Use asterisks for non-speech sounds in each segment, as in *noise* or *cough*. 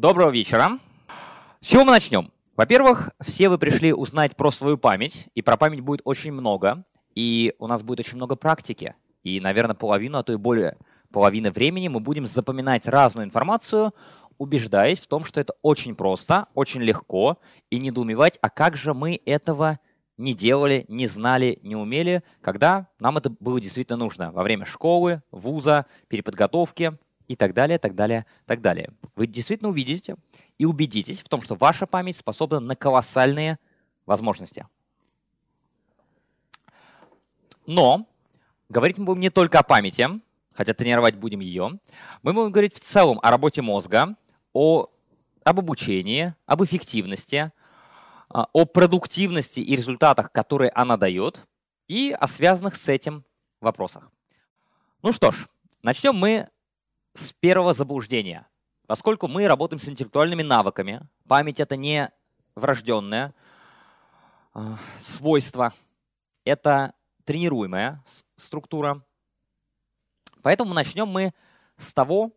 Доброго вечера. С чего мы начнем? Во-первых, все вы пришли узнать про свою память, и про память будет очень много, и у нас будет очень много практики. И, наверное, половину, а то и более половины времени мы будем запоминать разную информацию, убеждаясь в том, что это очень просто, очень легко, и недоумевать, а как же мы этого не делали, не знали, не умели, когда нам это было действительно нужно, во время школы, вуза, переподготовки и так далее, так далее, так далее. Вы действительно увидите и убедитесь в том, что ваша память способна на колоссальные возможности. Но говорить мы будем не только о памяти, хотя тренировать будем ее. Мы будем говорить в целом о работе мозга, о, об обучении, об эффективности, а, о продуктивности и результатах, которые она дает, и о связанных с этим вопросах. Ну что ж, начнем мы с первого заблуждения. Поскольку мы работаем с интеллектуальными навыками, память — это не врожденное э, свойство, это тренируемая структура. Поэтому начнем мы с того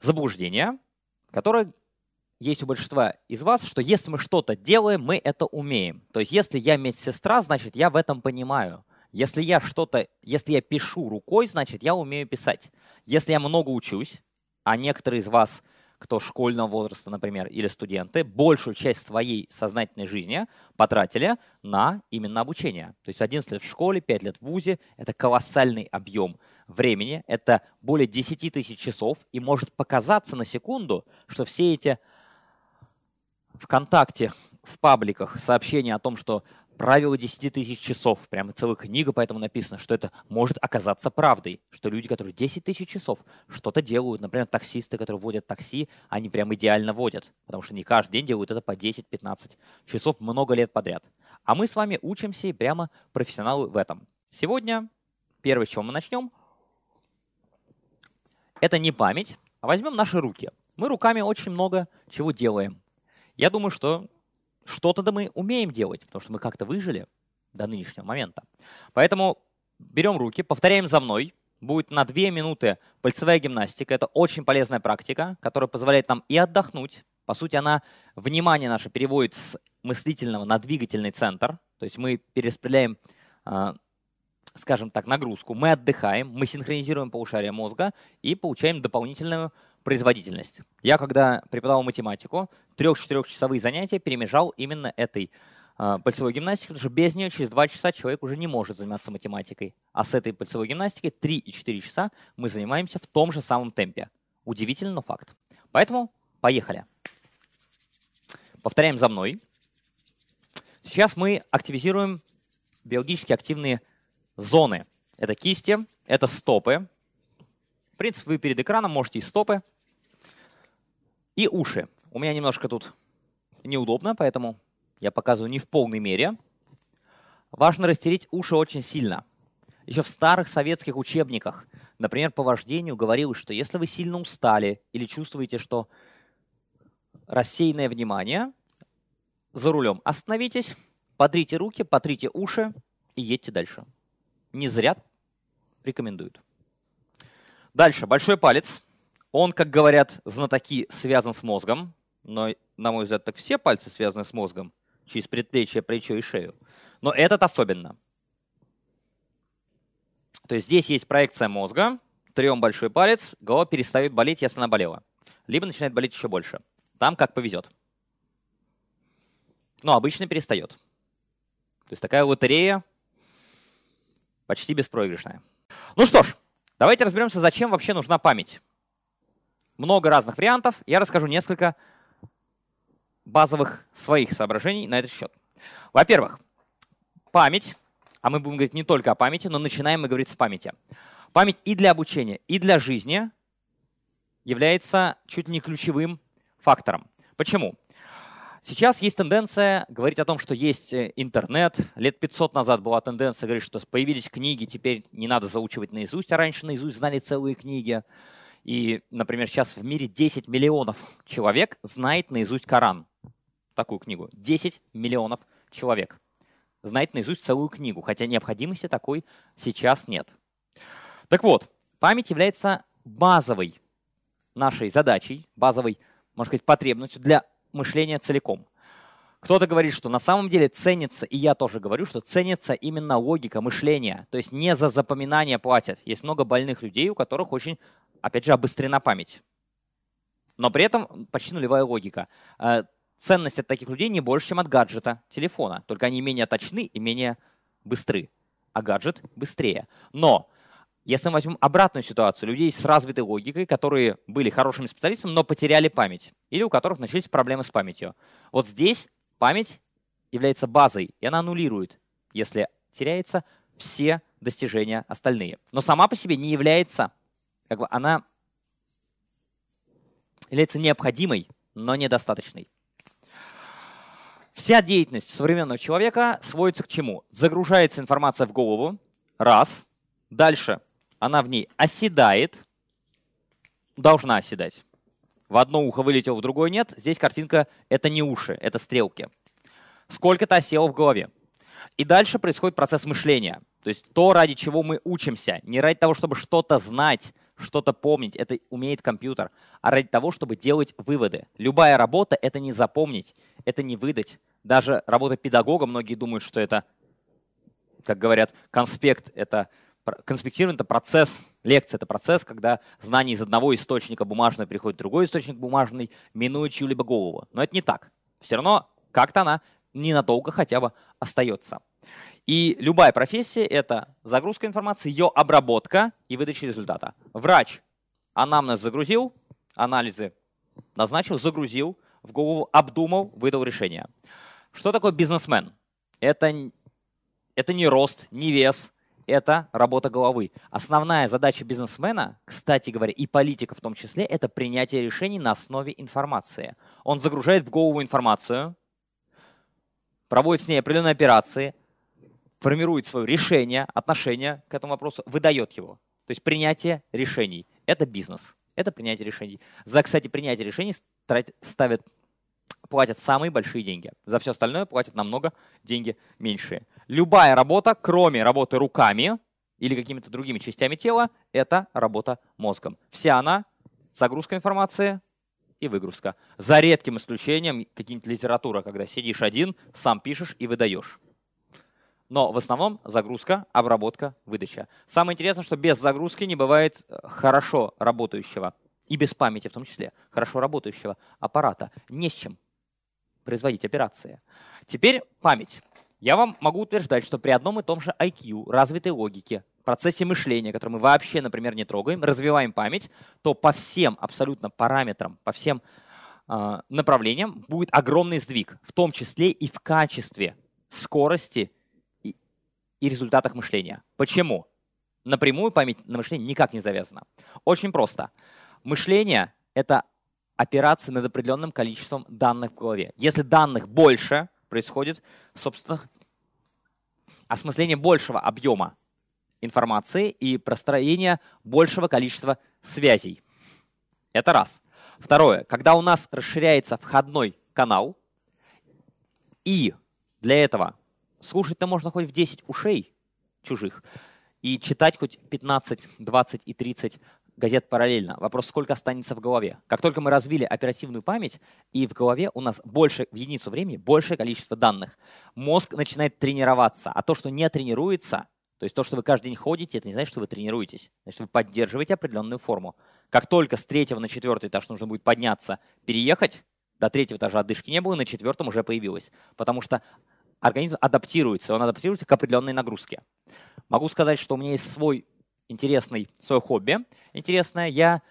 заблуждения, которое есть у большинства из вас, что если мы что-то делаем, мы это умеем. То есть если я медсестра, значит я в этом понимаю. Если я что-то, если я пишу рукой, значит я умею писать. Если я много учусь, а некоторые из вас, кто школьного возраста, например, или студенты, большую часть своей сознательной жизни потратили на именно обучение. То есть 11 лет в школе, 5 лет в ВУЗе – это колоссальный объем времени, это более 10 тысяч часов, и может показаться на секунду, что все эти ВКонтакте, в пабликах сообщения о том, что правило 10 тысяч часов, прямо целая книга поэтому написано, что это может оказаться правдой, что люди, которые 10 тысяч часов что-то делают, например, таксисты, которые водят такси, они прям идеально водят, потому что не каждый день делают это по 10-15 часов много лет подряд. А мы с вами учимся и прямо профессионалы в этом. Сегодня первое, с чего мы начнем, это не память, а возьмем наши руки. Мы руками очень много чего делаем. Я думаю, что что-то да мы умеем делать, потому что мы как-то выжили до нынешнего момента. Поэтому берем руки, повторяем за мной. Будет на 2 минуты пальцевая гимнастика. Это очень полезная практика, которая позволяет нам и отдохнуть. По сути, она внимание наше переводит с мыслительного на двигательный центр. То есть мы перераспределяем, а, скажем так, нагрузку. Мы отдыхаем, мы синхронизируем полушария мозга и получаем дополнительную производительность. Я, когда преподавал математику, трех-четырехчасовые занятия перемежал именно этой э, пальцевой гимнастикой, потому что без нее через два часа человек уже не может заниматься математикой. А с этой пальцевой гимнастикой 3 и 4 часа мы занимаемся в том же самом темпе. Удивительно, но факт. Поэтому поехали. Повторяем за мной. Сейчас мы активизируем биологически активные зоны. Это кисти, это стопы. В принципе, вы перед экраном можете и стопы и уши. У меня немножко тут неудобно, поэтому я показываю не в полной мере. Важно растереть уши очень сильно. Еще в старых советских учебниках, например, по вождению говорилось, что если вы сильно устали или чувствуете, что рассеянное внимание за рулем, остановитесь, подрите руки, потрите уши и едьте дальше. Не зря рекомендуют. Дальше, большой палец. Он, как говорят знатоки, связан с мозгом, но, на мой взгляд, так все пальцы связаны с мозгом, через предплечье, плечо и шею. Но этот особенно. То есть здесь есть проекция мозга, трем большой палец, голова перестает болеть, если она болела. Либо начинает болеть еще больше. Там как повезет. Но обычно перестает. То есть такая лотерея почти беспроигрышная. Ну что ж, давайте разберемся, зачем вообще нужна память много разных вариантов. Я расскажу несколько базовых своих соображений на этот счет. Во-первых, память, а мы будем говорить не только о памяти, но начинаем мы говорить с памяти. Память и для обучения, и для жизни является чуть не ключевым фактором. Почему? Сейчас есть тенденция говорить о том, что есть э, интернет. Лет 500 назад была тенденция говорить, что появились книги, теперь не надо заучивать наизусть, а раньше наизусть знали целые книги. И, например, сейчас в мире 10 миллионов человек знает наизусть Коран. Такую книгу. 10 миллионов человек знает наизусть целую книгу, хотя необходимости такой сейчас нет. Так вот, память является базовой нашей задачей, базовой можно сказать, потребностью для мышления целиком. Кто-то говорит, что на самом деле ценится, и я тоже говорю, что ценится именно логика мышления. То есть не за запоминание платят. Есть много больных людей, у которых очень, опять же, обострена память. Но при этом почти нулевая логика. Э, ценность от таких людей не больше, чем от гаджета телефона. Только они менее точны и менее быстры. А гаджет быстрее. Но если мы возьмем обратную ситуацию, людей с развитой логикой, которые были хорошими специалистами, но потеряли память, или у которых начались проблемы с памятью. Вот здесь память является базой, и она аннулирует, если теряется все достижения остальные. Но сама по себе не является, как бы она является необходимой, но недостаточной. Вся деятельность современного человека сводится к чему? Загружается информация в голову, раз. Дальше она в ней оседает, должна оседать. В одно ухо вылетел, в другое нет. Здесь картинка — это не уши, это стрелки. Сколько-то осело в голове. И дальше происходит процесс мышления. То есть то, ради чего мы учимся. Не ради того, чтобы что-то знать, что-то помнить, это умеет компьютер, а ради того, чтобы делать выводы. Любая работа — это не запомнить, это не выдать. Даже работа педагога, многие думают, что это, как говорят, конспект — это конспектирование — это процесс, лекция — это процесс, когда знание из одного источника бумажного переходит в другой источник бумажный, минуя чью-либо голову. Но это не так. Все равно как-то она ненадолго хотя бы остается. И любая профессия — это загрузка информации, ее обработка и выдача результата. Врач анамнез загрузил, анализы назначил, загрузил, в голову обдумал, выдал решение. Что такое бизнесмен? Это, это не рост, не вес, это работа головы. Основная задача бизнесмена, кстати говоря, и политика в том числе, это принятие решений на основе информации. Он загружает в голову информацию, проводит с ней определенные операции, формирует свое решение, отношение к этому вопросу, выдает его. То есть принятие решений. Это бизнес. Это принятие решений. За, кстати, принятие решений ставят, платят самые большие деньги. За все остальное платят намного деньги меньшие. Любая работа, кроме работы руками или какими-то другими частями тела, это работа мозгом. Вся она загрузка информации и выгрузка. За редким исключением каким-то литература, когда сидишь один, сам пишешь и выдаешь. Но в основном загрузка, обработка, выдача. Самое интересное, что без загрузки не бывает э, хорошо работающего, и без памяти в том числе, хорошо работающего аппарата. Не с чем производить операции. Теперь память. Я вам могу утверждать, что при одном и том же IQ, развитой логике, процессе мышления, который мы вообще, например, не трогаем, развиваем память, то по всем абсолютно параметрам, по всем э, направлениям будет огромный сдвиг, в том числе и в качестве, скорости и, и результатах мышления. Почему? Напрямую память на мышление никак не завязана. Очень просто. Мышление — это операции над определенным количеством данных в голове. Если данных больше, происходит, собственно, осмысление большего объема информации и простроение большего количества связей. Это раз. Второе. Когда у нас расширяется входной канал, и для этого слушать-то можно хоть в 10 ушей чужих, и читать хоть 15, 20 и 30 газет параллельно. Вопрос, сколько останется в голове. Как только мы развили оперативную память, и в голове у нас больше, в единицу времени, большее количество данных, мозг начинает тренироваться. А то, что не тренируется, то есть то, что вы каждый день ходите, это не значит, что вы тренируетесь. Значит, вы поддерживаете определенную форму. Как только с третьего на четвертый этаж нужно будет подняться, переехать, до третьего этажа отдышки не было, на четвертом уже появилось. Потому что организм адаптируется, он адаптируется к определенной нагрузке. Могу сказать, что у меня есть свой интересный, свое хобби интересное. Я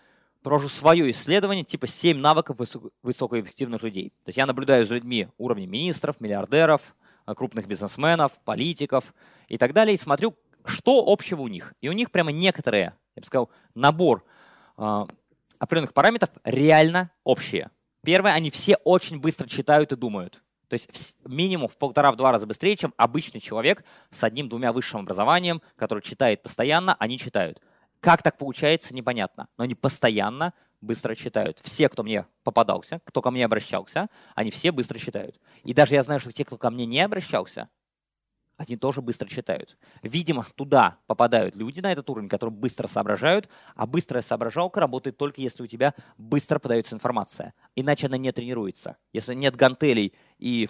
провожу свое исследование, типа 7 навыков высокоэффективных людей. То есть я наблюдаю за людьми уровня министров, миллиардеров, крупных бизнесменов, политиков и так далее, и смотрю, что общего у них. И у них прямо некоторые, я бы сказал, набор э, определенных параметров реально общие. Первое, они все очень быстро читают и думают. То есть минимум в полтора-два раза быстрее, чем обычный человек с одним-двумя высшим образованием, который читает постоянно, они читают. Как так получается, непонятно. Но они постоянно быстро читают. Все, кто мне попадался, кто ко мне обращался, они все быстро читают. И даже я знаю, что те, кто ко мне не обращался, они тоже быстро читают. Видимо, туда попадают люди на этот уровень, которые быстро соображают, а быстрая соображалка работает только если у тебя быстро подается информация. Иначе она не тренируется. Если нет гантелей и,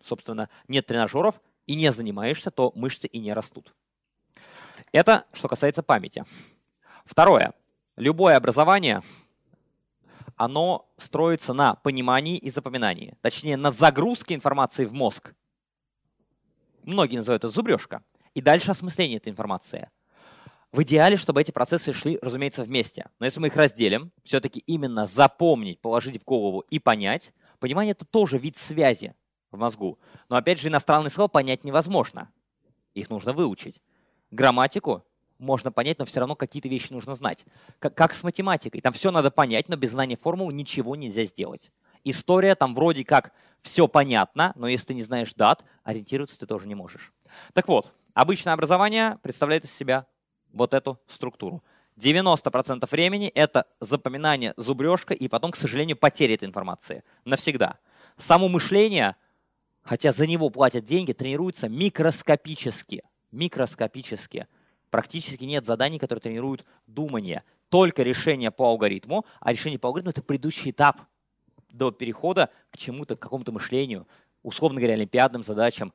собственно, нет тренажеров и не занимаешься, то мышцы и не растут. Это что касается памяти. Второе. Любое образование, оно строится на понимании и запоминании. Точнее, на загрузке информации в мозг многие называют это зубрежка, и дальше осмысление этой информации. В идеале, чтобы эти процессы шли, разумеется, вместе. Но если мы их разделим, все-таки именно запомнить, положить в голову и понять, понимание — это тоже вид связи в мозгу. Но опять же, иностранные слова понять невозможно. Их нужно выучить. Грамматику можно понять, но все равно какие-то вещи нужно знать. Как, как с математикой. Там все надо понять, но без знания формул ничего нельзя сделать. История там вроде как все понятно, но если ты не знаешь дат, ориентироваться ты тоже не можешь. Так вот, обычное образование представляет из себя вот эту структуру. 90% времени это запоминание, зубрежка и потом, к сожалению, потеря этой информации. Навсегда. Само мышление, хотя за него платят деньги, тренируется микроскопически. Микроскопически. Практически нет заданий, которые тренируют думание. Только решение по алгоритму, а решение по алгоритму — это предыдущий этап – до перехода к чему-то, к какому-то мышлению, условно говоря, олимпиадным задачам,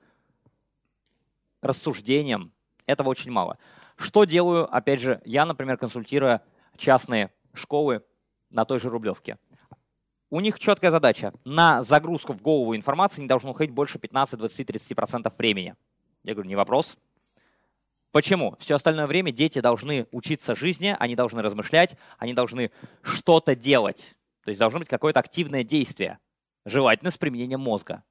рассуждениям. Этого очень мало. Что делаю, опять же, я, например, консультируя частные школы на той же Рублевке. У них четкая задача. На загрузку в голову информации не должно уходить больше 15, 20, 30% времени. Я говорю, не вопрос. Почему? Все остальное время дети должны учиться жизни, они должны размышлять, они должны что-то делать. То есть должно быть какое-то активное действие, желательно с применением мозга.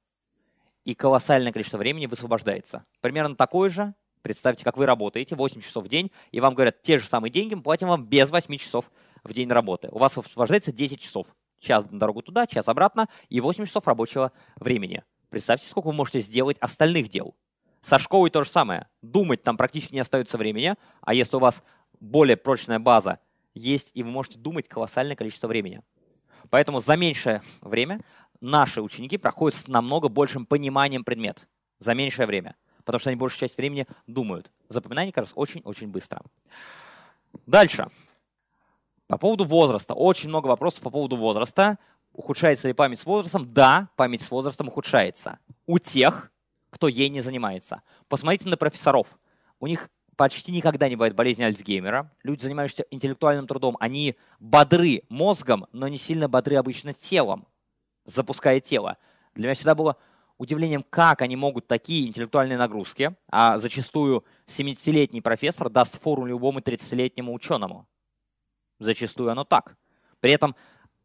И колоссальное количество времени высвобождается. Примерно такое же, представьте, как вы работаете 8 часов в день, и вам говорят, те же самые деньги мы платим вам без 8 часов в день работы. У вас высвобождается 10 часов. Час на дорогу туда, час обратно и 8 часов рабочего времени. Представьте, сколько вы можете сделать остальных дел. Со школой то же самое. Думать там практически не остается времени, а если у вас более прочная база есть, и вы можете думать колоссальное количество времени. Поэтому за меньшее время наши ученики проходят с намного большим пониманием предмет. За меньшее время. Потому что они большую часть времени думают. Запоминание, кажется, очень-очень быстро. Дальше. По поводу возраста. Очень много вопросов по поводу возраста. Ухудшается ли память с возрастом? Да, память с возрастом ухудшается. У тех, кто ей не занимается. Посмотрите на профессоров. У них почти никогда не бывает болезни Альцгеймера. Люди, занимающиеся интеллектуальным трудом, они бодры мозгом, но не сильно бодры обычно телом, запуская тело. Для меня всегда было удивлением, как они могут такие интеллектуальные нагрузки, а зачастую 70-летний профессор даст фору любому 30-летнему ученому. Зачастую оно так. При этом,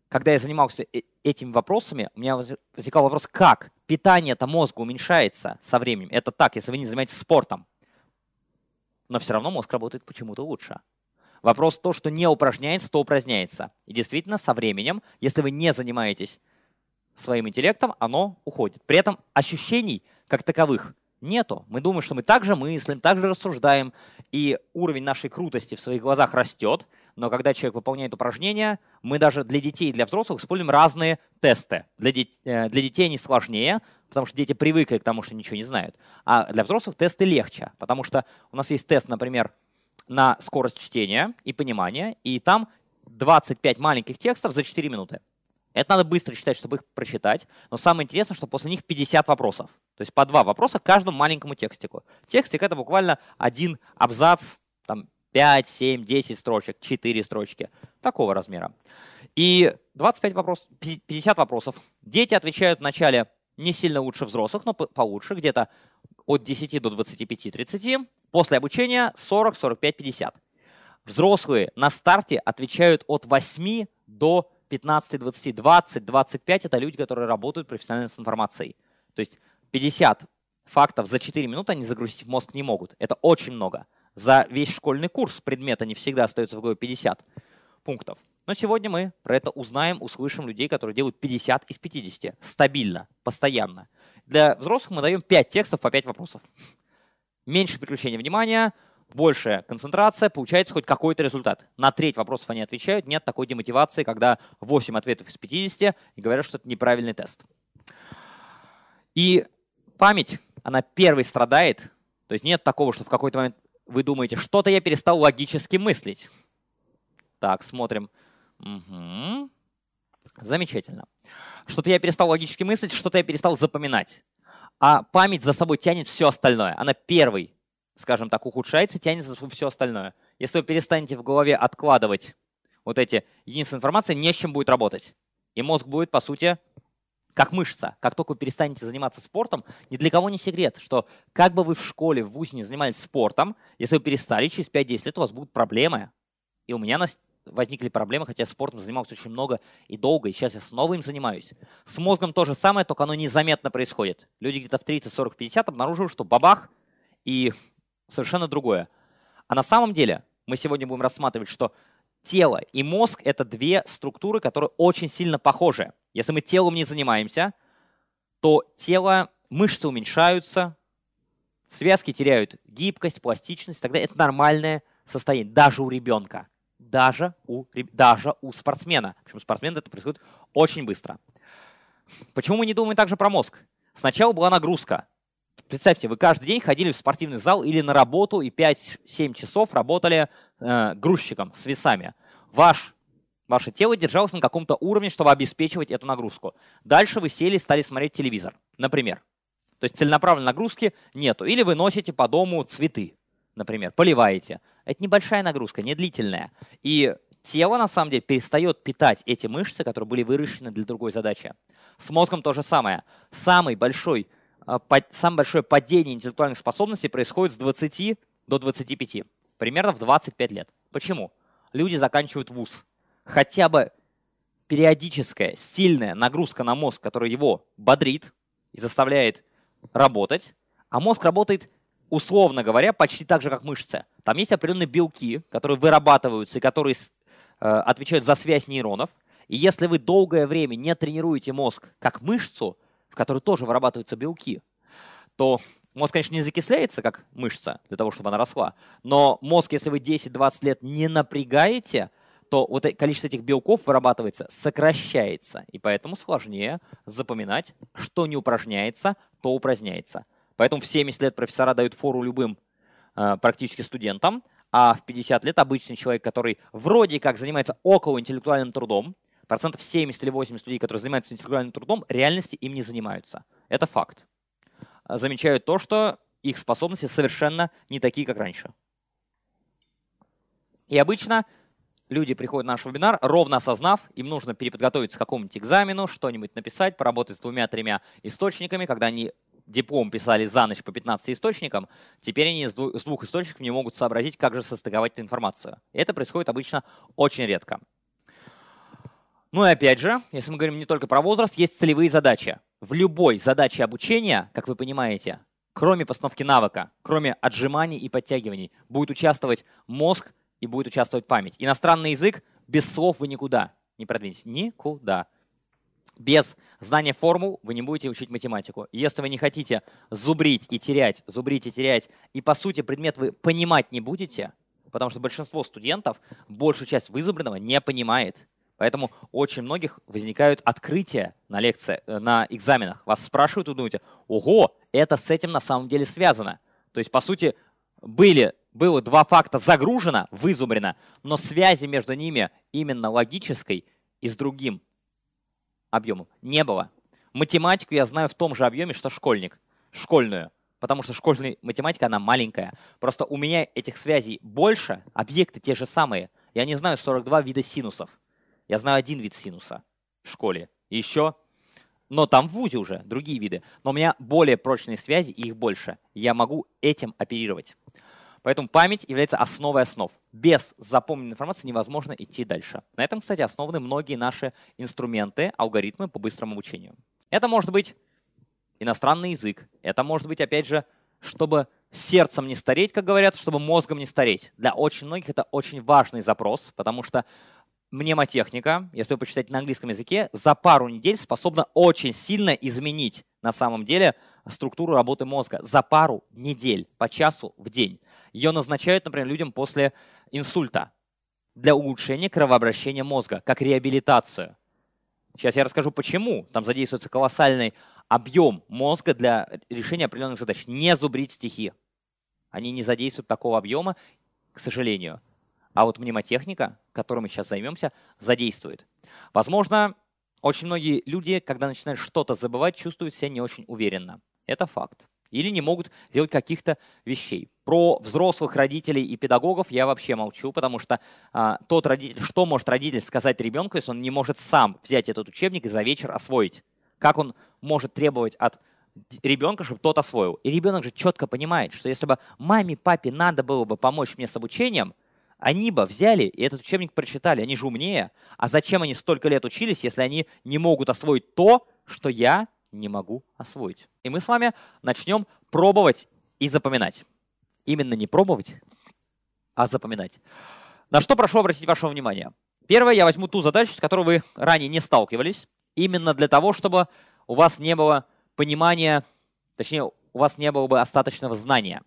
когда я занимался э, этими вопросами, у меня возникал вопрос, как питание-то мозга уменьшается со временем. Это так, если вы не занимаетесь спортом но все равно мозг работает почему-то лучше. Вопрос то, что не упражняется, то упраздняется. И действительно, со временем, если вы не занимаетесь своим интеллектом, оно уходит. При этом ощущений как таковых нету. Мы думаем, что мы также мыслим, также рассуждаем, и уровень нашей крутости в своих глазах растет, но когда человек выполняет упражнения, мы даже для детей и для взрослых используем разные тесты. Для, дет- э, для детей они сложнее, потому что дети привыкли к тому, что ничего не знают. А для взрослых тесты легче, потому что у нас есть тест, например, на скорость чтения и понимания, и там 25 маленьких текстов за 4 минуты. Это надо быстро читать, чтобы их прочитать. Но самое интересное, что после них 50 вопросов. То есть по два вопроса к каждому маленькому текстику. Текстик — это буквально один абзац, 5, 7, 10 строчек, 4 строчки. Такого размера. И 25 вопросов, 50 вопросов. Дети отвечают в начале не сильно лучше взрослых, но получше, где-то от 10 до 25-30. После обучения 40, 45, 50. Взрослые на старте отвечают от 8 до 15, 20, 20, 25. Это люди, которые работают профессионально с информацией. То есть 50 фактов за 4 минуты они загрузить в мозг не могут. Это очень много. За весь школьный курс предмета не всегда остается в голове 50 пунктов. Но сегодня мы про это узнаем, услышим людей, которые делают 50 из 50 стабильно, постоянно. Для взрослых мы даем 5 текстов по 5 вопросов. Меньше переключения внимания, большая концентрация, получается хоть какой-то результат. На треть вопросов они отвечают, нет такой демотивации, когда 8 ответов из 50 и говорят, что это неправильный тест. И память, она первой страдает То есть нет такого, что в какой-то момент вы думаете, что-то я перестал логически мыслить. Так, смотрим. Угу. Замечательно. Что-то я перестал логически мыслить, что-то я перестал запоминать. А память за собой тянет все остальное. Она первый, скажем так, ухудшается, тянет за собой все остальное. Если вы перестанете в голове откладывать вот эти единицы информации, не с чем будет работать. И мозг будет, по сути, как мышца. Как только вы перестанете заниматься спортом, ни для кого не секрет, что как бы вы в школе, в ВУЗе не занимались спортом, если вы перестали, через 5-10 лет у вас будут проблемы. И у меня возникли проблемы, хотя спортом занимался очень много и долго, и сейчас я снова им занимаюсь. С мозгом то же самое, только оно незаметно происходит. Люди где-то в 30, 40, 50 обнаруживают, что бабах и совершенно другое. А на самом деле мы сегодня будем рассматривать, что тело и мозг — это две структуры, которые очень сильно похожи. Если мы телом не занимаемся, то тело, мышцы уменьшаются, связки теряют гибкость, пластичность, тогда это нормальное состояние, даже у ребенка даже у, даже у спортсмена. Причем у спортсмена это происходит очень быстро. Почему мы не думаем также про мозг? Сначала была нагрузка. Представьте, вы каждый день ходили в спортивный зал или на работу и 5-7 часов работали э, грузчиком с весами. Ваш, ваше тело держалось на каком-то уровне, чтобы обеспечивать эту нагрузку. Дальше вы сели и стали смотреть телевизор, например. То есть целенаправленной нагрузки нету. Или вы носите по дому цветы, например, поливаете. Это небольшая нагрузка, не длительная. И тело, на самом деле, перестает питать эти мышцы, которые были выращены для другой задачи. С мозгом то же самое. Самый большой, а, самое большое падение интеллектуальных способностей происходит с 20 до 25. Примерно в 25 лет. Почему? Люди заканчивают вуз. Хотя бы периодическая, сильная нагрузка на мозг, которая его бодрит и заставляет работать, а мозг работает условно говоря, почти так же, как мышцы. Там есть определенные белки, которые вырабатываются и которые э, отвечают за связь нейронов. И если вы долгое время не тренируете мозг как мышцу, в которой тоже вырабатываются белки, то мозг, конечно, не закисляется, как мышца, для того, чтобы она росла. Но мозг, если вы 10-20 лет не напрягаете, то вот количество этих белков вырабатывается, сокращается. И поэтому сложнее запоминать, что не упражняется, то упраздняется. Поэтому в 70 лет профессора дают фору любым э, практически студентам, а в 50 лет обычный человек, который вроде как занимается около интеллектуальным трудом, процентов 70 или 80 людей, которые занимаются интеллектуальным трудом, реальности им не занимаются. Это факт. Замечают то, что их способности совершенно не такие, как раньше. И обычно люди приходят на наш вебинар, ровно осознав, им нужно переподготовиться к какому-нибудь экзамену, что-нибудь написать, поработать с двумя-тремя источниками, когда они диплом писали за ночь по 15 источникам, теперь они с двух источников не могут сообразить, как же состыковать эту информацию. И это происходит обычно очень редко. Ну и опять же, если мы говорим не только про возраст, есть целевые задачи. В любой задаче обучения, как вы понимаете, кроме постановки навыка, кроме отжиманий и подтягиваний, будет участвовать мозг и будет участвовать память. Иностранный язык без слов вы никуда не продвинетесь. Никуда без знания формул вы не будете учить математику. Если вы не хотите зубрить и терять, зубрить и терять, и по сути предмет вы понимать не будете, потому что большинство студентов большую часть вызубренного не понимает. Поэтому очень многих возникают открытия на лекции, э, на экзаменах. Вас спрашивают, вы думаете, ого, это с этим на самом деле связано. То есть, по сути, были, было два факта загружено, вызубрено, но связи между ними именно логической и с другим объемом. Не было. Математику я знаю в том же объеме, что школьник. Школьную. Потому что школьная математика, она маленькая. Просто у меня этих связей больше, объекты те же самые. Я не знаю 42 вида синусов. Я знаю один вид синуса в школе. еще, но там в ВУЗе уже другие виды. Но у меня более прочные связи, и их больше. Я могу этим оперировать. Поэтому память является основой основ. Без запомненной информации невозможно идти дальше. На этом, кстати, основаны многие наши инструменты, алгоритмы по быстрому обучению. Это может быть иностранный язык. Это может быть, опять же, чтобы сердцем не стареть, как говорят, чтобы мозгом не стареть. Для очень многих это очень важный запрос, потому что мнемотехника, если вы почитаете на английском языке, за пару недель способна очень сильно изменить на самом деле структуру работы мозга. За пару недель, по часу в день. Ее назначают, например, людям после инсульта для улучшения кровообращения мозга, как реабилитацию. Сейчас я расскажу, почему. Там задействуется колоссальный объем мозга для решения определенных задач. Не зубрить стихи. Они не задействуют такого объема, к сожалению. А вот мнемотехника, которой мы сейчас займемся, задействует. Возможно, очень многие люди, когда начинают что-то забывать, чувствуют себя не очень уверенно. Это факт. Или не могут сделать каких-то вещей. Про взрослых родителей и педагогов я вообще молчу, потому что а, тот родитель, что может родитель сказать ребенку, если он не может сам взять этот учебник и за вечер освоить? Как он может требовать от ребенка, чтобы тот освоил? И ребенок же четко понимает, что если бы маме, папе надо было бы помочь мне с обучением, они бы взяли и этот учебник прочитали, они же умнее. А зачем они столько лет учились, если они не могут освоить то, что я не могу освоить? И мы с вами начнем пробовать и запоминать. Именно не пробовать, а запоминать. На что прошу обратить ваше внимание. Первое, я возьму ту задачу, с которой вы ранее не сталкивались, именно для того, чтобы у вас не было понимания, точнее, у вас не было бы остаточного знания.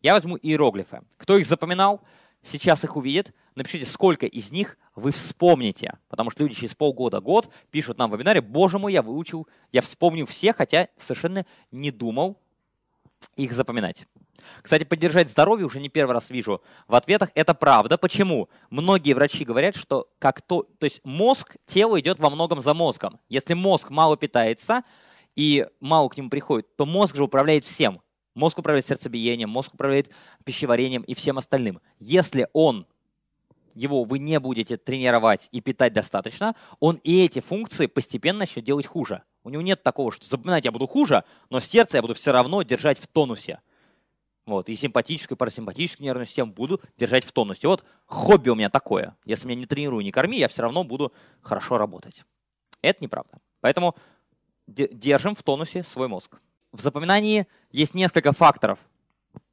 Я возьму иероглифы. Кто их запоминал? Сейчас их увидит, напишите, сколько из них вы вспомните. Потому что люди через полгода, год пишут нам в вебинаре, боже мой, я выучил, я вспомнил все, хотя совершенно не думал их запоминать. Кстати, поддержать здоровье уже не первый раз вижу в ответах. Это правда. Почему? Многие врачи говорят, что как то, то есть мозг, тело идет во многом за мозгом. Если мозг мало питается и мало к нему приходит, то мозг же управляет всем. Мозг управляет сердцебиением, мозг управляет пищеварением и всем остальным. Если он его вы не будете тренировать и питать достаточно, он и эти функции постепенно начнет делать хуже. У него нет такого, что запоминать я буду хуже, но сердце я буду все равно держать в тонусе. Вот, и симпатическую, и парасимпатическую нервную систему буду держать в тонусе. Вот хобби у меня такое. Если меня не тренирую, не корми, я все равно буду хорошо работать. Это неправда. Поэтому держим в тонусе свой мозг. В запоминании есть несколько факторов.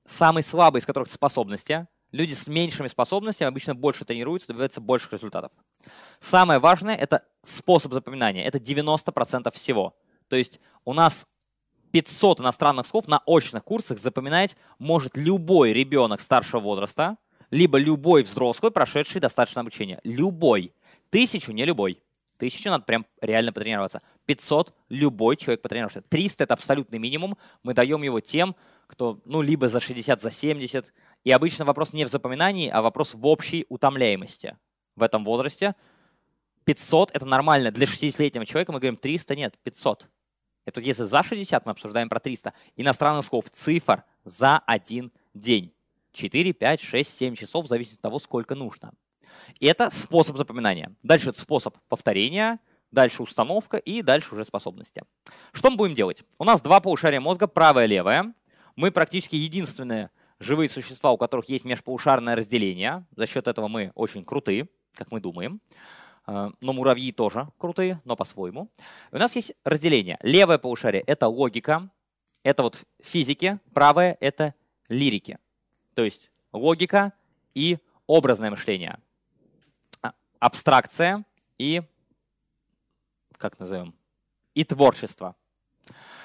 Самый слабый из которых способности. Люди с меньшими способностями обычно больше тренируются, добиваются больших результатов. Самое важное – это способ запоминания. Это 90% всего. То есть у нас 500 иностранных слов на очных курсах запоминать может любой ребенок старшего возраста, либо любой взрослый, прошедший достаточное обучение. Любой. Тысячу не любой. Тысячу надо прям реально потренироваться. 500 любой человек потренировался. 300 это абсолютный минимум. Мы даем его тем, кто ну либо за 60, за 70. И обычно вопрос не в запоминании, а вопрос в общей утомляемости в этом возрасте. 500 это нормально. Для 60-летнего человека мы говорим 300, нет, 500. Это если за 60 мы обсуждаем про 300. Иностранных слов, цифр за один день. 4, 5, 6, 7 часов, зависит от того, сколько нужно. И это способ запоминания. Дальше это способ повторения, дальше установка и дальше уже способности. Что мы будем делать? У нас два полушария мозга, правое и левое. Мы практически единственные живые существа, у которых есть межполушарное разделение. За счет этого мы очень крутые, как мы думаем. А, но муравьи тоже крутые, но по-своему. У нас есть разделение. Левое полушарие — это логика, это вот физики, правое — это лирики. То есть логика и образное мышление абстракция и, как назовем, и творчество.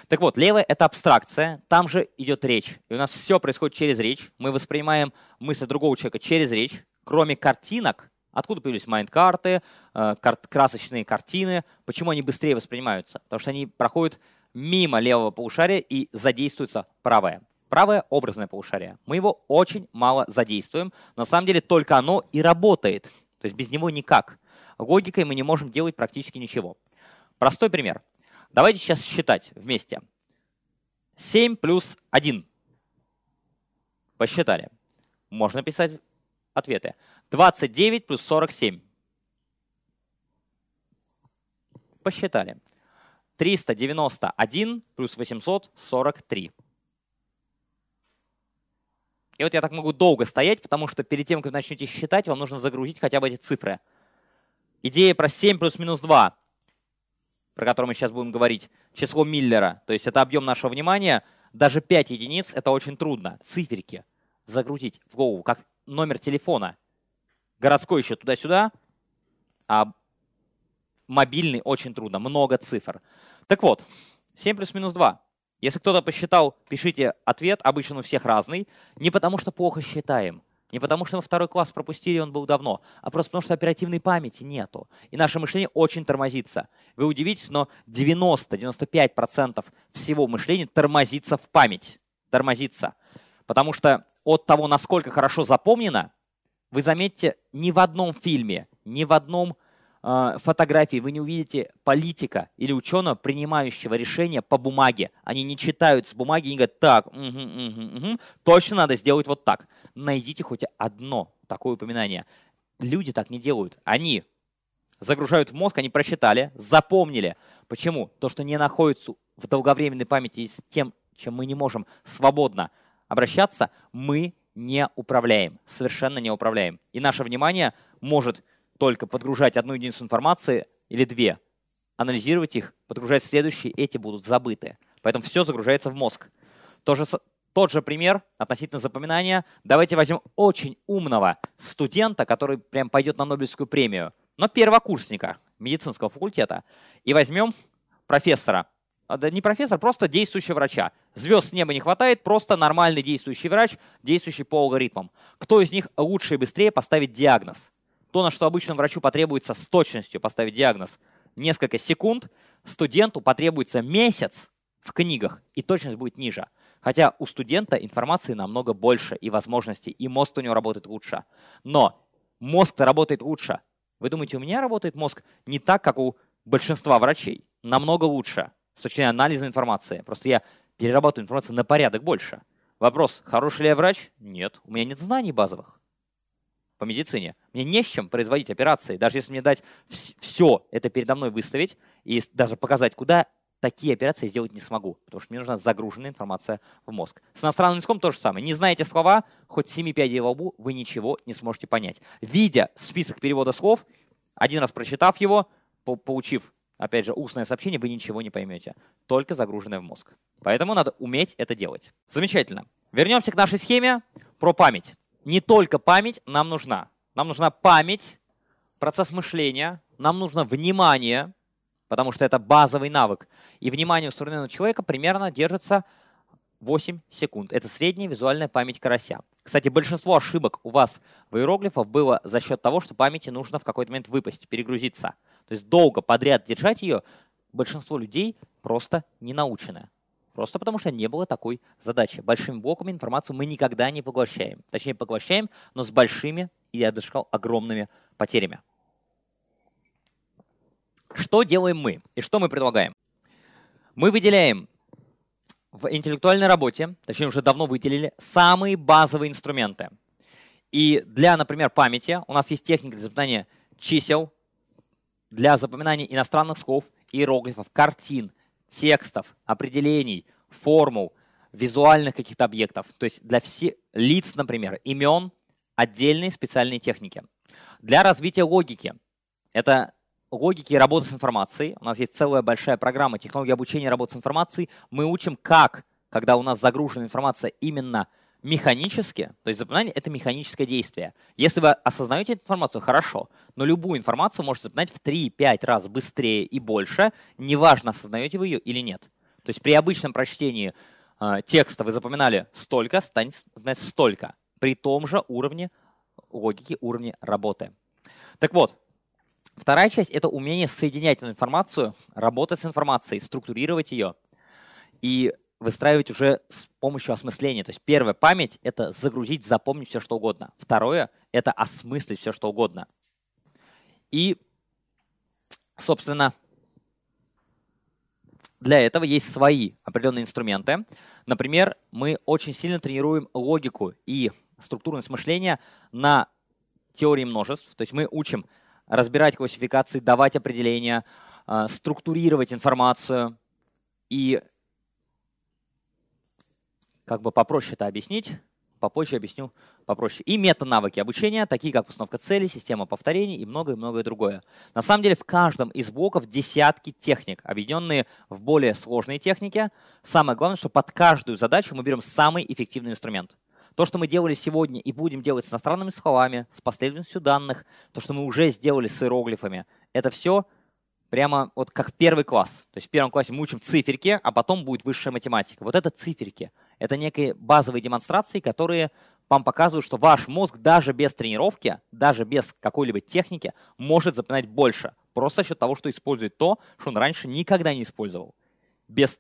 Так вот, левое — это абстракция, там же идет речь. И у нас все происходит через речь. Мы воспринимаем мысли другого человека через речь. Кроме картинок, откуда появились майнд-карты, э, красочные картины, почему они быстрее воспринимаются? Потому что они проходят мимо левого полушария и задействуется правое. Правое — образное полушарие. Мы его очень мало задействуем. На самом деле только оно и работает. То есть без него никак. Логикой мы не можем делать практически ничего. Простой пример. Давайте сейчас считать вместе. 7 плюс 1. Посчитали. Можно писать ответы. 29 плюс 47. Посчитали. 391 плюс 843. И вот я так могу долго стоять, потому что перед тем, как вы начнете считать, вам нужно загрузить хотя бы эти цифры. Идея про 7 плюс минус 2, про которую мы сейчас будем говорить, число Миллера, то есть это объем нашего внимания, даже 5 единиц — это очень трудно. Циферки загрузить в голову, как номер телефона. Городской еще туда-сюда, а мобильный очень трудно, много цифр. Так вот, 7 плюс минус 2. Если кто-то посчитал, пишите ответ, обычно у всех разный, не потому что плохо считаем, не потому что мы второй класс пропустили, он был давно, а просто потому что оперативной памяти нету. И наше мышление очень тормозится. Вы удивитесь, но 90-95% всего мышления тормозится в память. Тормозится. Потому что от того, насколько хорошо запомнено, вы заметите, ни в одном фильме, ни в одном э, фотографии вы не увидите политика или ученого, принимающего решения по бумаге. Они не читают с бумаги и не говорят, так, угу, угу, угу, точно надо сделать вот так. Найдите хоть одно такое упоминание. Люди так не делают. Они загружают в мозг, они прочитали, запомнили. Почему? То, что не находится в долговременной памяти с тем, чем мы не можем свободно обращаться, мы не управляем, совершенно не управляем. И наше внимание может только подгружать одну единицу информации или две, анализировать их, подгружать следующие, эти будут забыты. Поэтому все загружается в мозг. То же, тот же пример относительно запоминания. Давайте возьмем очень умного студента, который прям пойдет на Нобелевскую премию, но первокурсника медицинского факультета. И возьмем профессора, а, да не профессор, просто действующего врача. Звезд с неба не хватает, просто нормальный действующий врач, действующий по алгоритмам. Кто из них лучше и быстрее поставит диагноз? То, на что обычному врачу потребуется с точностью поставить диагноз несколько секунд, студенту потребуется месяц в книгах, и точность будет ниже. Хотя у студента информации намного больше и возможностей, и мозг у него работает лучше. Но мозг-то работает лучше. Вы думаете, у меня работает мозг не так, как у большинства врачей? Намного лучше с точки зрения анализа информации. Просто я перерабатываю информацию на порядок больше. Вопрос, хороший ли я врач? Нет. У меня нет знаний базовых по медицине. Мне не с чем производить операции. Даже если мне дать все это передо мной выставить и даже показать, куда такие операции сделать не смогу, потому что мне нужна загруженная информация в мозг. С иностранным языком то же самое. Не знаете слова, хоть семи пядей в лбу, вы ничего не сможете понять. Видя список перевода слов, один раз прочитав его, получив опять же, устное сообщение, вы ничего не поймете, только загруженное в мозг. Поэтому надо уметь это делать. Замечательно. Вернемся к нашей схеме про память. Не только память нам нужна. Нам нужна память, процесс мышления, нам нужно внимание, потому что это базовый навык. И внимание у современного человека примерно держится 8 секунд. Это средняя визуальная память карася. Кстати, большинство ошибок у вас в иероглифах было за счет того, что памяти нужно в какой-то момент выпасть, перегрузиться. То есть долго подряд держать ее большинство людей просто не научены. Просто потому что не было такой задачи. Большими блоками информацию мы никогда не поглощаем. Точнее, поглощаем, но с большими, и я даже сказал, огромными потерями. Что делаем мы и что мы предлагаем? Мы выделяем в интеллектуальной работе, точнее уже давно выделили, самые базовые инструменты. И для, например, памяти у нас есть техника для запоминания чисел, для запоминания иностранных слов, иероглифов, картин, текстов, определений, формул, визуальных каких-то объектов. То есть для всех лиц, например, имен, отдельные специальные техники. Для развития логики. Это логики работы с информацией. У нас есть целая большая программа технологии обучения работы с информацией. Мы учим, как, когда у нас загружена информация именно механически, то есть запоминание — это механическое действие. Если вы осознаете эту информацию, хорошо, но любую информацию можете запоминать в 3-5 раз быстрее и больше, неважно, осознаете вы ее или нет. То есть при обычном прочтении э, текста вы запоминали столько, станет запоминать столько, при том же уровне логики, уровне работы. Так вот, Вторая часть — это умение соединять эту информацию, работать с информацией, структурировать ее и выстраивать уже с помощью осмысления. То есть первая память — это загрузить, запомнить все, что угодно. Второе — это осмыслить все, что угодно. И, собственно, для этого есть свои определенные инструменты. Например, мы очень сильно тренируем логику и структурность мышления на теории множеств. То есть мы учим разбирать классификации, давать определения, а, структурировать информацию и как бы попроще это объяснить, попозже объясню попроще. И мета-навыки обучения, такие как постановка целей, система повторений и многое-многое другое. На самом деле в каждом из блоков десятки техник, объединенные в более сложные техники. Самое главное, что под каждую задачу мы берем самый эффективный инструмент. То, что мы делали сегодня и будем делать с иностранными словами, с последовательностью данных, то, что мы уже сделали с иероглифами, это все прямо вот как первый класс. То есть в первом классе мы учим циферки, а потом будет высшая математика. Вот это циферки. Это некие базовые демонстрации, которые вам показывают, что ваш мозг даже без тренировки, даже без какой-либо техники может запоминать больше. Просто за счет того, что использует то, что он раньше никогда не использовал. Без...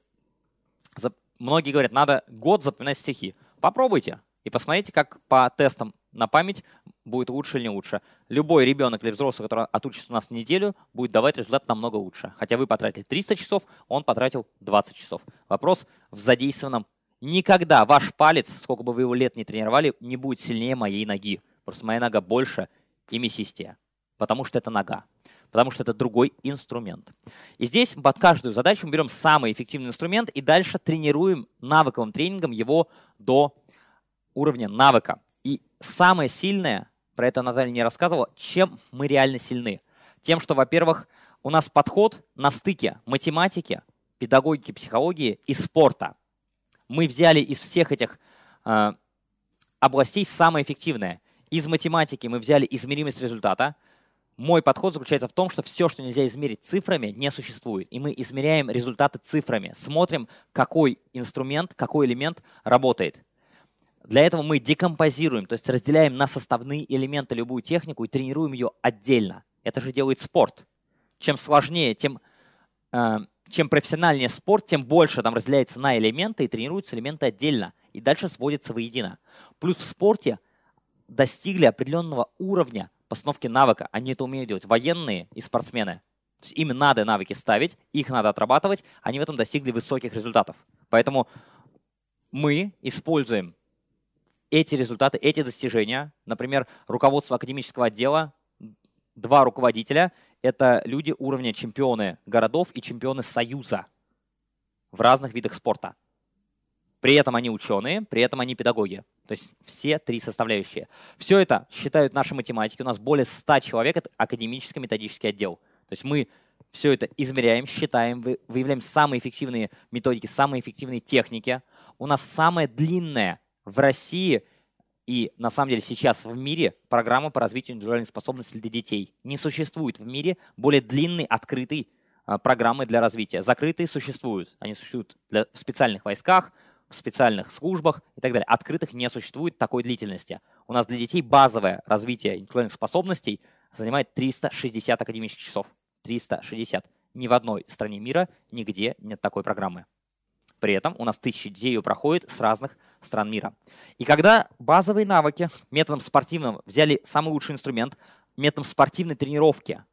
Многие говорят, надо год запоминать стихи. Попробуйте. и посмотрите, как по тестам на память будет лучше или не лучше. Любой ребенок или взрослый, который отучится у нас неделю, будет давать результат намного лучше. Хотя вы потратили 300 часов, он потратил 20 часов. Вопрос в задействованном. Никогда ваш палец, сколько бы вы его лет не тренировали, не будет сильнее моей ноги. Просто моя нога больше и мясистее. Потому что это нога. Потому что это другой инструмент. И здесь под каждую задачу мы берем самый эффективный инструмент и дальше тренируем навыковым тренингом его до уровня навыка. И самое сильное, про это Наталья не рассказывала, чем мы реально сильны. Тем, что, во-первых, у нас подход на стыке математики, педагогики, психологии и спорта. Мы взяли из всех этих э, областей самое эффективное. Из математики мы взяли измеримость результата. Мой подход заключается в том, что все, что нельзя измерить цифрами, не существует. И мы измеряем результаты цифрами. Смотрим, какой инструмент, какой элемент работает. Для этого мы декомпозируем, то есть разделяем на составные элементы любую технику и тренируем ее отдельно. Это же делает спорт. Чем сложнее, тем, э, чем профессиональнее спорт, тем больше там разделяется на элементы и тренируются элементы отдельно. И дальше сводятся воедино. Плюс в спорте достигли определенного уровня постановки навыка. Они это умеют делать. Военные и спортсмены. То есть им надо навыки ставить, их надо отрабатывать. Они в этом достигли высоких результатов. Поэтому мы используем эти результаты, эти достижения, например, руководство академического отдела, два руководителя – это люди уровня чемпионы городов и чемпионы Союза в разных видах спорта. При этом они ученые, при этом они педагоги. То есть все три составляющие. Все это считают наши математики. У нас более 100 человек – это академический методический отдел. То есть мы все это измеряем, считаем, выявляем самые эффективные методики, самые эффективные техники. У нас самая длинная в России и на самом деле сейчас в мире программа по развитию индивидуальной способности для детей. Не существует в мире более длинной, открытой а, программы для развития. Закрытые существуют. Они существуют для, в специальных войсках, в специальных службах и так далее. Открытых не существует такой длительности. У нас для детей базовое развитие интеллектуальных способностей занимает 360 академических часов. 360. Ни в одной стране мира нигде нет такой программы. При этом у нас тысячи детей проходят с разных стран мира. И когда базовые навыки методом спортивным взяли самый лучший инструмент, методом спортивной тренировки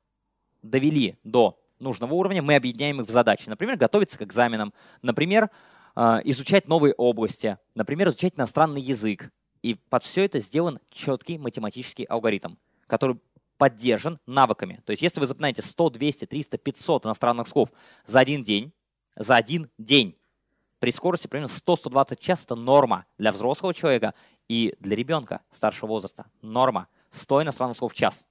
довели до нужного уровня, мы объединяем их в задачи. Например, готовиться к экзаменам, например, э, изучать новые области, например, изучать иностранный язык. И под все это сделан четкий математический алгоритм, который поддержан навыками. То есть если вы запоминаете 100, 200, 300, 500 иностранных слов за один день, за один день, при скорости примерно 100-120 час это норма для взрослого человека и для ребенка старшего возраста. Норма. 100 иностранных слов в час.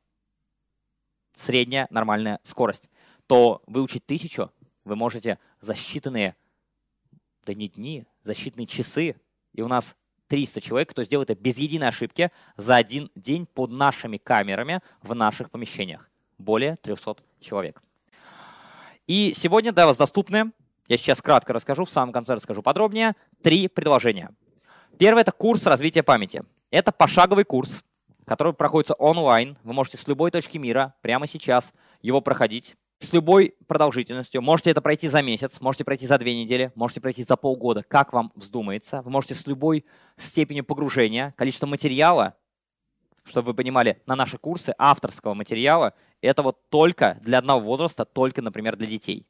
Средняя нормальная скорость. То выучить тысячу вы можете за считанные, да не дни, за считанные часы. И у нас 300 человек, кто сделает это без единой ошибки за один день под нашими камерами в наших помещениях. Более 300 человек. И сегодня для вас доступны я сейчас кратко расскажу, в самом конце расскажу подробнее. Три предложения. Первое – это курс развития памяти. Это пошаговый курс, который проходится онлайн. Вы можете с любой точки мира прямо сейчас его проходить с любой продолжительностью. Можете это пройти за месяц, можете пройти за две недели, можете пройти за полгода, как вам вздумается. Вы можете с любой степенью погружения, количество материала, чтобы вы понимали, на наши курсы авторского материала, это вот только для одного возраста, только, например, для детей.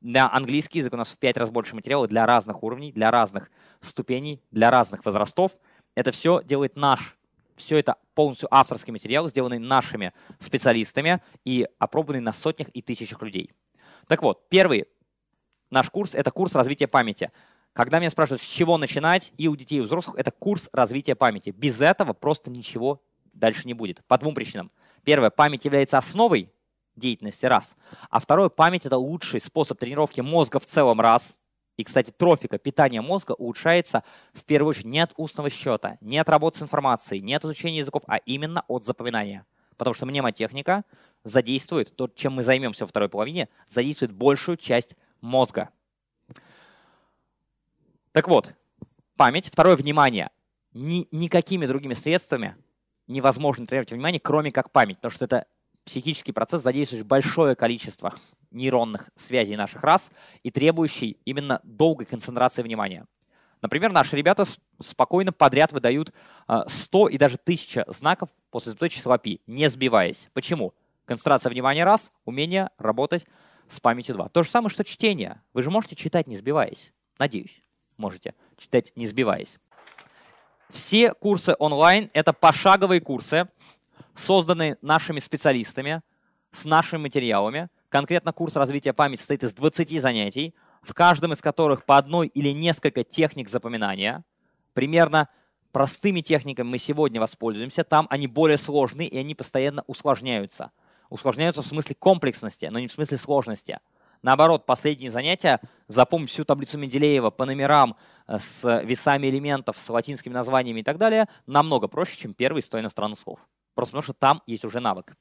На английский язык у нас в 5 раз больше материала для разных уровней, для разных ступеней, для разных возрастов. Это все делает наш, все это полностью авторский материал, сделанный нашими специалистами и опробованный на сотнях и тысячах людей. Так вот, первый наш курс – это курс развития памяти. Когда меня спрашивают, с чего начинать, и у детей, и у взрослых, это курс развития памяти. Без этого просто ничего дальше не будет. По двум причинам. Первое, память является основой деятельности раз. А второе, память – это лучший способ тренировки мозга в целом раз. И, кстати, трофика, питание мозга улучшается в первую очередь не от устного счета, не от работы с информацией, не от изучения языков, а именно от запоминания. Потому что мнемотехника задействует, то, чем мы займемся во второй половине, задействует большую часть мозга. Так вот, память. Второе, внимание. Ни, никакими другими средствами невозможно тренировать внимание, кроме как память, потому что это психический процесс, задействующий большое количество нейронных связей наших рас и требующий именно долгой концентрации внимания. Например, наши ребята спокойно подряд выдают 100 и даже 1000 знаков после запятой числа π, не сбиваясь. Почему? Концентрация внимания раз, умение работать с памятью два. То же самое, что чтение. Вы же можете читать, не сбиваясь. Надеюсь, можете читать, не сбиваясь. Все курсы онлайн — это пошаговые курсы, созданные нашими специалистами, с нашими материалами. Конкретно курс развития памяти состоит из 20 занятий, в каждом из которых по одной или несколько техник запоминания. Примерно простыми техниками мы сегодня воспользуемся. Там они более сложные, и они постоянно усложняются. Усложняются в смысле комплексности, но не в смысле сложности. Наоборот, последние занятия, запомнить всю таблицу Менделеева по номерам э, с весами элементов, с латинскими названиями и так далее, намного проще, чем первые 100 иностранных слов. Просто потому что там есть уже навык.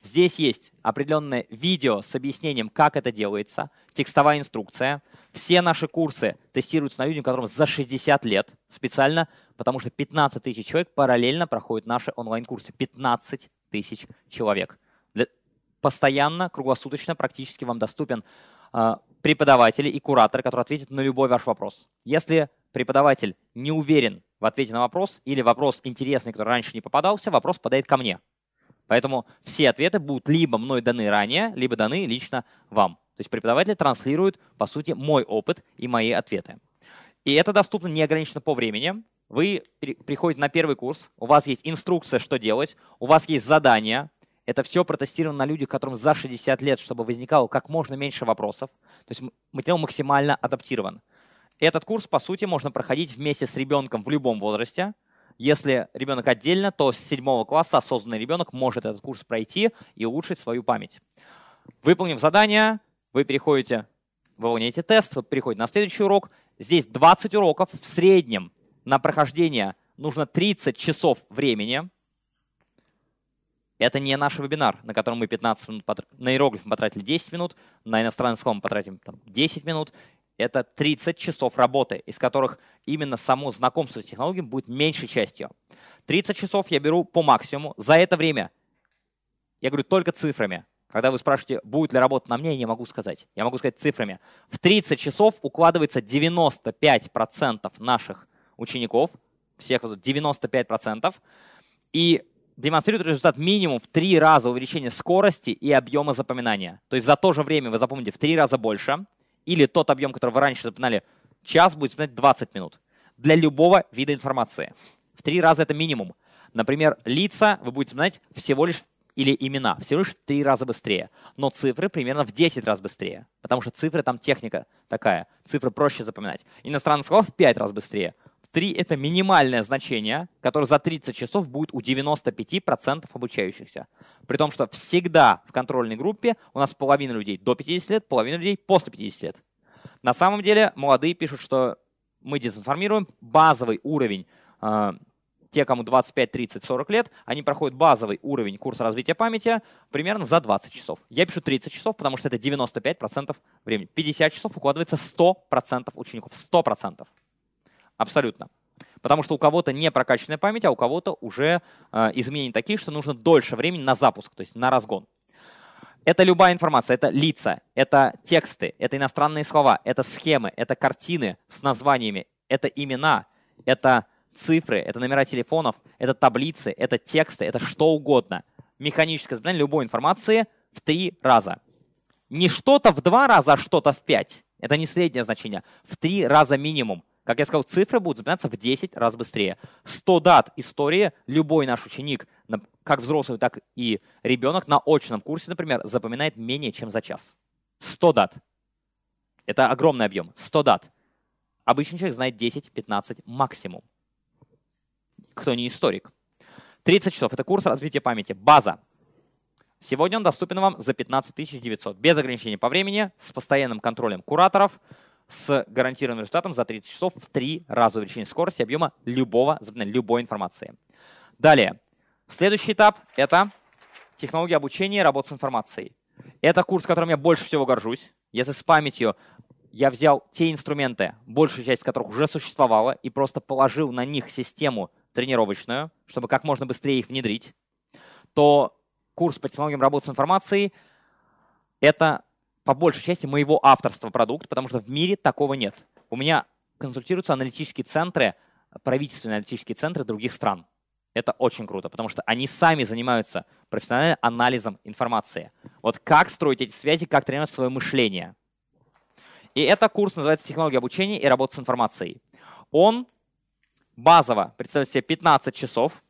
Здесь есть определенное видео с объяснением, как это делается, текстовая инструкция. Все наши курсы тестируются на людях, которым за 60 лет специально, потому что 15 тысяч человек параллельно проходят наши онлайн-курсы. 15 тысяч человек постоянно, круглосуточно практически вам доступен э, преподаватель и куратор, который ответит на любой ваш вопрос. Если преподаватель не уверен в ответе на вопрос или вопрос интересный, который раньше не попадался, вопрос подает ко мне. Поэтому все ответы будут либо мной даны ранее, либо даны лично вам. То есть преподаватель транслирует, по сути, мой опыт и мои ответы. И это доступно неограниченно по времени. Вы приходите на первый курс, у вас есть инструкция, что делать, у вас есть задания, это все протестировано на людях, которым за 60 лет, чтобы возникало как можно меньше вопросов. То есть материал максимально адаптирован. Этот курс, по сути, можно проходить вместе с ребенком в любом возрасте. Если ребенок отдельно, то с седьмого класса осознанный ребенок может этот курс пройти и улучшить свою память. Выполнив задание, вы переходите, выполняете тест, вы переходите на следующий урок. Здесь 20 уроков в среднем на прохождение нужно 30 часов времени. Это не наш вебинар, на котором мы 15 минут потр... на иероглиф мы потратили 10 минут, на иностранный слово мы потратим там, 10 минут. Это 30 часов работы, из которых именно само знакомство с технологией будет меньшей частью. 30 часов я беру по максимуму. За это время, я говорю только цифрами. Когда вы спрашиваете, будет ли работа на мне, я не могу сказать. Я могу сказать цифрами. В 30 часов укладывается 95% наших учеников, всех 95%. И демонстрирует результат минимум в три раза увеличения скорости и объема запоминания. То есть за то же время вы запомните в три раза больше, или тот объем, который вы раньше запоминали час, будет запоминать 20 минут. Для любого вида информации. В три раза это минимум. Например, лица вы будете запоминать всего лишь или имена, всего лишь в три раза быстрее. Но цифры примерно в 10 раз быстрее. Потому что цифры там техника такая. Цифры проще запоминать. Иностранных слов в 5 раз быстрее. 3 — это минимальное значение, которое за 30 часов будет у 95% обучающихся. При том, что всегда в контрольной группе у нас половина людей до 50 лет, половина людей после 50 лет. На самом деле молодые пишут, что мы дезинформируем базовый уровень э, те, кому 25, 30, 40 лет, они проходят базовый уровень курса развития памяти примерно за 20 часов. Я пишу 30 часов, потому что это 95% времени. 50 часов укладывается 100% учеников. 100%. Абсолютно. Потому что у кого-то не прокачанная память, а у кого-то уже э, изменения такие, что нужно дольше времени на запуск, то есть на разгон. Это любая информация, это лица, это тексты, это иностранные слова, это схемы, это картины с названиями, это имена, это цифры, это номера телефонов, это таблицы, это тексты, это что угодно. Механическое запоминание любой информации в три раза. Не что-то в два раза, а что-то в пять. Это не среднее значение. В три раза минимум. Как я сказал, цифры будут запоминаться в 10 раз быстрее. 100 дат истории любой наш ученик, как взрослый, так и ребенок на очном курсе, например, запоминает менее чем за час. 100 дат. Это огромный объем. 100 дат. Обычный человек знает 10-15 максимум. Кто не историк. 30 часов. Это курс развития памяти. База. Сегодня он доступен вам за 15 900. Без ограничений по времени, с постоянным контролем кураторов – с гарантированным результатом за 30 часов в 3 раза увеличение скорости объема любого, любой информации. Далее. Следующий этап — это технология обучения и работа с информацией. Это курс, которым я больше всего горжусь. Если с памятью я взял те инструменты, большая часть которых уже существовала, и просто положил на них систему тренировочную, чтобы как можно быстрее их внедрить, то курс по технологиям работы с информацией — это по большей части моего авторства продукт, потому что в мире такого нет. У меня консультируются аналитические центры, правительственные аналитические центры других стран. Это очень круто, потому что они сами занимаются профессиональным анализом информации. Вот как строить эти связи, как тренировать свое мышление. И это курс называется «Технология обучения и работа с информацией». Он базово представляет себе 15 часов,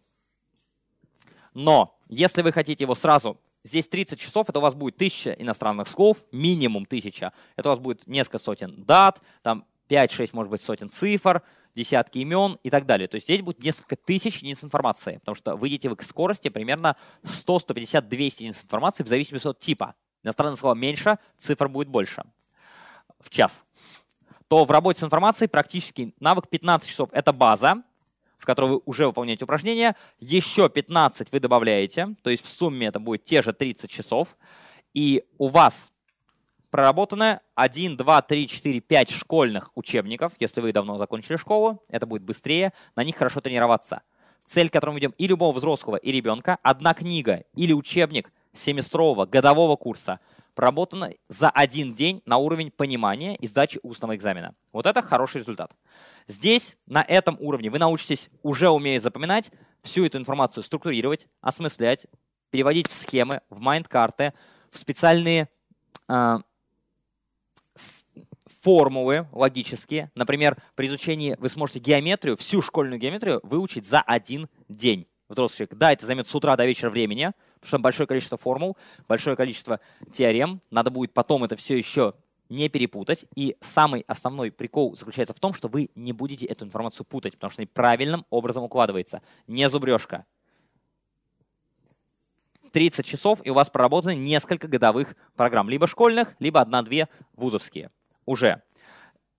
но если вы хотите его сразу, здесь 30 часов, это у вас будет 1000 иностранных слов, минимум 1000. Это у вас будет несколько сотен дат, там 5-6, может быть, сотен цифр, десятки имен и так далее. То есть здесь будет несколько тысяч единиц информации, потому что выйдете вы к скорости примерно 100, 150, 200 единиц информации в зависимости от типа. Иностранное слово меньше, цифр будет больше в час. То в работе с информацией практически навык 15 часов — это база, в которой вы уже выполняете упражнения. Еще 15 вы добавляете, то есть в сумме это будет те же 30 часов. И у вас проработаны 1, 2, 3, 4, 5 школьных учебников. Если вы давно закончили школу, это будет быстрее, на них хорошо тренироваться. Цель, к которой мы идем и любого взрослого, и ребенка, одна книга или учебник семестрового, годового курса проработана за один день на уровень понимания и сдачи устного экзамена. Вот это хороший результат. Здесь, на этом уровне, вы научитесь, уже умея запоминать, всю эту информацию структурировать, осмыслять, переводить в схемы, в майнд-карты, в специальные э, формулы логические. Например, при изучении вы сможете геометрию, всю школьную геометрию выучить за один день. Взрослый человек. Да, это займет с утра до вечера времени, потому что большое количество формул, большое количество теорем. Надо будет потом это все еще не перепутать. И самый основной прикол заключается в том, что вы не будете эту информацию путать, потому что она правильным образом укладывается. Не зубрежка. 30 часов, и у вас проработаны несколько годовых программ. Либо школьных, либо одна-две вузовские. Уже.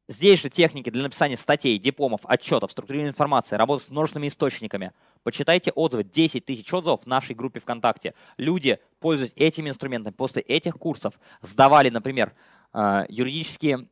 Здесь же техники для написания статей, дипломов, отчетов, структурирования информации, работа с множественными источниками. Почитайте отзывы, 10 тысяч отзывов в нашей группе ВКонтакте. Люди, пользуясь этими инструментами, после этих курсов сдавали, например, юридические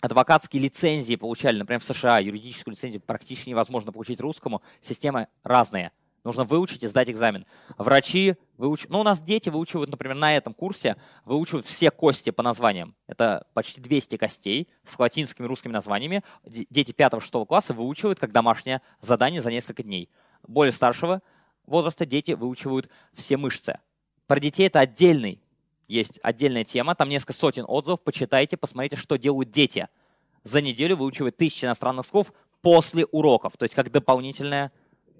адвокатские лицензии получали, например, в США юридическую лицензию практически невозможно получить русскому. Системы разные. Нужно выучить и сдать экзамен. Врачи выучивают, ну у нас дети выучивают, например, на этом курсе выучивают все кости по названиям. Это почти 200 костей с латинскими русскими названиями. Дети 5-6 класса выучивают как домашнее задание за несколько дней. Более старшего возраста дети выучивают все мышцы. Про детей это отдельный есть отдельная тема, там несколько сотен отзывов, почитайте, посмотрите, что делают дети. За неделю выучивают тысячи иностранных слов после уроков, то есть как дополнительное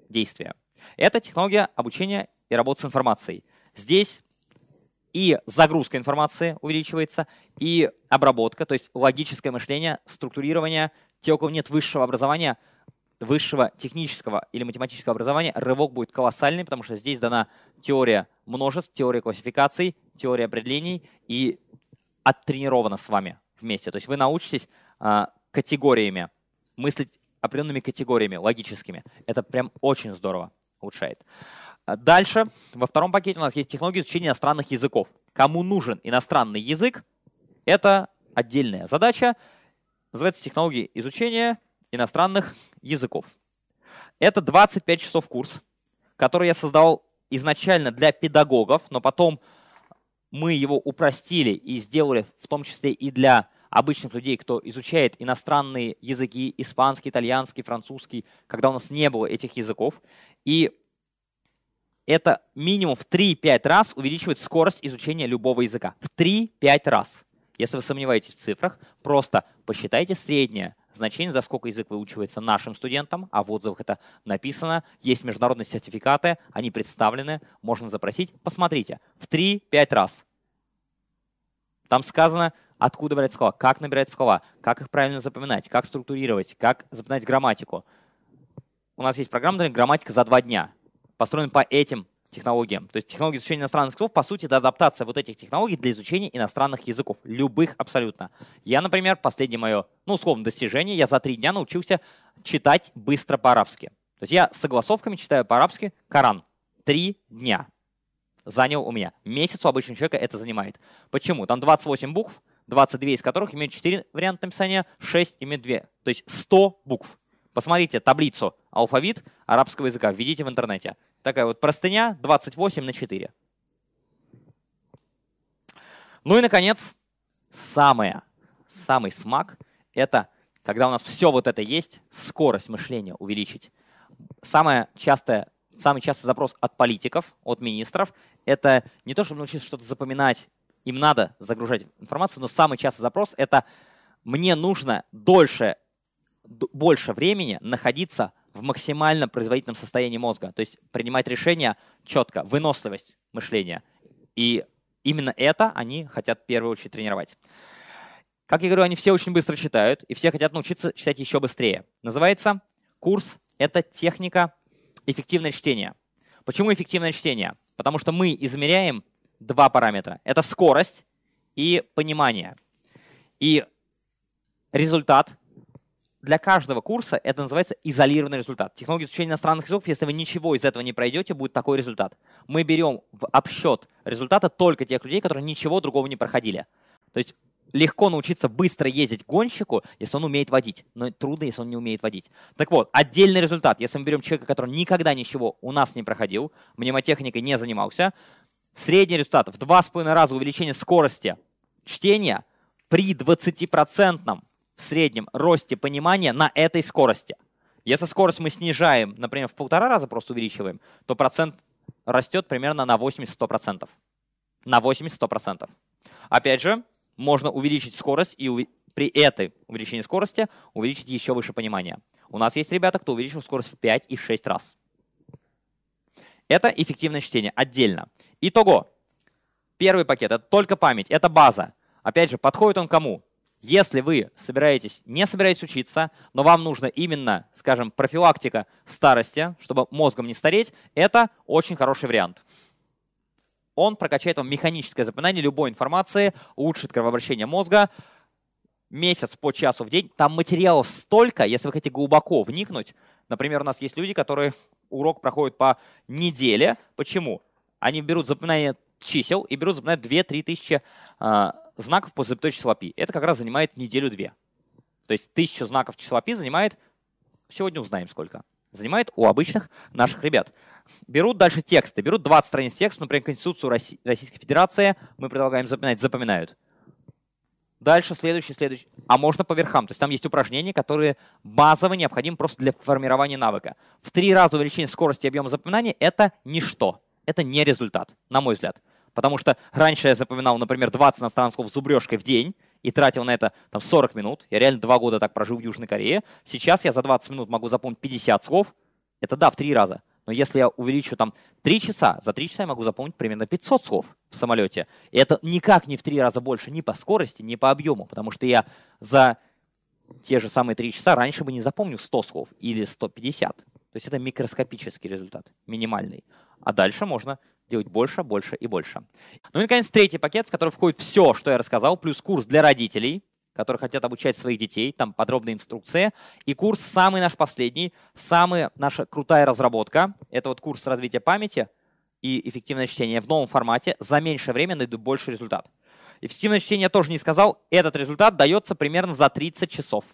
действие. Это технология обучения и работы с информацией. Здесь и загрузка информации увеличивается, и обработка, то есть логическое мышление, структурирование. Те, у кого нет высшего образования, высшего технического или математического образования, рывок будет колоссальный, потому что здесь дана теория множеств, теория классификаций, теория определений и оттренирована с вами вместе. То есть вы научитесь а, категориями, мыслить определенными категориями логическими. Это прям очень здорово улучшает. А дальше, во втором пакете у нас есть технология изучения иностранных языков. Кому нужен иностранный язык, это отдельная задача. Называется технология изучения иностранных языков. Это 25 часов курс, который я создал изначально для педагогов, но потом мы его упростили и сделали в том числе и для обычных людей, кто изучает иностранные языки, испанский, итальянский, французский, когда у нас не было этих языков. И это минимум в 3-5 раз увеличивает скорость изучения любого языка. В 3-5 раз. Если вы сомневаетесь в цифрах, просто посчитайте среднее значение, за сколько язык выучивается нашим студентам, а в отзывах это написано. Есть международные сертификаты, они представлены, можно запросить. Посмотрите, в 3-5 раз. Там сказано, откуда брать слова, как набирать слова, как их правильно запоминать, как структурировать, как запоминать грамматику. У нас есть программа, например, грамматика за два дня, построена по этим технологиям. То есть технологии изучения иностранных языков, по сути, это адаптация вот этих технологий для изучения иностранных языков. Любых абсолютно. Я, например, последнее мое, ну, условно, достижение, я за три дня научился читать быстро по-арабски. То есть я с согласовками читаю по-арабски Коран. Три дня занял у меня. Месяц у обычного человека это занимает. Почему? Там 28 букв, 22 из которых имеют 4 варианта написания, 6 имеют 2. То есть 100 букв. Посмотрите таблицу алфавит арабского языка, введите в интернете. Такая вот простыня 28 на 4. Ну и, наконец, самое, самый смак это когда у нас все вот это есть, скорость мышления увеличить. Самое частое, самый частый запрос от политиков, от министров, это не то, чтобы научиться что-то запоминать, им надо загружать информацию, но самый частый запрос это мне нужно дольше, больше времени находиться в максимально производительном состоянии мозга, то есть принимать решения четко, выносливость мышления. И именно это они хотят в первую очередь тренировать. Как я говорю, они все очень быстро читают, и все хотят научиться читать еще быстрее. Называется курс «Это техника эффективное чтение». Почему эффективное чтение? Потому что мы измеряем два параметра. Это скорость и понимание. И результат для каждого курса это называется изолированный результат. Технология изучения иностранных языков, если вы ничего из этого не пройдете, будет такой результат. Мы берем в обсчет результата только тех людей, которые ничего другого не проходили. То есть легко научиться быстро ездить гонщику, если он умеет водить, но трудно, если он не умеет водить. Так вот, отдельный результат, если мы берем человека, который никогда ничего у нас не проходил, мнемотехникой не занимался, средний результат в два с половиной раза увеличение скорости чтения при 20% в среднем росте понимания на этой скорости. Если скорость мы снижаем, например, в полтора раза просто увеличиваем, то процент растет примерно на 80-100%. На 80-100%. Опять же, можно увеличить скорость и при этой увеличении скорости увеличить еще выше понимание. У нас есть ребята, кто увеличил скорость в 5 и 6 раз. Это эффективное чтение отдельно. Итого. Первый пакет — это только память, это база. Опять же, подходит он кому? Если вы собираетесь, не собираетесь учиться, но вам нужно именно, скажем, профилактика старости, чтобы мозгом не стареть, это очень хороший вариант. Он прокачает вам механическое запоминание любой информации, улучшит кровообращение мозга, месяц по часу в день. Там материалов столько, если вы хотите глубоко вникнуть. Например, у нас есть люди, которые урок проходят по неделе. Почему? Они берут запоминание чисел и берут запоминать 2-3 тысячи э, знаков по запятой числа пи. Это как раз занимает неделю-две. То есть тысяча знаков числа пи занимает, сегодня узнаем сколько, занимает у обычных наших ребят. Берут дальше тексты, берут 20 страниц текста, например, Конституцию Российской Федерации, мы предлагаем запоминать, запоминают. Дальше следующий, следующий. А можно по верхам. То есть там есть упражнения, которые базово необходимы просто для формирования навыка. В три раза увеличение скорости и объема запоминания – это ничто. Это не результат, на мой взгляд. Потому что раньше я запоминал, например, 20 иностранных зубрежкой в день и тратил на это там, 40 минут. Я реально два года так прожил в Южной Корее. Сейчас я за 20 минут могу запомнить 50 слов. Это да, в три раза. Но если я увеличу там 3 часа, за 3 часа я могу запомнить примерно 500 слов в самолете. И это никак не в 3 раза больше ни по скорости, ни по объему. Потому что я за те же самые 3 часа раньше бы не запомнил 100 слов или 150. То есть это микроскопический результат, минимальный. А дальше можно делать больше, больше и больше. Ну и, наконец, третий пакет, в который входит все, что я рассказал, плюс курс для родителей, которые хотят обучать своих детей, там подробная инструкция. И курс самый наш последний, самая наша крутая разработка. Это вот курс развития памяти и эффективное чтение в новом формате. За меньшее время найду больше результат. Эффективное чтение я тоже не сказал. Этот результат дается примерно за 30 часов.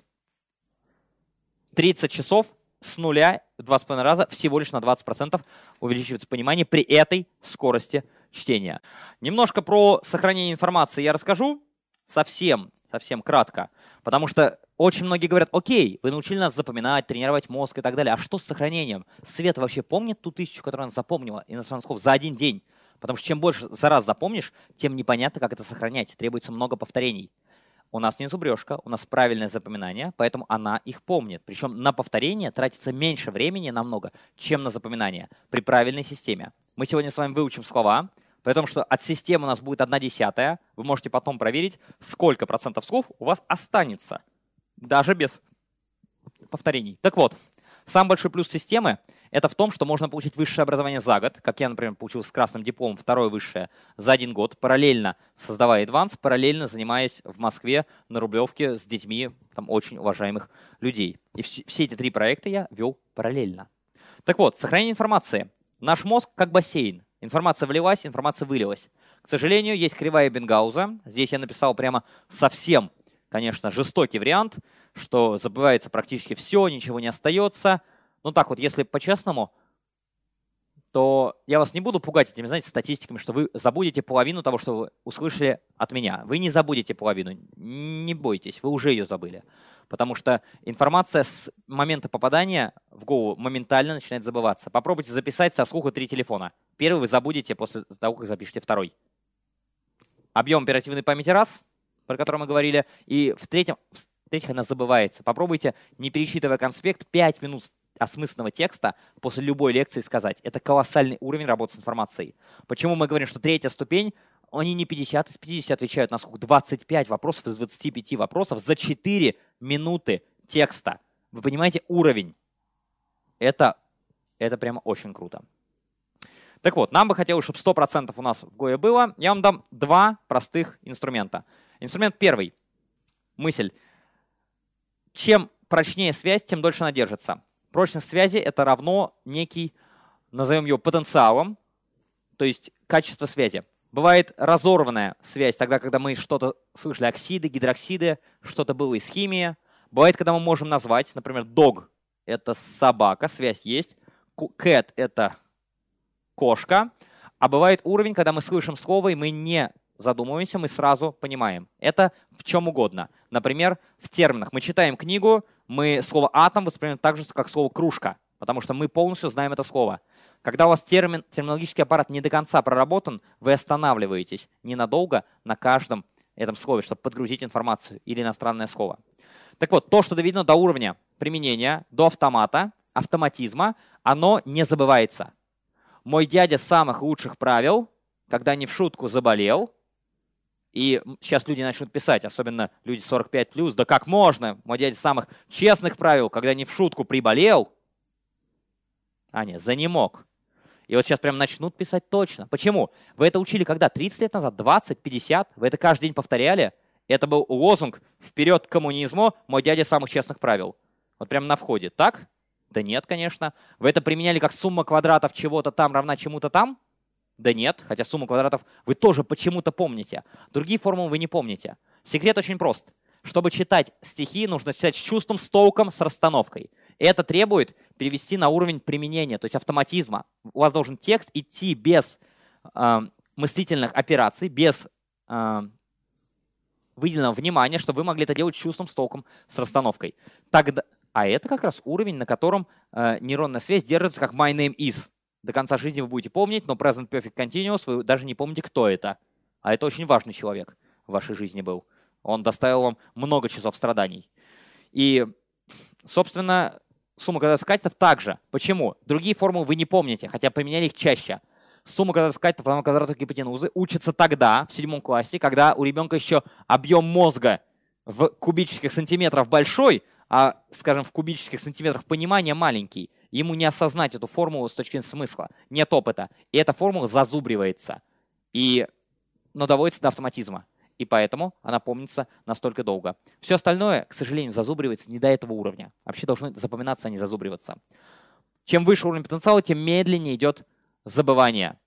30 часов с нуля в 2,5 раза всего лишь на 20% увеличивается понимание при этой скорости чтения. Немножко про сохранение информации я расскажу совсем, совсем кратко, потому что очень многие говорят, окей, вы научили нас запоминать, тренировать мозг и так далее, а что с сохранением? Свет вообще помнит ту тысячу, которую она запомнила иностранных слов за один день? Потому что чем больше за раз запомнишь, тем непонятно, как это сохранять. Требуется много повторений. У нас не зубрежка, у нас правильное запоминание, поэтому она их помнит. Причем на повторение тратится меньше времени намного, чем на запоминание при правильной системе. Мы сегодня с вами выучим слова, при том, что от системы у нас будет одна десятая. Вы можете потом проверить, сколько процентов слов у вас останется, даже без повторений. Так вот, самый большой плюс системы это в том, что можно получить высшее образование за год, как я, например, получил с красным дипломом второе высшее за один год, параллельно создавая адванс, параллельно занимаясь в Москве на Рублевке с детьми там очень уважаемых людей. И все эти три проекта я вел параллельно. Так вот, сохранение информации. Наш мозг как бассейн. Информация влилась, информация вылилась. К сожалению, есть кривая Бенгауза. Здесь я написал прямо совсем, конечно, жестокий вариант, что забывается практически все, ничего не остается – ну так вот, если по-честному, то я вас не буду пугать этими, знаете, статистиками, что вы забудете половину того, что вы услышали от меня. Вы не забудете половину, не бойтесь, вы уже ее забыли. Потому что информация с момента попадания в голову моментально начинает забываться. Попробуйте записать со слуха три телефона. Первый вы забудете после того, как запишете второй. Объем оперативной памяти раз, про который мы говорили, и в третьем, в-третьих, она забывается. Попробуйте, не пересчитывая конспект, 5 минут осмысленного текста после любой лекции сказать. Это колоссальный уровень работы с информацией. Почему мы говорим, что третья ступень, они не 50 из 50 отвечают на сколько? 25 вопросов из 25 вопросов за 4 минуты текста. Вы понимаете уровень? Это, это прямо очень круто. Так вот, нам бы хотелось, чтобы 100% у нас в ГОЕ было. Я вам дам два простых инструмента. Инструмент первый. Мысль. Чем прочнее связь, тем дольше она держится. Прочность связи — это равно некий, назовем его потенциалом, то есть качество связи. Бывает разорванная связь, тогда, когда мы что-то слышали, оксиды, гидроксиды, что-то было из химии. Бывает, когда мы можем назвать, например, dog — это собака, связь есть. Cat — это кошка. А бывает уровень, когда мы слышим слово, и мы не задумываемся, мы сразу понимаем. Это в чем угодно. Например, в терминах. Мы читаем книгу, мы слово «атом» воспринимаем так же, как слово «кружка», потому что мы полностью знаем это слово. Когда у вас термин, терминологический аппарат не до конца проработан, вы останавливаетесь ненадолго на каждом этом слове, чтобы подгрузить информацию или иностранное слово. Так вот, то, что доведено до уровня применения, до автомата, автоматизма, оно не забывается. Мой дядя самых лучших правил, когда не в шутку заболел, и сейчас люди начнут писать, особенно люди 45 плюс, да как можно, мой дядя самых честных правил, когда не в шутку приболел, а не, занемог. И вот сейчас прям начнут писать точно. Почему? Вы это учили когда? 30 лет назад? 20? 50? Вы это каждый день повторяли? Это был лозунг «Вперед к коммунизму! Мой дядя самых честных правил». Вот прям на входе. Так? Да нет, конечно. Вы это применяли как сумма квадратов чего-то там равна чему-то там? Да нет, хотя сумму квадратов вы тоже почему-то помните. Другие формулы вы не помните. Секрет очень прост. Чтобы читать стихи, нужно читать с чувством, с толком, с расстановкой. Это требует перевести на уровень применения, то есть автоматизма. У вас должен текст идти без э, мыслительных операций, без э, выделенного внимания, чтобы вы могли это делать с чувством, с толком, с расстановкой. Тогда, а это как раз уровень, на котором э, нейронная связь держится как my name is. До конца жизни вы будете помнить, но Present Perfect Continuous вы даже не помните, кто это. А это очень важный человек в вашей жизни был. Он доставил вам много часов страданий. И, собственно, сумма квадратов также. Почему? Другие формулы вы не помните, хотя поменяли их чаще. Сумма квадратов катетов равна квадрату гипотенузы учится тогда, в седьмом классе, когда у ребенка еще объем мозга в кубических сантиметрах большой, а, скажем, в кубических сантиметрах понимания маленький ему не осознать эту формулу с точки зрения смысла. Нет опыта. И эта формула зазубривается. И, но доводится до автоматизма. И поэтому она помнится настолько долго. Все остальное, к сожалению, зазубривается не до этого уровня. Вообще должны запоминаться, а не зазубриваться. Чем выше уровень потенциала, тем медленнее идет забывание.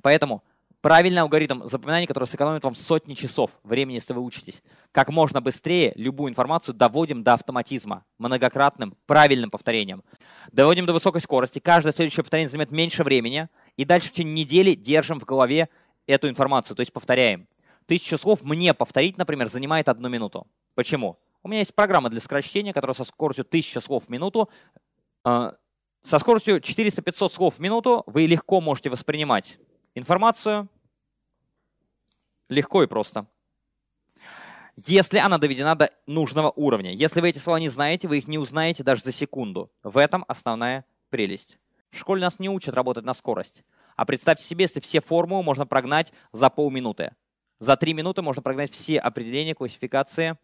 Поэтому Правильный алгоритм запоминания, который сэкономит вам сотни часов времени, если вы учитесь. Как можно быстрее любую информацию доводим до автоматизма, многократным, правильным повторением. Доводим до высокой скорости. Каждое следующее повторение займет меньше времени. И дальше в течение недели держим в голове эту информацию, то есть повторяем. Тысячу слов мне повторить, например, занимает одну минуту. Почему? У меня есть программа для сокращения, которая со скоростью 1000 слов в минуту э, со скоростью 400-500 слов в минуту вы легко можете воспринимать информацию, Легко и просто. Если она доведена до нужного уровня. Если вы эти слова не знаете, вы их не узнаете даже за секунду. В этом основная прелесть. В школе нас не учат работать на скорость. А представьте себе, если все формулы можно прогнать за полминуты. За три минуты можно прогнать все определения, классификации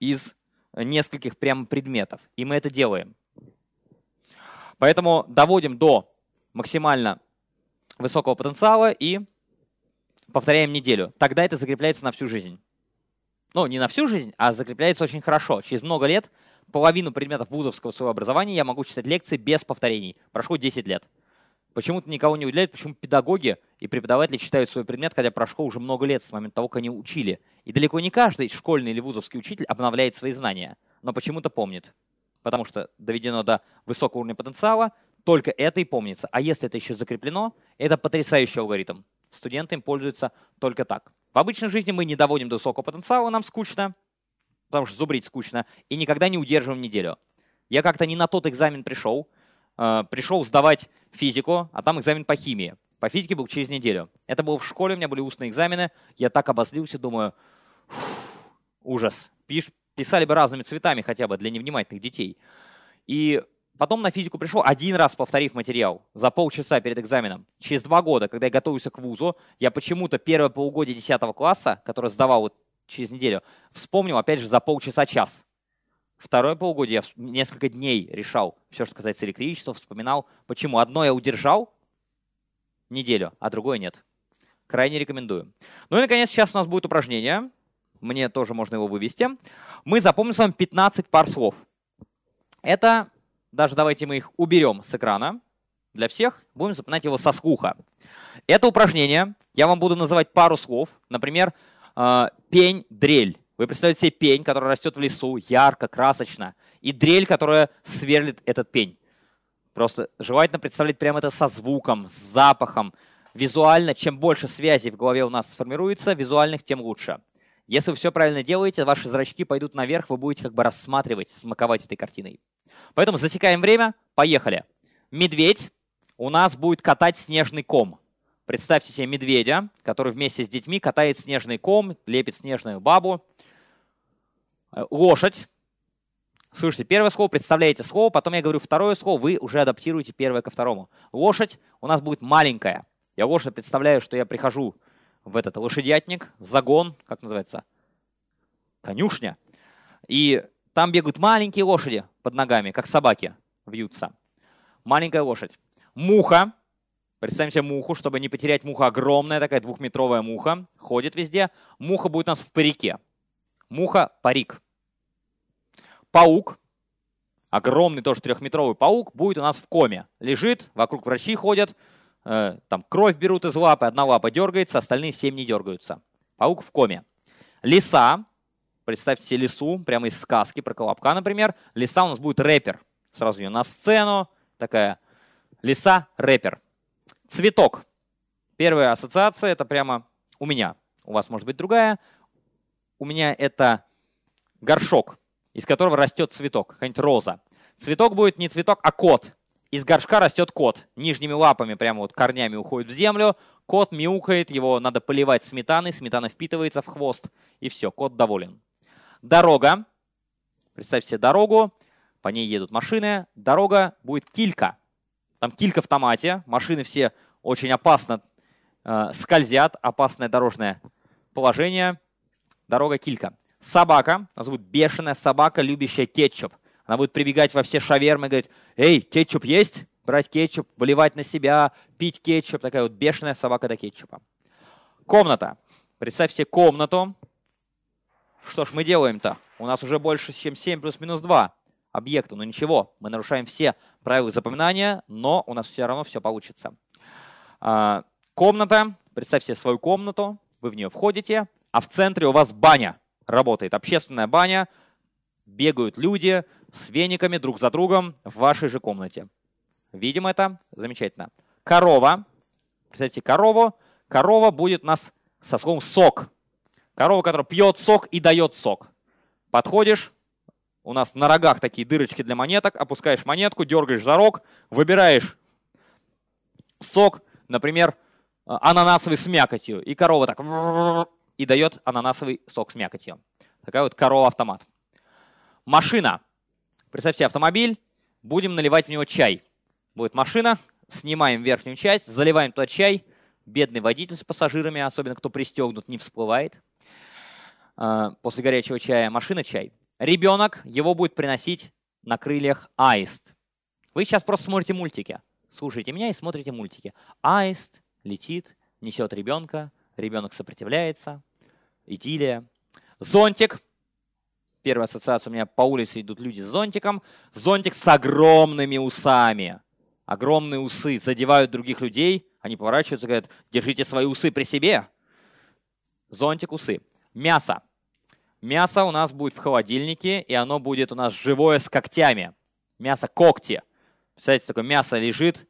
из нескольких прям предметов. И мы это делаем. Поэтому доводим до максимально высокого потенциала и повторяем неделю. Тогда это закрепляется на всю жизнь. Ну, не на всю жизнь, а закрепляется очень хорошо. Через много лет половину предметов вузовского своего образования я могу читать лекции без повторений. Прошло 10 лет. Почему-то никого не удивляет, почему педагоги и преподаватели читают свой предмет, хотя прошло уже много лет с момента того, как они учили. И далеко не каждый школьный или вузовский учитель обновляет свои знания, но почему-то помнит. Потому что доведено до высокого уровня потенциала, только это и помнится. А если это еще закреплено, это потрясающий алгоритм. Студенты им пользуются только так. В обычной жизни мы не доводим до высокого потенциала, нам скучно, потому что зубрить скучно, и никогда не удерживаем неделю. Я как-то не на тот экзамен пришел, э, пришел сдавать физику, а там экзамен по химии. По физике был через неделю. Это было в школе, у меня были устные экзамены, я так обозлился, думаю, ужас. Пиш, писали бы разными цветами хотя бы для невнимательных детей. И потом на физику пришел, один раз повторив материал за полчаса перед экзаменом. Через два года, когда я готовился к вузу, я почему-то первое полугодие 10 класса, которое сдавал вот через неделю, вспомнил опять же за полчаса-час. Второе полугодие я несколько дней решал все, что касается электричества, вспоминал, почему. Одно я удержал неделю, а другое нет. Крайне рекомендую. Ну и, наконец, сейчас у нас будет упражнение. Мне тоже можно его вывести. Мы запомним с вами 15 пар слов. Это, даже давайте мы их уберем с экрана для всех. Будем запоминать его со слуха. Это упражнение. Я вам буду называть пару слов. Например, э, пень, дрель. Вы представляете себе пень, который растет в лесу, ярко, красочно, и дрель, которая сверлит этот пень. Просто желательно представлять прямо это со звуком, с запахом. Визуально, чем больше связей в голове у нас сформируется, визуальных, тем лучше. Если вы все правильно делаете, ваши зрачки пойдут наверх, вы будете как бы рассматривать, смаковать этой картиной. Поэтому засекаем время, поехали. Медведь у нас будет катать снежный ком. Представьте себе медведя, который вместе с детьми катает снежный ком, лепит снежную бабу. Э, лошадь. Слушайте, первое слово, представляете слово, потом я говорю второе слово, вы уже адаптируете первое ко второму. Лошадь у нас будет маленькая. Я лошадь представляю, что я прихожу в этот лошадятник, загон, как называется, конюшня. И там бегают маленькие лошади под ногами, как собаки вьются. Маленькая лошадь. Муха. Представим себе муху, чтобы не потерять муха. Огромная такая двухметровая муха. Ходит везде. Муха будет у нас в парике. Муха – парик. Паук. Огромный тоже трехметровый паук будет у нас в коме. Лежит, вокруг врачи ходят, Э, там кровь берут из лапы, одна лапа дергается, остальные семь не дергаются. Паук в коме. Лиса. Представьте себе лису, прямо из сказки про Колобка, например. Лиса у нас будет рэпер. Сразу ее на сцену. Такая лиса рэпер. Цветок. Первая ассоциация это прямо у меня. У вас может быть другая. У меня это горшок, из которого растет цветок, какая-нибудь роза. Цветок будет не цветок, а кот из горшка растет кот. Нижними лапами прямо вот корнями уходит в землю. Кот мяукает, его надо поливать сметаной, сметана впитывается в хвост. И все, кот доволен. Дорога. Представьте себе дорогу, по ней едут машины. Дорога будет килька. Там килька в томате, машины все очень опасно э, скользят, опасное дорожное положение. Дорога килька. Собака, будет бешеная собака, любящая кетчуп. Она будет прибегать во все шавермы и говорить, эй, кетчуп есть? Брать кетчуп, выливать на себя, пить кетчуп. Такая вот бешеная собака до кетчупа. Комната. Представь себе комнату. Что ж мы делаем-то? У нас уже больше, чем 7 плюс-минус 2 объекта. Но ничего, мы нарушаем все правила запоминания, но у нас все равно все получится. А, комната. Представь себе свою комнату. Вы в нее входите, а в центре у вас баня работает. Общественная баня. Бегают люди, с вениками друг за другом в вашей же комнате. Видим это? Замечательно. Корова. Представьте, корову. Корова будет у нас со словом «сок». Корова, которая пьет сок и дает сок. Подходишь, у нас на рогах такие дырочки для монеток, опускаешь монетку, дергаешь за рог, выбираешь сок, например, ананасовый с мякотью. И корова так и дает ананасовый сок с мякотью. Такая вот корова-автомат. Машина. Представьте автомобиль, будем наливать в него чай. Будет машина, снимаем верхнюю часть, заливаем туда чай. Бедный водитель с пассажирами, особенно кто пристегнут, не всплывает. А, после горячего чая машина чай. Ребенок его будет приносить на крыльях аист. Вы сейчас просто смотрите мультики. Слушайте меня и смотрите мультики. Аист летит, несет ребенка, ребенок сопротивляется. Идиллия. Зонтик Первая ассоциация у меня по улице идут люди с зонтиком. Зонтик с огромными усами. Огромные усы задевают других людей. Они поворачиваются и говорят, держите свои усы при себе. Зонтик, усы. Мясо. Мясо у нас будет в холодильнике, и оно будет у нас живое с когтями. Мясо когти. Представляете, такое мясо лежит,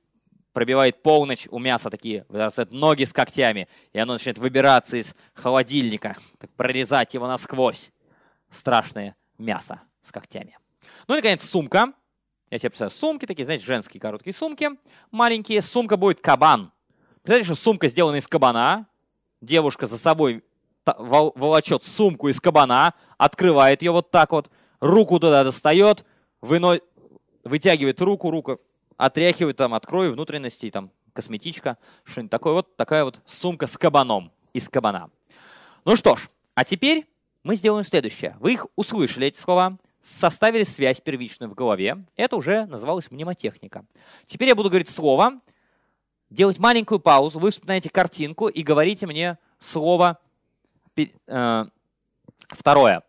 пробивает полночь, у мяса такие вырастают ноги с когтями, и оно начинает выбираться из холодильника, так прорезать его насквозь. Страшное мясо с когтями. Ну и, наконец, сумка. Я себе представляю сумки такие, знаете, женские короткие сумки, маленькие. Сумка будет кабан. Представляете, что сумка сделана из кабана. Девушка за собой волочет сумку из кабана, открывает ее вот так вот, руку туда достает, выно... вытягивает руку, руку отряхивает там от крови, внутренностей, там косметичка, что-нибудь такое. Вот такая вот сумка с кабаном, из кабана. Ну что ж, а теперь мы сделаем следующее. Вы их услышали, эти слова, составили связь первичную в голове. Это уже называлось мнемотехника. Теперь я буду говорить слово, делать маленькую паузу, вы вспоминаете картинку и говорите мне слово э, второе.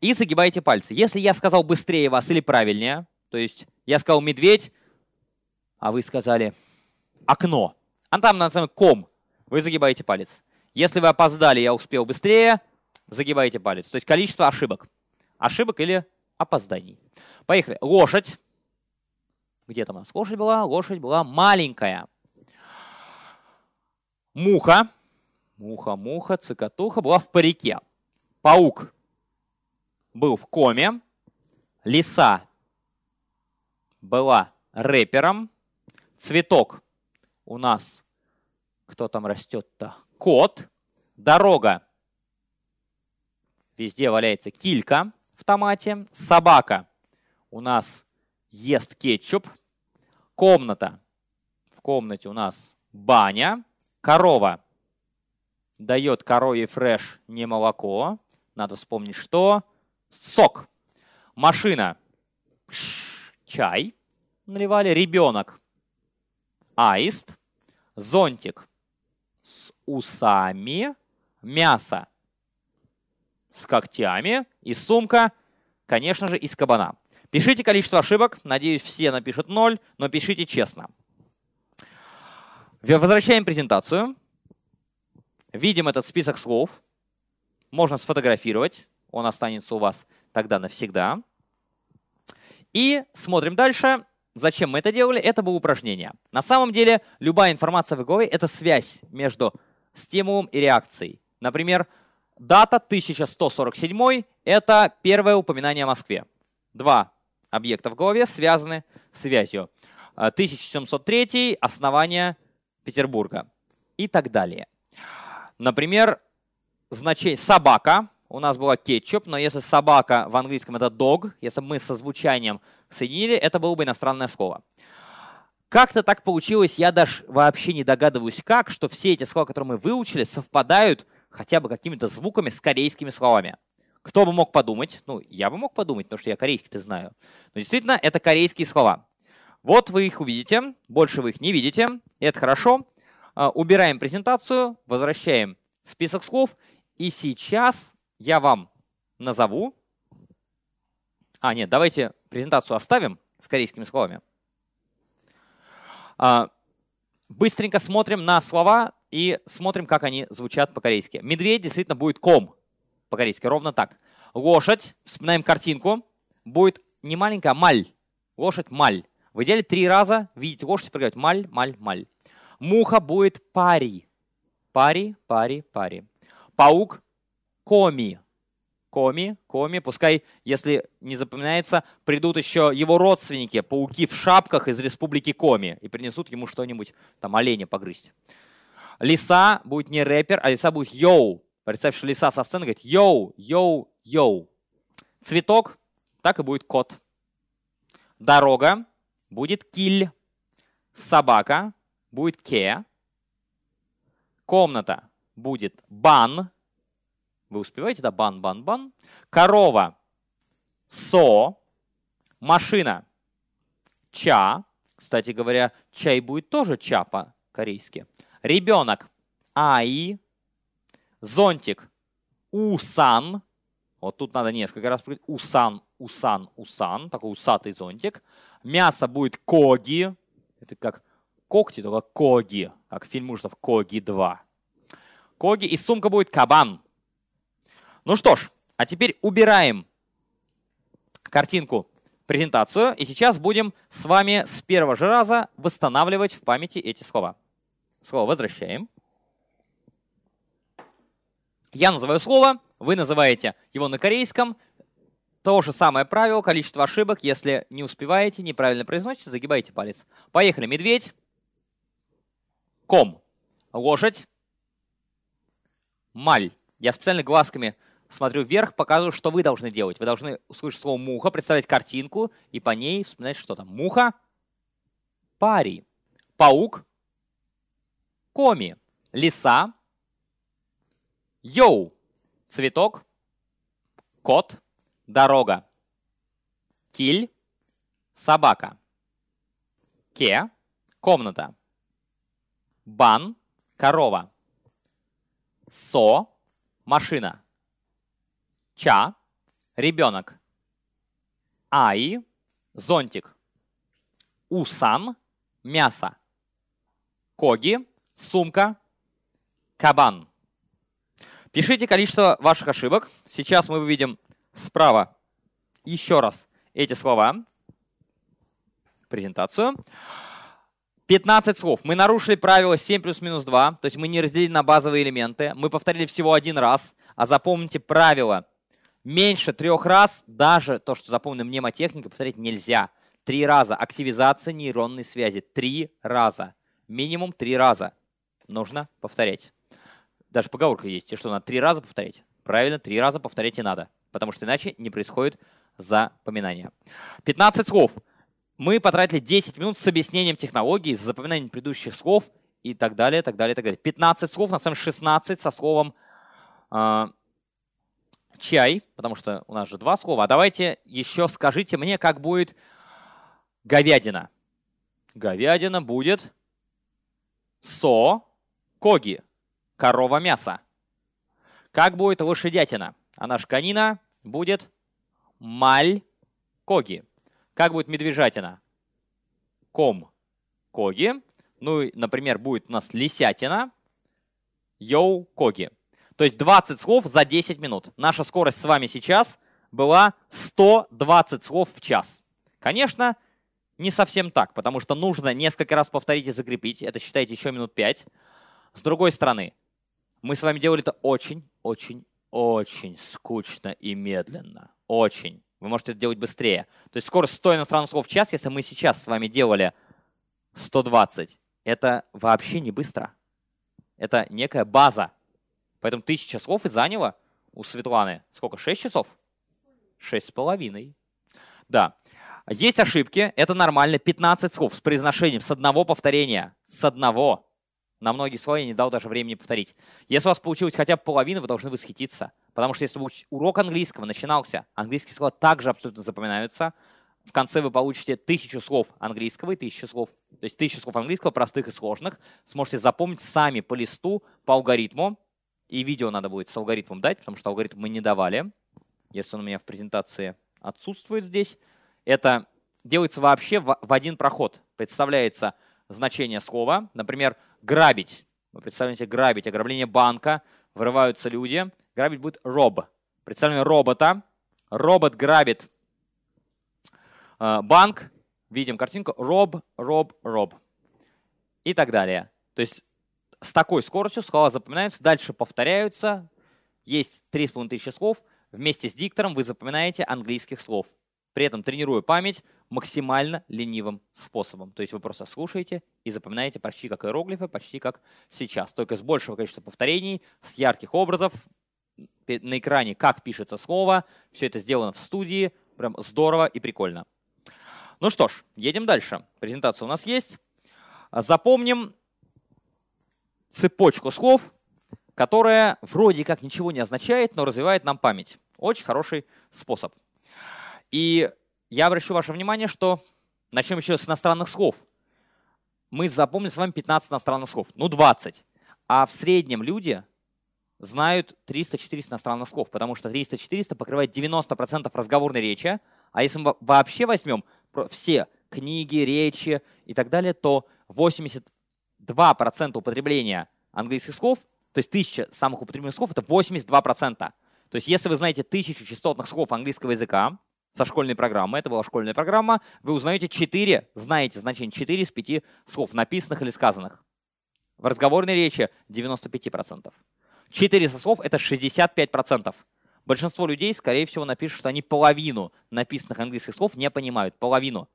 И загибаете пальцы. Если я сказал быстрее вас или правильнее, то есть я сказал медведь, а вы сказали окно. А там на ком. Вы загибаете палец. Если вы опоздали, я успел быстрее, загибаете палец. То есть количество ошибок. Ошибок или опозданий. Поехали. Лошадь. Где там у нас лошадь была? Лошадь была маленькая. Муха. Муха, муха, цикатуха была в парике. Паук был в коме. Лиса была рэпером. Цветок у нас, кто там растет-то? Кот. Дорога. Везде валяется килька в томате. Собака у нас ест кетчуп. Комната. В комнате у нас баня. Корова дает корове фреш не молоко. Надо вспомнить, что. Сок. Машина. Чай наливали. Ребенок аист, зонтик с усами, мясо с когтями и сумка, конечно же, из кабана. Пишите количество ошибок. Надеюсь, все напишут ноль, но пишите честно. Возвращаем презентацию. Видим этот список слов. Можно сфотографировать. Он останется у вас тогда навсегда. И смотрим дальше. Зачем мы это делали? Это было упражнение. На самом деле, любая информация в голове — это связь между стимулом и реакцией. Например, дата 1147 — это первое упоминание о Москве. Два объекта в голове связаны связью. 1703 — основание Петербурга и так далее. Например, значение «собака» у нас была кетчуп, но если собака в английском это dog, если мы со звучанием соединили, это было бы иностранное слово. Как-то так получилось, я даже вообще не догадываюсь как, что все эти слова, которые мы выучили, совпадают хотя бы какими-то звуками с корейскими словами. Кто бы мог подумать? Ну, я бы мог подумать, потому что я корейский-то знаю. Но действительно, это корейские слова. Вот вы их увидите, больше вы их не видите, это хорошо. А, убираем презентацию, возвращаем список слов, и сейчас я вам назову. А, нет, давайте презентацию оставим с корейскими словами. А, быстренько смотрим на слова и смотрим, как они звучат по-корейски. Медведь действительно будет ком по-корейски, ровно так. Лошадь, вспоминаем картинку, будет не маленькая, а 말. Лошадь 말. В идеале три раза видите лошадь проговорить 말, 말, 말. Муха будет 파리. 파리, 파리, 파리. Паук 거미. 거미, 거미, пускай, если не запоминается, придут еще его родственники, пауки в шапках из республики Коми, и принесут ему что-нибудь, там, оленя погрызть. Лиса будет не рэпер, а лиса будет 여우. Представь, что лиса со сцены говорит йоу, йоу, йоу. Цветок, так и будет кот. Дорога будет киль. Собака будет ке. Комната будет бан. Вы успеваете, да? Бан, бан, бан. Корова. Со. Машина. Ча. Кстати говоря, чай будет тоже ча по-корейски. Ребенок. Ай. Зонтик. Усан. Вот тут надо несколько раз. Усан, усан, усан. Такой усатый зонтик. Мясо будет коги. Это как когти, только коги. Как фильм ужасов Коги 2. Коги. И сумка будет кабан. Ну что ж, а теперь убираем картинку презентацию, и сейчас будем с вами с первого же раза восстанавливать в памяти эти слова. Слово возвращаем. Я называю слово, вы называете его на корейском. То же самое правило, количество ошибок. Если не успеваете, неправильно произносите, загибайте палец. Поехали. Медведь. Ком. Лошадь. Маль. Я специально глазками смотрю вверх, показываю, что вы должны делать. Вы должны услышать слово «муха», представить картинку и по ней вспоминать, что там. Муха. Пари. Паук. Коми. Лиса. Йоу. Цветок. Кот. Дорога. Киль. Собака. Ке. Комната. Бан. Корова. Со. Машина. Ча. Ребенок. Ай. Зонтик. Усан. Мясо. Коги. Сумка. Кабан. Пишите количество ваших ошибок. Сейчас мы увидим справа еще раз эти слова. Презентацию. 15 слов. Мы нарушили правило 7 плюс минус 2, то есть мы не разделили на базовые элементы. Мы повторили всего один раз. А запомните правило. Меньше трех раз, даже то, что запомнена мнемотехника, повторить нельзя. Три раза. Активизация нейронной связи. Три раза. Минимум три раза. Нужно повторять. Даже поговорка есть, что надо три раза повторять. Правильно, три раза повторять и надо, потому что иначе не происходит запоминание. 15 слов. Мы потратили 10 минут с объяснением технологии, с запоминанием предыдущих слов и так далее, так далее, так далее. 15 слов, на самом деле 16 со словом э, чай, потому что у нас же два слова. А давайте еще скажите мне, как будет говядина. Говядина будет со коги корова мясо. Как будет лошадятина? Она шканина будет маль коги. Как будет медвежатина? Ком коги. Ну, и, например, будет у нас лисятина. Йоу коги. То есть 20 слов за 10 минут. Наша скорость с вами сейчас была 120 слов в час. Конечно, не совсем так, потому что нужно несколько раз повторить и закрепить. Это считайте еще минут 5. С другой стороны, мы с вами делали это очень, очень, скучно и медленно. Очень. Вы можете это делать быстрее. То есть скорость 100 иностранных слов в час, если мы сейчас с вами делали 120, это вообще не быстро. Это некая база. Поэтому 1000 слов и заняло у Светланы сколько? 6 часов? 6 с половиной. Да. Есть ошибки, это нормально. 15 слов с произношением, с одного повторения. С одного. На многие слова я не дал даже времени повторить. Если у вас получилось хотя бы половина, вы должны восхититься. Потому что если урок английского начинался, английские слова также абсолютно запоминаются. В конце вы получите тысячу слов английского и тысячу слов, то есть тысячу слов английского, простых и сложных. Сможете запомнить сами по листу, по алгоритму. И видео надо будет с алгоритмом дать, потому что алгоритм мы не давали. Если он у меня в презентации отсутствует здесь. Это делается вообще в один проход. Представляется значение слова. Например, грабить. Вы представляете, грабить, ограбление банка, врываются люди. Грабить будет роб. Представление робота. Робот грабит э, банк. Видим картинку. Роб, роб, роб. И так далее. То есть с такой скоростью слова запоминаются, дальше повторяются. Есть 3500 слов. Вместе с диктором вы запоминаете английских слов. При этом тренируя память, максимально ленивым способом. То есть вы просто слушаете и запоминаете почти как иероглифы, почти как сейчас. Только с большего количества повторений, с ярких образов, на экране, как пишется слово. Все это сделано в студии. Прям здорово и прикольно. Ну что ж, едем дальше. Презентация у нас есть. Запомним цепочку слов, которая вроде как ничего не означает, но развивает нам память. Очень хороший способ. И я обращу ваше внимание, что начнем еще с иностранных слов. Мы запомнили с вами 15 иностранных слов, ну 20. А в среднем люди знают 300-400 иностранных слов, потому что 300-400 покрывает 90% разговорной речи. А если мы вообще возьмем все книги, речи и так далее, то 82% употребления английских слов, то есть 1000 самых употребленных слов, это 82%. То есть если вы знаете 1000 частотных слов английского языка, со школьной программы. Это была школьная программа. Вы узнаете 4, знаете значение 4 из 5 слов, написанных или сказанных. В разговорной речи 95%. 400 слов — это 65%. Большинство людей, скорее всего, напишут, что они половину написанных английских слов не понимают. Половину.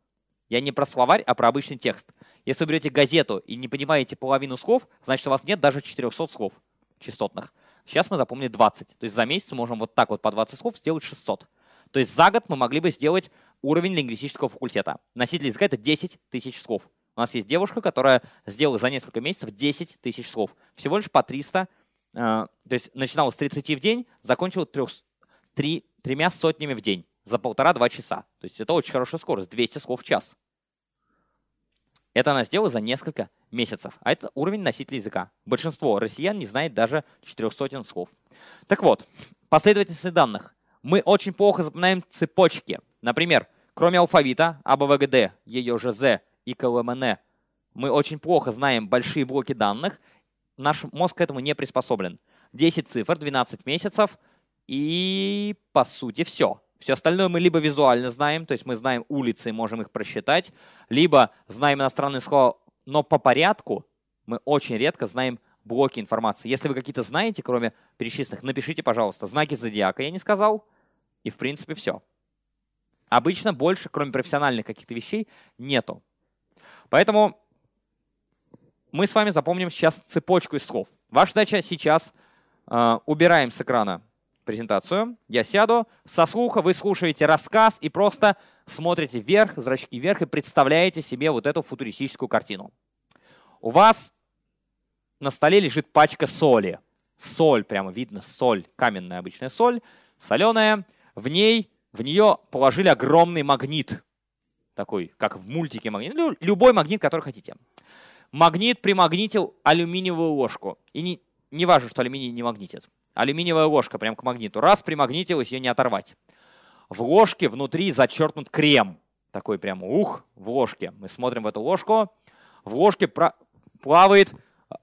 Я не про словарь, а про обычный текст. Если вы берете газету и не понимаете половину слов, значит, у вас нет даже 400 слов частотных. Сейчас мы запомнили 20. То есть за месяц можем вот так вот по 20 слов сделать 600. То есть за год мы могли бы сделать уровень лингвистического факультета. Носитель языка — это 10 тысяч слов. У нас есть девушка, которая сделала за несколько месяцев 10 тысяч слов. Всего лишь по 300. Э, то есть начинала с 30 в день, закончила трех, три, тремя сотнями в день за полтора-два часа. То есть это очень хорошая скорость, 200 слов в час. Это она сделала за несколько месяцев. А это уровень носителя языка. Большинство россиян не знает даже 400 слов. Так вот, последовательность данных. Мы очень плохо запоминаем цепочки. Например, кроме алфавита, АБВГД, ЕЙОЖЗ и КЛМН, мы очень плохо знаем большие блоки данных. Наш мозг к этому не приспособлен. 10 цифр, 12 месяцев и, по сути, все. Все остальное мы либо визуально знаем, то есть мы знаем улицы и можем их просчитать, либо знаем иностранные слова, но по порядку мы очень редко знаем блоки информации. Если вы какие-то знаете, кроме перечисленных, напишите, пожалуйста, знаки зодиака я не сказал, и в принципе все. Обычно больше, кроме профессиональных каких-то вещей, нету. Поэтому мы с вами запомним сейчас цепочку из слов. Ваша задача сейчас э, убираем с экрана презентацию, я сяду, со слуха вы слушаете рассказ и просто смотрите вверх, зрачки вверх и представляете себе вот эту футуристическую картину. У вас на столе лежит пачка соли. Соль, прямо видно, соль, каменная обычная соль, соленая. В ней, в нее положили огромный магнит. Такой, как в мультике магнит. Любой магнит, который хотите. Магнит примагнитил алюминиевую ложку. И не, не важно, что алюминий не магнитит. Алюминиевая ложка прям к магниту. Раз примагнитилась, ее не оторвать. В ложке внутри зачеркнут крем. Такой прям ух, в ложке. Мы смотрим в эту ложку. В ложке плавает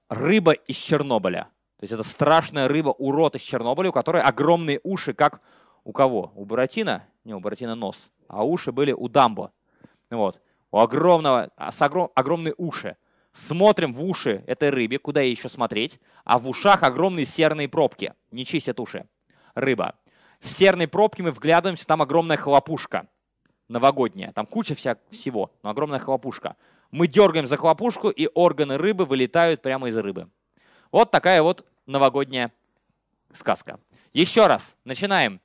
рыба из Чернобыля. То есть это страшная рыба, урод из Чернобыля, у которой огромные уши, как у кого? У Буратино? Не, у Буратино нос. А уши были у Дамбо. Вот. У огромного, а с огром, огромные уши. Смотрим в уши этой рыбе, куда ей еще смотреть, а в ушах огромные серные пробки. Не чистят уши. Рыба. В серной пробке мы вглядываемся, там огромная хлопушка новогодняя. Там куча вся, всего, но огромная хлопушка. Мы дергаем за хлопушку, и органы рыбы вылетают прямо из рыбы. Вот такая вот новогодняя сказка. Еще раз, начинаем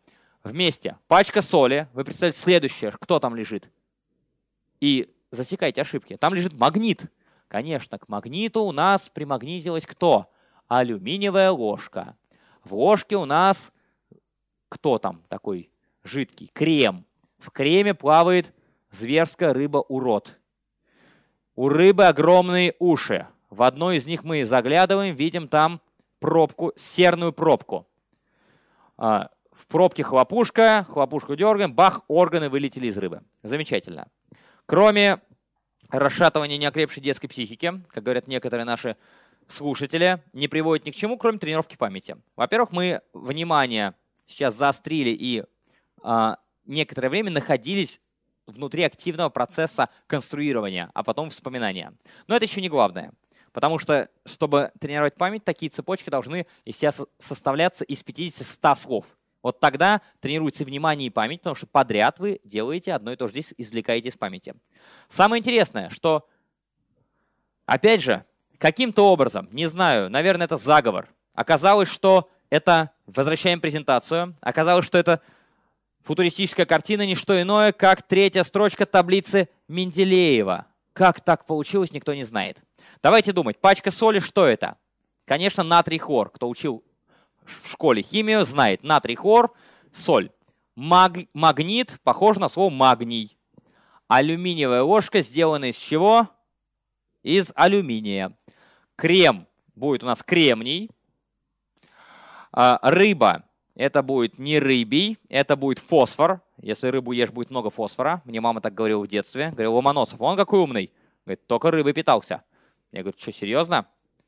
вместе. Пачка соли. Вы представляете следующее, кто там лежит. И засекайте ошибки. Там лежит магнит. Конечно, к магниту у нас примагнитилась кто? Алюминиевая ложка. В ложке у нас кто там такой жидкий? Крем. В креме плавает зверская рыба-урод. У рыбы огромные уши. В одной из них мы заглядываем, видим там пробку, серную пробку. В пробке хлопушка, хлопушку дергаем, бах, органы вылетели из рыбы. Замечательно. Кроме расшатывание неокрепшей детской психики, как говорят некоторые наши слушатели, не приводит ни к чему, кроме тренировки памяти. Во-первых, мы внимание сейчас заострили и э, некоторое время находились внутри активного процесса конструирования, а потом вспоминания. Но это еще не главное. Потому что, чтобы тренировать память, такие цепочки должны себя составляться из 50-100 слов. Вот тогда тренируется внимание и память, потому что подряд вы делаете одно и то же здесь, извлекаете из памяти. Самое интересное, что, опять же, каким-то образом, не знаю, наверное, это заговор, оказалось, что это, возвращаем презентацию, оказалось, что это футуристическая картина не что иное, как третья строчка таблицы Менделеева. Как так получилось, никто не знает. Давайте думать, пачка соли, что это? Конечно, натрий хлор. Кто учил в школе химию, знает натрий, хлор, соль. Маг, магнит похож на слово магний. Алюминиевая ложка сделана из чего? Из алюминия. Крем будет у нас кремний. А, рыба это будет не рыбий, это будет фосфор. Если рыбу ешь, будет много фосфора. Мне мама так говорила в детстве. Говорил, Ломоносов, он какой умный. Говорит, только рыбой питался. Я говорю, что, серьезно?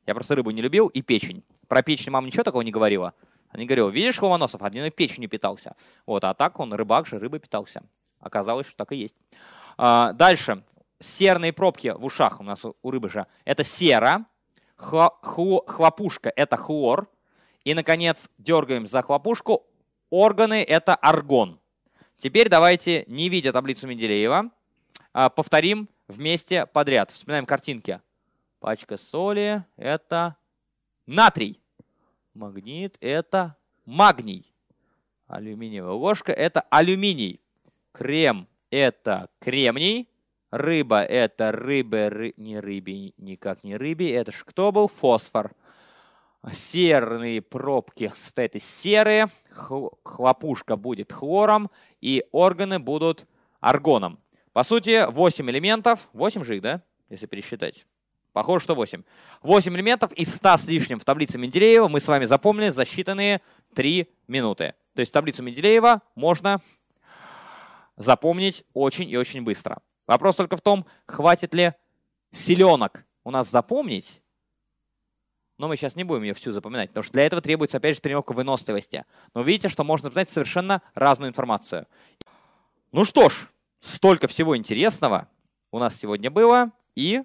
Я просто рыбу не любил и печень. Про печень мама ничего такого не говорила. Они говорили, видишь, Ломоносов один и печенью питался. Вот, а так он рыбак же, рыбой питался. Оказалось, что так и есть. А, дальше. Серные пробки в ушах у нас у рыбы же. Это сера. Хлопушка – это хлор. И, наконец, дергаем за хлопушку. Органы – это аргон. Теперь давайте, не видя таблицу Менделеева, а, повторим вместе подряд. Вспоминаем картинки. Пачка соли – это натрий. Магнит – это магний. Алюминиевая ложка – это алюминий. Крем – это кремний. Рыба – это рыба, ры... не рыбе, никак не рыбе. Это ж кто был? Фосфор. Серные пробки стоят из серы. Хлопушка будет хлором. И органы будут аргоном. По сути, 8 элементов. 8 же их, да? Если пересчитать. Похоже, что 8. 8 элементов из 100 с лишним в таблице Менделеева мы с вами запомнили за считанные 3 минуты. То есть таблицу Менделеева можно запомнить очень и очень быстро. Вопрос только в том, хватит ли селенок у нас запомнить, но мы сейчас не будем ее всю запоминать, потому что для этого требуется, опять же, тренировка выносливости. Но видите, что можно запоминать совершенно разную информацию. Ну что ж, столько всего интересного у нас сегодня было, и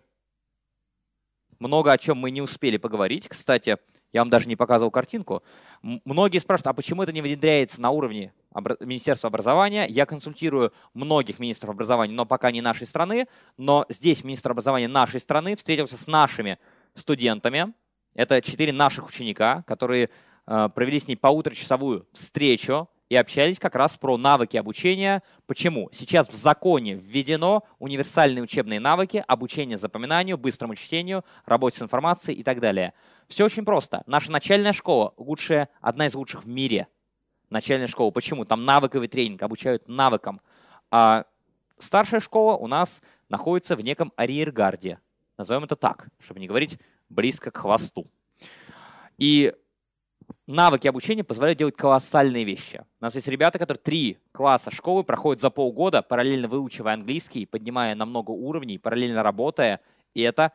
много о чем мы не успели поговорить. Кстати, я вам даже не показывал картинку. Многие спрашивают, а почему это не внедряется на уровне Министерства образования? Я консультирую многих министров образования, но пока не нашей страны. Но здесь министр образования нашей страны встретился с нашими студентами. Это четыре наших ученика, которые э, провели с ней полуторачасовую встречу и общались как раз про навыки обучения. Почему? Сейчас в законе введено универсальные учебные навыки, обучение запоминанию, быстрому чтению, работе с информацией и так далее. Все очень просто. Наша начальная школа лучшая, одна из лучших в мире. Начальная школа. Почему? Там навыковый тренинг, обучают навыкам. А старшая школа у нас находится в неком арьергарде. Назовем это так, чтобы не говорить близко к хвосту. И навыки обучения позволяют делать колоссальные вещи. У нас есть ребята, которые три класса школы проходят за полгода, параллельно выучивая английский, поднимая на много уровней, параллельно работая. И это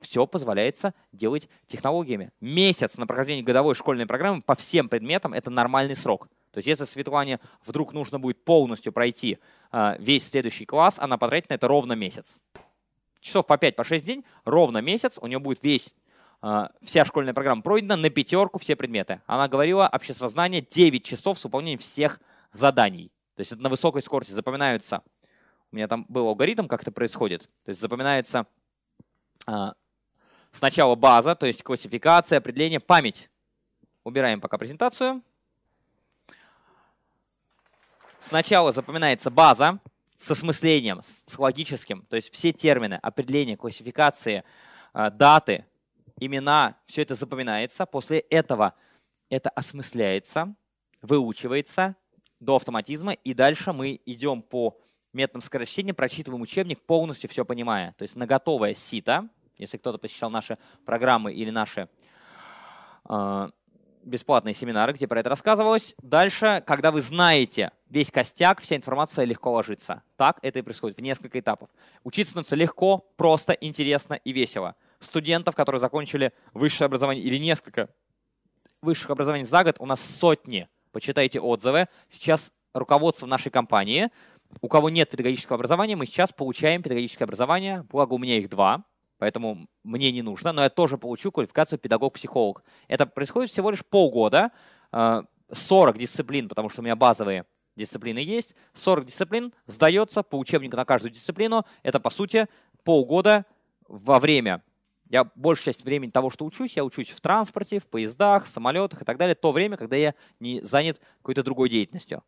все позволяется делать технологиями. Месяц на прохождение годовой школьной программы по всем предметам – это нормальный срок. То есть если Светлане вдруг нужно будет полностью пройти э, весь следующий класс, она потратит на это ровно месяц. Часов по 5, по 6 день, ровно месяц, у нее будет весь вся школьная программа пройдена, на пятерку все предметы. Она говорила обществознание 9 часов с выполнением всех заданий. То есть это на высокой скорости запоминаются. У меня там был алгоритм, как это происходит. То есть запоминается а, сначала база, то есть классификация, определение, память. Убираем пока презентацию. Сначала запоминается база с осмыслением, с логическим, то есть все термины, определения, классификации, а, даты, имена, все это запоминается. После этого это осмысляется, выучивается до автоматизма, и дальше мы идем по методам скорочтения, прочитываем учебник, полностью все понимая. То есть на готовое сито, если кто-то посещал наши программы или наши э, бесплатные семинары, где про это рассказывалось. Дальше, когда вы знаете весь костяк, вся информация легко ложится. Так это и происходит в несколько этапов. Учиться становится легко, просто, интересно и весело студентов, которые закончили высшее образование или несколько высших образований за год, у нас сотни. Почитайте отзывы. Сейчас руководство нашей компании, у кого нет педагогического образования, мы сейчас получаем педагогическое образование, благо у меня их два, поэтому мне не нужно, но я тоже получу квалификацию педагог-психолог. Это происходит всего лишь полгода, 40 э, дисциплин, потому что у меня базовые дисциплины есть, 40 дисциплин сдается по учебнику на каждую дисциплину. Это, по сути, полгода во время я большую часть времени того, что учусь, я учусь в транспорте, в поездах, самолетах и так далее. То время, когда я не занят какой-то другой деятельностью.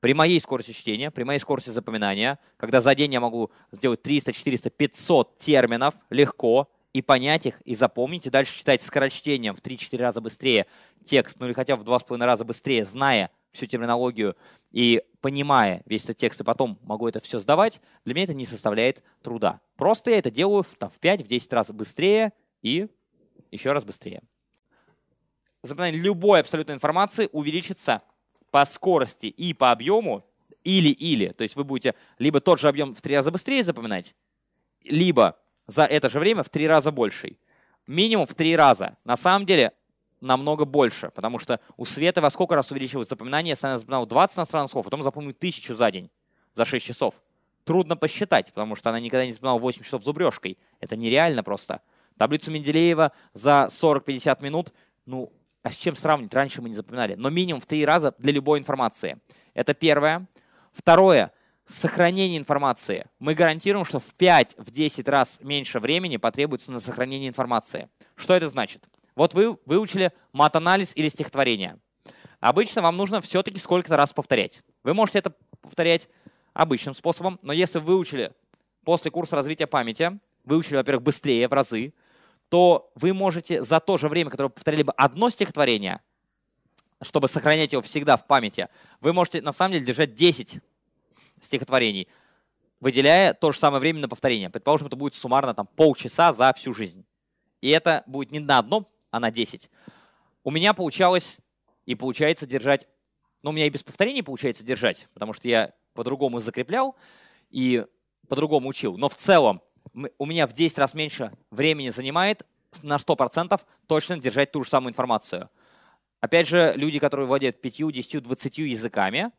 При моей скорости чтения, при моей скорости запоминания, когда за день я могу сделать 300, 400, 500 терминов легко, и понять их, и запомнить, и дальше читать скорочтением в 3-4 раза быстрее текст, ну или хотя бы в 2,5 раза быстрее, зная всю терминологию и понимая весь этот текст, и потом могу это все сдавать, для меня это не составляет труда. Просто я это делаю там, в 5-10 раз быстрее и еще раз быстрее. Запоминание любой абсолютной информации увеличится по скорости и по объему или-или. То есть вы будете либо тот же объем в три раза быстрее запоминать, либо за это же время в три раза больший. Минимум в три раза. На самом деле намного больше, потому что у Света во сколько раз увеличивается запоминание, если она запоминала 20 иностранных слов, потом запомнит тысячу за день. за 6 часов? Трудно посчитать, потому что она никогда не занимала 8 часов зубрежкой. Это нереально просто. Таблицу Менделеева за 40-50 минут, ну, а с чем сравнить? Раньше мы не запоминали. Но минимум в три раза для любой информации. Это первое. Второе. Сохранение информации. Мы гарантируем, что в 5-10 раз меньше времени потребуется на сохранение информации. Что это значит? Вот вы выучили мат-анализ или стихотворение. Обычно вам нужно все-таки сколько-то раз повторять. Вы можете это повторять обычным способом, но если вы выучили после курса развития памяти, выучили, во-первых, быстрее в разы, то вы можете за то же время, которое вы повторили бы одно стихотворение, чтобы сохранять его всегда в памяти, вы можете на самом деле держать 10 стихотворений, выделяя то же самое время на повторение. Предположим, это будет суммарно там, полчаса за всю жизнь. И это будет не на одно, а на 10. У меня получалось и получается держать, ну, у меня и без повторений получается держать, потому что я по-другому закреплял и по-другому учил. Но в целом у меня в 10 раз меньше времени занимает на 100% точно держать ту же самую информацию. Опять же, люди, которые владеют 5, 10, 20 языками,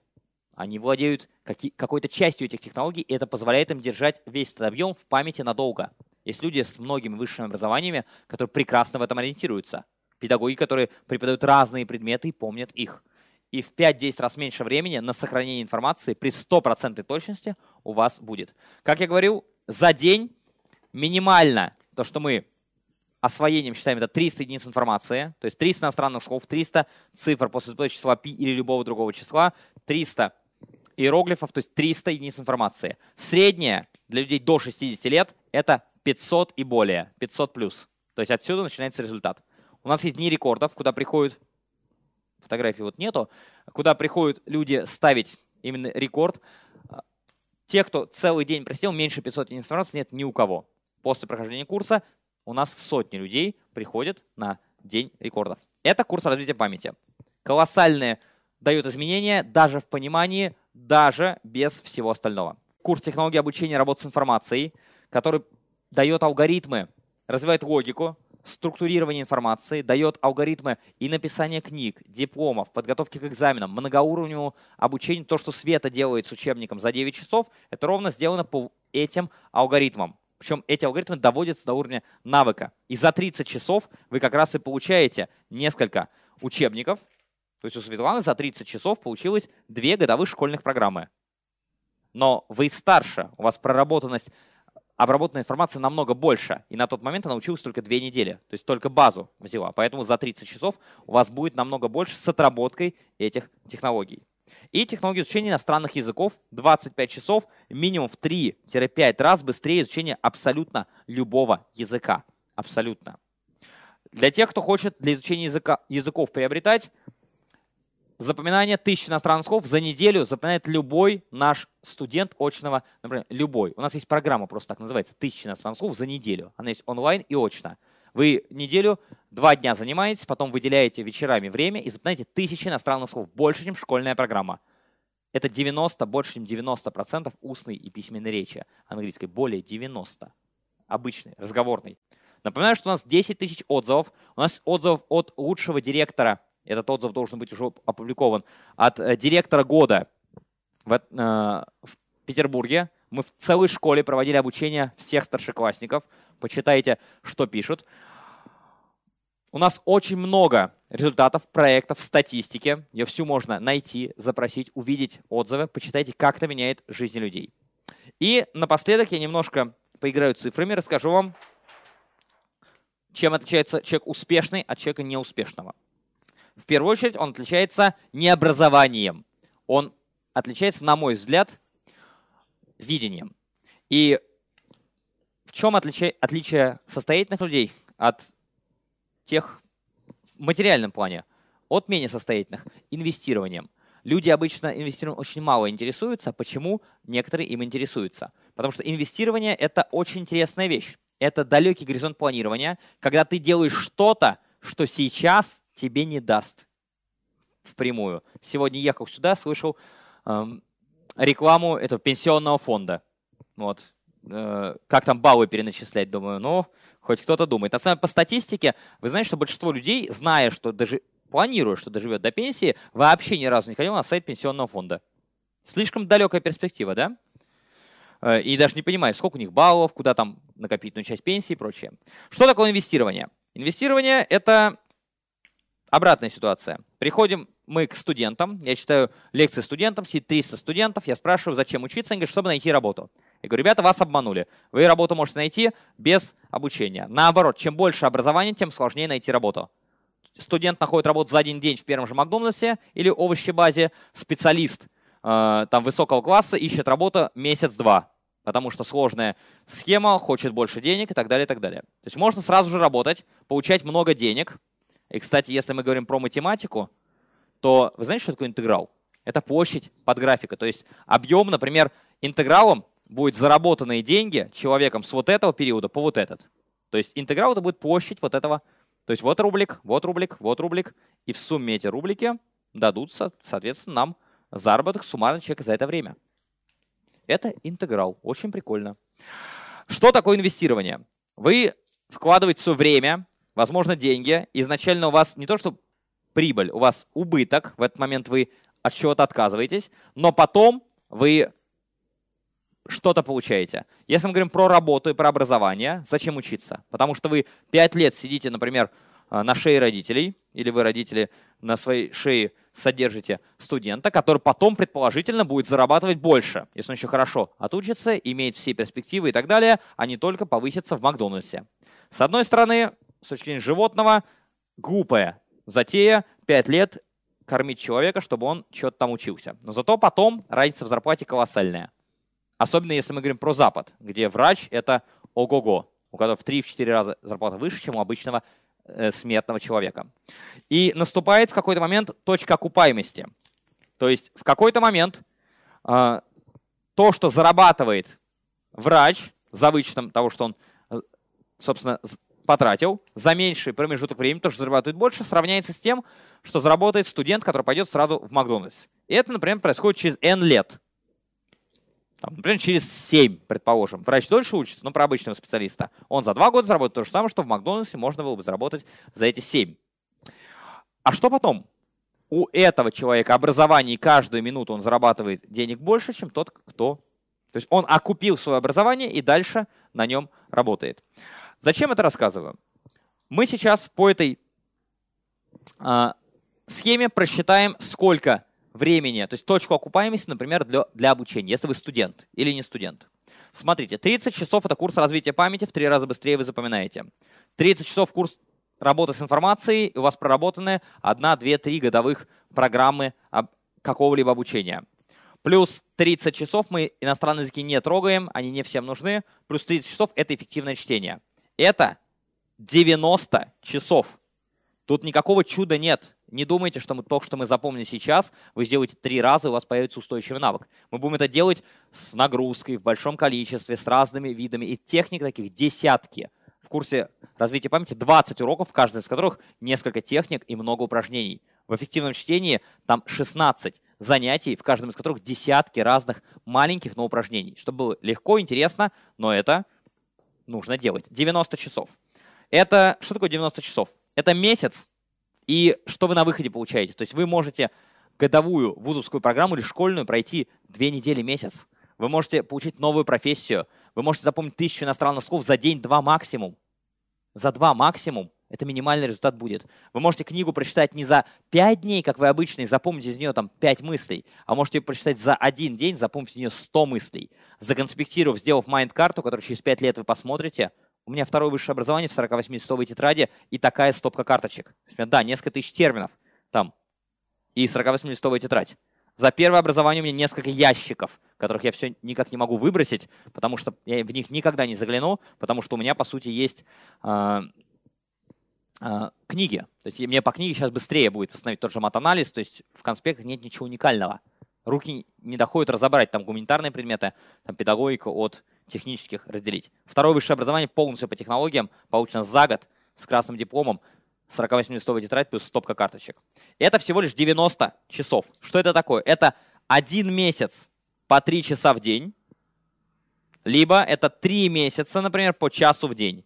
они владеют какой-то частью этих технологий, и это позволяет им держать весь этот объем в памяти надолго. Есть люди с многими высшими образованиями, которые прекрасно в этом ориентируются. Педагоги, которые преподают разные предметы и помнят их. И в 5-10 раз меньше времени на сохранение информации при 100% точности у вас будет. Как я говорил, за день минимально то, что мы освоением считаем, это 300 единиц информации, то есть 300 иностранных слов, 300 цифр после числа π или любого другого числа, 300 иероглифов, то есть 300 единиц информации. Средняя для людей до 60 лет это 500 и более, 500 плюс. То есть отсюда начинается результат. У нас есть дни рекордов, куда приходят, фотографий вот нету, куда приходят люди ставить именно рекорд. Те, кто целый день просидел, меньше 500 единиц информации нет ни у кого после прохождения курса у нас сотни людей приходят на день рекордов. Это курс развития памяти. Колоссальные дают изменения даже в понимании, даже без всего остального. Курс технологии обучения работы с информацией, который дает алгоритмы, развивает логику, структурирование информации, дает алгоритмы и написания книг, дипломов, подготовки к экзаменам, многоуровневого обучения. То, что Света делает с учебником за 9 часов, это ровно сделано по этим алгоритмам. Причем эти алгоритмы доводятся до уровня навыка. И за 30 часов вы как раз и получаете несколько учебников. То есть у Светланы за 30 часов получилось две годовых школьных программы. Но вы старше, у вас проработанность, обработанная информация намного больше. И на тот момент она училась только две недели. То есть только базу взяла. Поэтому за 30 часов у вас будет намного больше с отработкой этих технологий. И технология изучения иностранных языков 25 часов минимум в 3-5 раз быстрее изучения абсолютно любого языка. Абсолютно. Для тех, кто хочет для изучения языка, языков приобретать, запоминание тысяч иностранных слов за неделю запоминает любой наш студент очного, например, любой. У нас есть программа просто так называется, тысяча иностранных слов за неделю. Она есть онлайн и очно. Вы неделю, два дня занимаетесь, потом выделяете вечерами время и запоминаете тысячи иностранных слов, больше, чем школьная программа. Это 90, больше, чем 90% устной и письменной речи английской. Более 90. Обычной, разговорной. Напоминаю, что у нас 10 тысяч отзывов. У нас отзыв от лучшего директора, этот отзыв должен быть уже опубликован, от э, директора года в, э, в Петербурге. Мы в целой школе проводили обучение всех старшеклассников. Почитайте, что пишут. У нас очень много результатов, проектов, статистики. Ее всю можно найти, запросить, увидеть отзывы. Почитайте, как это меняет жизни людей. И напоследок я немножко поиграю цифрами, расскажу вам, чем отличается человек успешный от человека неуспешного. В первую очередь он отличается не образованием. Он отличается, на мой взгляд, видением. И в чем отличие, отличие состоятельных людей от тех в материальном плане, от менее состоятельных инвестированием? Люди обычно инвестированием очень мало интересуются. Почему некоторые им интересуются? Потому что инвестирование – это очень интересная вещь. Это далекий горизонт планирования, когда ты делаешь что-то, что сейчас тебе не даст впрямую. Сегодня ехал сюда, слышал эм, рекламу этого пенсионного фонда. Вот. Э, как там баллы переначислять, думаю, ну, хоть кто-то думает. На самом по статистике, вы знаете, что большинство людей, зная, что даже планируя, что доживет до пенсии, вообще ни разу не ходил на сайт пенсионного фонда. Слишком далекая перспектива, да? Э, и даже не понимаешь, сколько у них баллов, куда там накопить ну, часть пенсии и прочее. Что такое инвестирование? Инвестирование – это обратная ситуация. Приходим мы к студентам, я читаю лекции студентам, сидит 300 студентов, я спрашиваю, зачем учиться, они говорят, чтобы найти работу. Я говорю, ребята, вас обманули. Вы работу можете найти без обучения. Наоборот, чем больше образования, тем сложнее найти работу. Студент находит работу за один день в первом же Макдональдсе или овощебазе, специалист э, там высокого класса ищет работу месяц-два, потому что сложная схема, хочет больше денег и так далее, и так далее. То есть можно сразу же работать, получать много денег. И, кстати, если мы говорим про математику, то вы знаете, что такое интеграл? Это площадь под графика. То есть объем, например, интегралом будет заработанные деньги человеком с вот этого периода по вот этот. То есть интеграл это будет площадь вот этого. То есть вот рублик, вот рублик, вот рублик. И в сумме эти рублики дадут, соответственно, нам заработок суммарно человека за это время. Это интеграл. Очень прикольно. Что такое инвестирование? Вы вкладываете свое время, возможно, деньги. Изначально у вас не то, что прибыль, у вас убыток. В этот момент вы от чего-то отказываетесь. Но потом вы что-то получаете. Если мы говорим про работу и про образование, зачем учиться? Потому что вы 5 лет сидите, например, э, на шее родителей, или вы, родители, на своей шее содержите студента, который потом, предположительно, будет зарабатывать больше, если он еще хорошо отучится, имеет все перспективы и так далее, а не только повысится в Макдональдсе. С одной стороны, с точки зрения животного, глупая затея 5 лет кормить человека, чтобы он что-то там учился. Но зато потом разница в зарплате колоссальная. Особенно если мы говорим про Запад, где врач — это ого-го, у которого в 3-4 раза зарплата выше, чем у обычного э, смертного человека. И наступает в какой-то момент точка окупаемости. То есть в какой-то момент э, то, что зарабатывает врач за вычетом того, что он, э, собственно, потратил за меньший промежуток времени, то, что зарабатывает больше, сравняется с тем, что заработает студент, который пойдет сразу в Макдональдс. И это, например, происходит через N лет. Там, например, через 7, предположим. Врач дольше учится, но про обычного специалиста. Он за 2 года заработает то же самое, что в Макдональдсе можно было бы заработать за эти 7. А что потом? У этого человека образование каждую минуту он зарабатывает денег больше, чем тот, кто... То есть он окупил свое образование и дальше на нем работает. Зачем это рассказываю? Мы сейчас по этой э, схеме просчитаем, сколько времени, то есть точку окупаемости, например, для, для обучения, если вы студент или не студент. Смотрите, 30 часов — это курс развития памяти, в три раза быстрее вы запоминаете. 30 часов курс работы с информацией, у вас проработаны 1, 2, 3 годовых программы какого-либо обучения. Плюс 30 часов мы иностранные языки не трогаем, они не всем нужны. Плюс 30 часов — это эффективное чтение. Это 90 часов. Тут никакого чуда нет. Не думайте, что мы то, что мы запомнили сейчас, вы сделаете три раза, и у вас появится устойчивый навык. Мы будем это делать с нагрузкой, в большом количестве, с разными видами. И техник таких десятки. В курсе развития памяти 20 уроков, каждый из которых несколько техник и много упражнений. В эффективном чтении там 16 занятий, в каждом из которых десятки разных маленьких, но упражнений. Чтобы было легко, интересно, но это нужно делать. 90 часов. Это что такое 90 часов? Это месяц, и что вы на выходе получаете? То есть вы можете годовую вузовскую программу или школьную пройти две недели, месяц. Вы можете получить новую профессию. Вы можете запомнить тысячу иностранных слов за день-два максимум. За два максимум. Это минимальный результат будет. Вы можете книгу прочитать не за пять дней, как вы обычно, и запомнить из нее там пять мыслей, а можете прочитать за один день, запомнить из нее 100 мыслей. Законспектировав, сделав майнд-карту, которую через пять лет вы посмотрите, у меня второе высшее образование в 48-листовой тетради и такая стопка карточек. да, несколько тысяч терминов там и 48-листовая тетрадь. За первое образование у меня несколько ящиков, которых я все никак не могу выбросить, потому что я в них никогда не загляну, потому что у меня, по сути, есть э, книги. То есть мне по книге сейчас быстрее будет восстановить тот же мат-анализ, то есть в конспектах нет ничего уникального. Руки не доходят разобрать там гуманитарные предметы, там педагогика от технических разделить. Второе высшее образование полностью по технологиям, получено за год с красным дипломом, 48-листовая тетрадь плюс стопка карточек. Это всего лишь 90 часов. Что это такое? Это один месяц по 3 часа в день, либо это 3 месяца, например, по часу в день.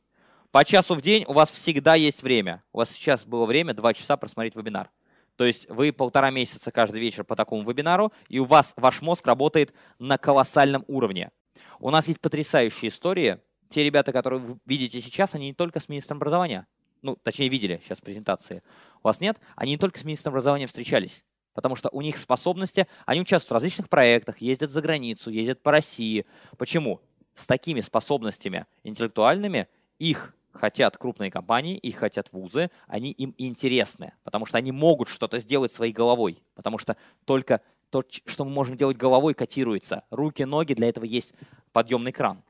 По часу в день у вас всегда есть время. У вас сейчас было время 2 часа просмотреть вебинар. То есть вы полтора месяца каждый вечер по такому вебинару, и у вас ваш мозг работает на колоссальном уровне. У нас есть потрясающие истории. Те ребята, которые вы видите сейчас, они не только с министром образования. Ну, точнее, видели сейчас презентации. У вас нет? Они не только с министром образования встречались. Потому что у них способности, они участвуют в различных проектах, ездят за границу, ездят по России. Почему? С такими способностями интеллектуальными их хотят крупные компании, их хотят вузы, они им интересны, потому что они могут что-то сделать своей головой, потому что только то, что мы можем делать головой, котируется. Руки, ноги, для этого есть подъемный кран.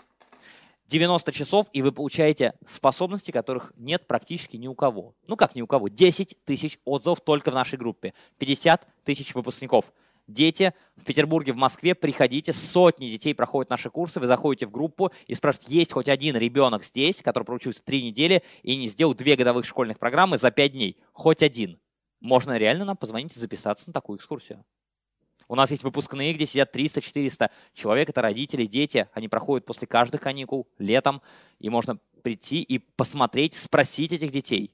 90 часов, и вы получаете способности, которых нет практически ни у кого. Ну как ни у кого? 10 тысяч отзывов только в нашей группе. 50 тысяч выпускников. Дети в Петербурге, в Москве, приходите, сотни детей проходят наши курсы, вы заходите в группу и спрашиваете, есть хоть один ребенок здесь, который проучился три недели и не сделал две годовых школьных программы за пять дней? Хоть один. Можно реально нам позвонить и записаться на такую экскурсию. У нас есть выпускные, где сидят 300-400 человек, это родители, дети. Они проходят после каждых каникул, летом, и можно прийти и посмотреть, спросить этих детей.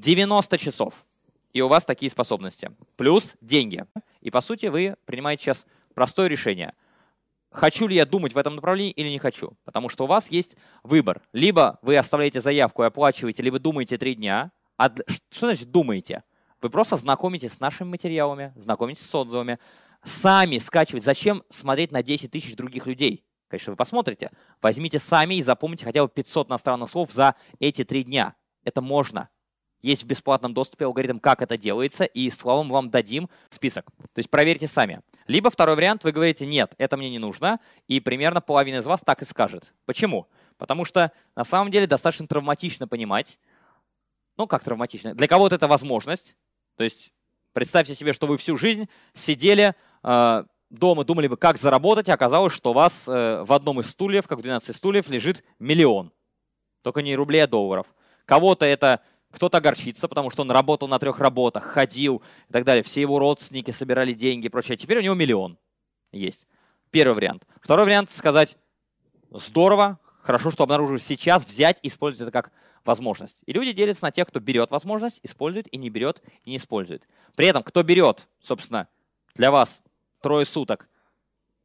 Девяносто часов. И у вас такие способности. Плюс деньги. И по сути вы принимаете сейчас простое решение. Хочу ли я думать в этом направлении или не хочу? Потому что у вас есть выбор. Либо вы оставляете заявку и оплачиваете, либо думаете три дня, а что значит думаете? Вы просто знакомитесь с нашими материалами, знакомитесь с отзывами, сами скачивать. Зачем смотреть на 10 тысяч других людей? Конечно, вы посмотрите. Возьмите сами и запомните хотя бы 500 иностранных слов за эти три дня. Это можно. Есть в бесплатном доступе алгоритм, как это делается, и словом вам дадим список. То есть проверьте сами. Либо второй вариант, вы говорите, нет, это мне не нужно, и примерно половина из вас так и скажет. Почему? Потому что на самом деле достаточно травматично понимать, ну, как травматично. Для кого-то это возможность. То есть представьте себе, что вы всю жизнь сидели э, дома, думали бы, как заработать, а оказалось, что у вас э, в одном из стульев, как в 12 стульев, лежит миллион. Только не рублей, а долларов. Кого-то это кто-то огорчится, потому что он работал на трех работах, ходил и так далее. Все его родственники собирали деньги и прочее. Теперь у него миллион есть. Первый вариант. Второй вариант сказать, здорово, хорошо, что обнаружили сейчас, взять и использовать это как возможность. И люди делятся на тех, кто берет возможность, использует и не берет и не использует. При этом, кто берет, собственно, для вас трое суток,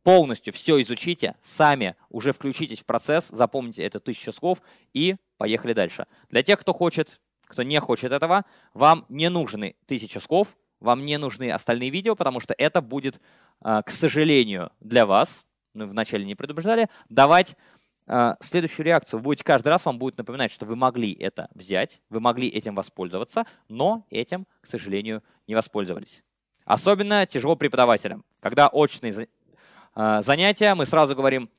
полностью все изучите, сами уже включитесь в процесс, запомните это тысяча слов и поехали дальше. Для тех, кто хочет, кто не хочет этого, вам не нужны тысяча слов, вам не нужны остальные видео, потому что это будет, а, к сожалению, для вас, мы вначале не предупреждали, давать а, следующую реакцию. Будете каждый раз вам будет напоминать, что вы могли это взять, вы могли этим воспользоваться, но этим, к сожалению, не воспользовались. Особенно тяжело преподавателям. Когда очные а, занятия, мы сразу говорим,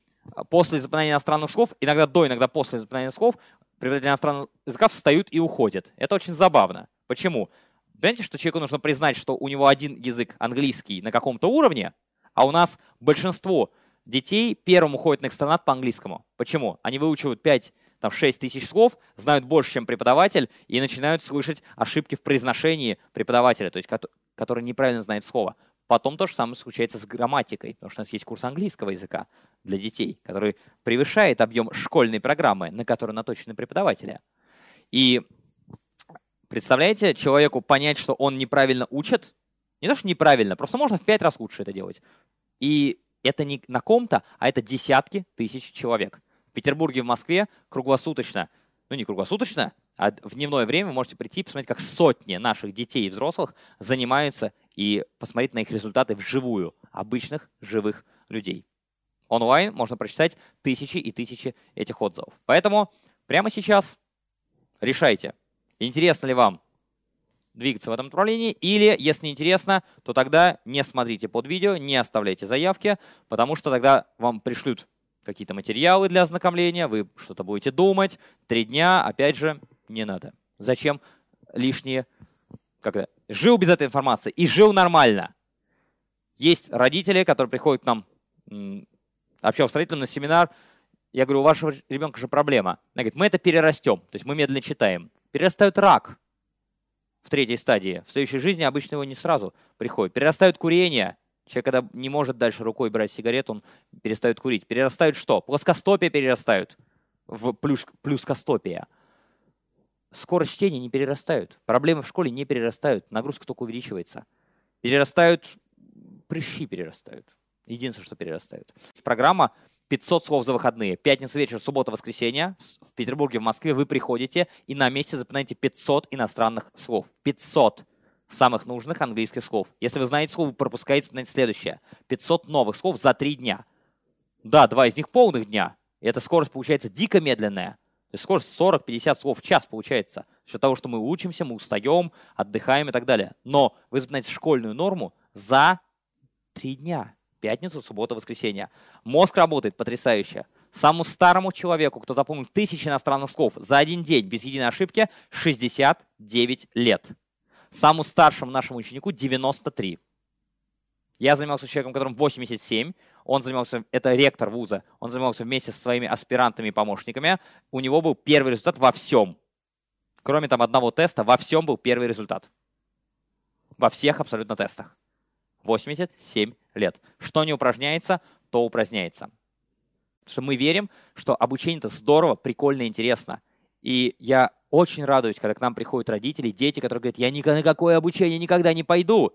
после запоминания иностранных слов, иногда до, иногда после запоминания слов, преподаватели иностранных языков встают и уходят. Это очень забавно. Почему? Знаете, что человеку нужно признать, что у него один язык английский на каком-то уровне, а у нас большинство детей первым уходят на экстранат по английскому. Почему? Они выучивают 5 там 6 тысяч слов, знают больше, чем преподаватель, и начинают слышать ошибки в произношении преподавателя, то есть который неправильно знает слово. Потом то же самое случается с грамматикой, потому что у нас есть курс английского языка для детей, который превышает объем школьной программы, на которую наточены преподаватели. И представляете, человеку понять, что он неправильно учит, не то, что неправильно, просто можно в пять раз лучше это делать. И это не на ком-то, а это десятки тысяч человек. В Петербурге, в Москве круглосуточно, ну не круглосуточно, а в дневное время вы можете прийти и посмотреть, как сотни наших детей и взрослых занимаются и посмотреть на их результаты вживую, обычных живых людей. Онлайн можно прочитать тысячи и тысячи этих отзывов. Поэтому прямо сейчас решайте, интересно ли вам двигаться в этом направлении. Или, если не интересно, то тогда не смотрите под видео, не оставляйте заявки, потому что тогда вам пришлют какие-то материалы для ознакомления, вы что-то будете думать. Три дня, опять же, не надо. Зачем лишние... Это? Жил без этой информации и жил нормально. Есть родители, которые приходят к нам общественно на семинар, я говорю, у вашего ребенка же проблема. Она говорит, мы это перерастем, то есть мы медленно читаем. Перерастают рак в третьей стадии. В следующей жизни обычно его не сразу приходит. Перерастают курение. Человек, когда не может дальше рукой брать сигарету, он перестает курить. Перерастают что? Плоскостопие перерастают в плюс, плюскостопие. скорость чтения не перерастают. Проблемы в школе не перерастают. Нагрузка только увеличивается. Перерастают, прыщи перерастают. Единственное, что перерастают. Программа 500 слов за выходные. Пятница вечер, суббота, воскресенье. В Петербурге, в Москве вы приходите и на месте запоминаете 500 иностранных слов. 500 самых нужных английских слов. Если вы знаете слово, вы пропускаете, запоминайте следующее. 500 новых слов за 3 дня. Да, два из них полных дня. И эта скорость получается дико медленная. То есть скорость 40-50 слов в час получается. За того, что мы учимся, мы устаем, отдыхаем и так далее. Но вы запоминаете школьную норму за 3 дня. Пятницу, субботу, воскресенье. Мозг работает потрясающе. Самому старому человеку, кто запомнил тысячи иностранных слов за один день без единой ошибки, 69 лет. Самому старшему нашему ученику 93. Я занимался человеком, которому 87. Он занимался, это ректор вуза, он занимался вместе со своими аспирантами и помощниками. У него был первый результат во всем. Кроме там одного теста, во всем был первый результат. Во всех абсолютно тестах. 87 лет. Что не упражняется, то упраздняется. Потому что мы верим, что обучение это здорово, прикольно, интересно. И я очень радуюсь, когда к нам приходят родители, дети, которые говорят, я ни на какое обучение никогда не пойду.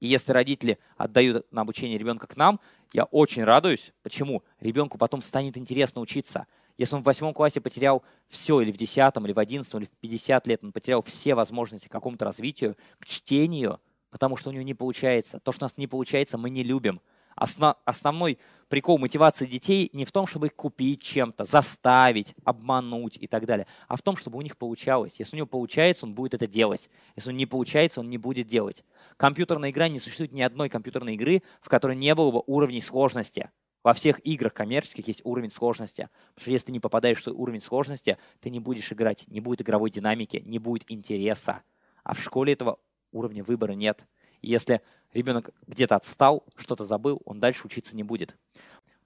И если родители отдают на обучение ребенка к нам, я очень радуюсь. Почему? Ребенку потом станет интересно учиться. Если он в восьмом классе потерял все, или в десятом, или в одиннадцатом, или в 50 лет, он потерял все возможности к какому-то развитию, к чтению – потому что у него не получается. То, что у нас не получается, мы не любим. Основ, основной прикол мотивации детей не в том, чтобы их купить чем-то, заставить, обмануть и так далее, а в том, чтобы у них получалось. Если у него получается, он будет это делать. Если он не получается, он не будет делать. Компьютерная игра не существует ни одной компьютерной игры, в которой не было бы уровней сложности. Во всех играх коммерческих есть уровень сложности. Потому что если ты не попадаешь в свой уровень сложности, ты не будешь играть, не будет игровой динамики, не будет интереса. А в школе этого уровня выбора нет. Если ребенок где-то отстал, что-то забыл, он дальше учиться не будет.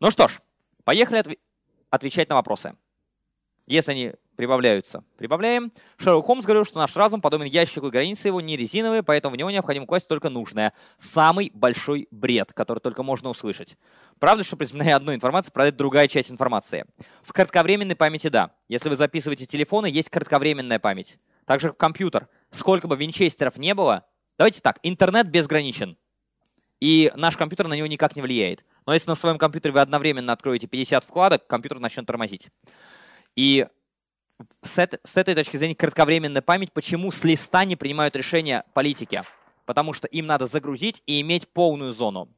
Ну что ж, поехали отв отвечать на вопросы. Если они прибавляются, прибавляем. Шерлок Холмс говорил, что наш разум подобен ящику, и границы его не резиновые, поэтому в него необходимо класть только нужное. Самый большой бред, который только можно услышать. Правда, что при изменении одной информации продает другая часть информации. В кратковременной памяти да. Если вы записываете телефоны, есть кратковременная память. Также компьютер. Сколько бы винчестеров не было, давайте так, интернет безграничен. И наш компьютер на него никак не влияет. Но если на своем компьютере вы одновременно откроете 50 вкладок, компьютер начнет тормозить. И с, это, с этой точки зрения кратковременная память, почему с листа не принимают решения политики? Потому что им надо загрузить и иметь полную зону.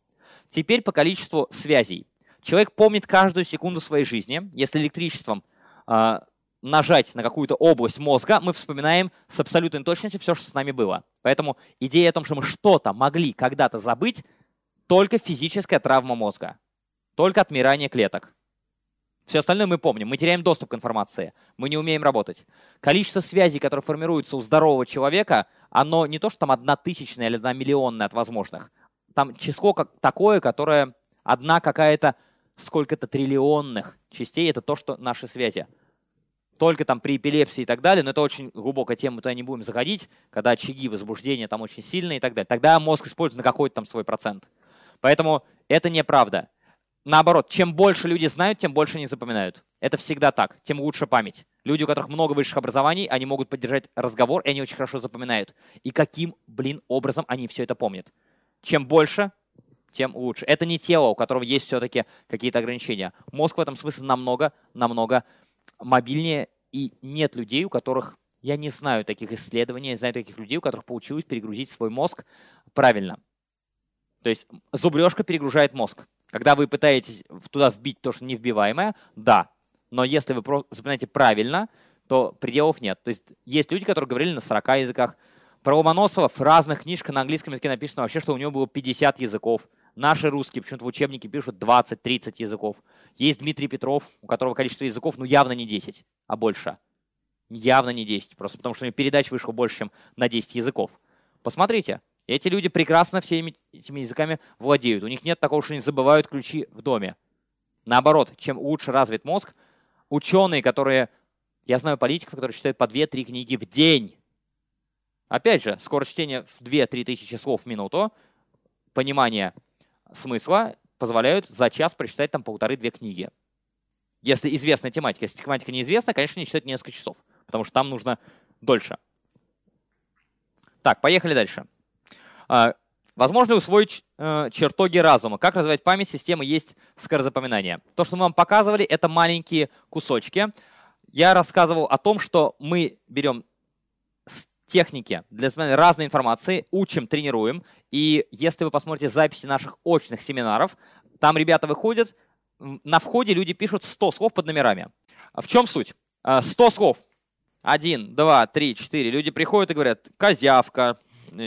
Теперь по количеству связей. Человек помнит каждую секунду своей жизни. Если электричеством а, нажать на какую-то область мозга, мы вспоминаем с абсолютной точностью все, что с нами было. Поэтому идея о том, что мы что-то могли когда-то забыть, только физическая травма мозга, только отмирание клеток. Все остальное мы помним. Мы теряем доступ к информации. Мы не умеем работать. Количество связей, которые формируются у здорового человека, оно не то, что там одна тысячная или одна миллионная от возможных. Там число как такое, которое одна какая-то сколько-то триллионных частей. Это то, что наши связи только там при эпилепсии и так далее, но это очень глубокая тема, туда не будем заходить, когда очаги возбуждения там очень сильные и так далее. Тогда мозг использует на какой-то там свой процент. Поэтому это неправда. Наоборот, чем больше люди знают, тем больше они запоминают. Это всегда так, тем лучше память. Люди, у которых много высших образований, они могут поддержать разговор, и они очень хорошо запоминают. И каким, блин, образом они все это помнят. Чем больше, тем лучше. Это не тело, у которого есть все-таки какие-то ограничения. Мозг в этом смысле намного, намного мобильнее, и нет людей, у которых, я не знаю таких исследований, я знаю таких людей, у которых получилось перегрузить свой мозг правильно. То есть зубрежка перегружает мозг. Когда вы пытаетесь туда вбить то, что невбиваемое, да. Но если вы запоминаете правильно, то пределов нет. То есть есть люди, которые говорили на 40 языках. Про Ломоносова в разных книжках на английском языке написано вообще, что у него было 50 языков. Наши русские почему-то в учебнике пишут 20-30 языков. Есть Дмитрий Петров, у которого количество языков, ну, явно не 10, а больше. Явно не 10, просто потому что у него передач вышло больше, чем на 10 языков. Посмотрите, эти люди прекрасно всеми этими языками владеют. У них нет такого, что они забывают ключи в доме. Наоборот, чем лучше развит мозг, ученые, которые... Я знаю политиков, которые читают по 2-3 книги в день. Опять же, скорость чтения в 2-3 тысячи слов в минуту, понимание смысла позволяют за час прочитать там полторы-две книги. Если известная тематика. Если тематика неизвестна, конечно, не читать несколько часов, потому что там нужно дольше. Так, поехали дальше. А, возможно усвоить э, чертоги разума. Как развивать память системы есть скорозапоминание. То, что мы вам показывали, это маленькие кусочки. Я рассказывал о том, что мы берем техники для разной информации, учим, тренируем. И если вы посмотрите записи наших очных семинаров, там ребята выходят, на входе люди пишут 100 слов под номерами. В чем суть? 100 а, слов. Один, два, три, четыре. Люди приходят и говорят, козявка,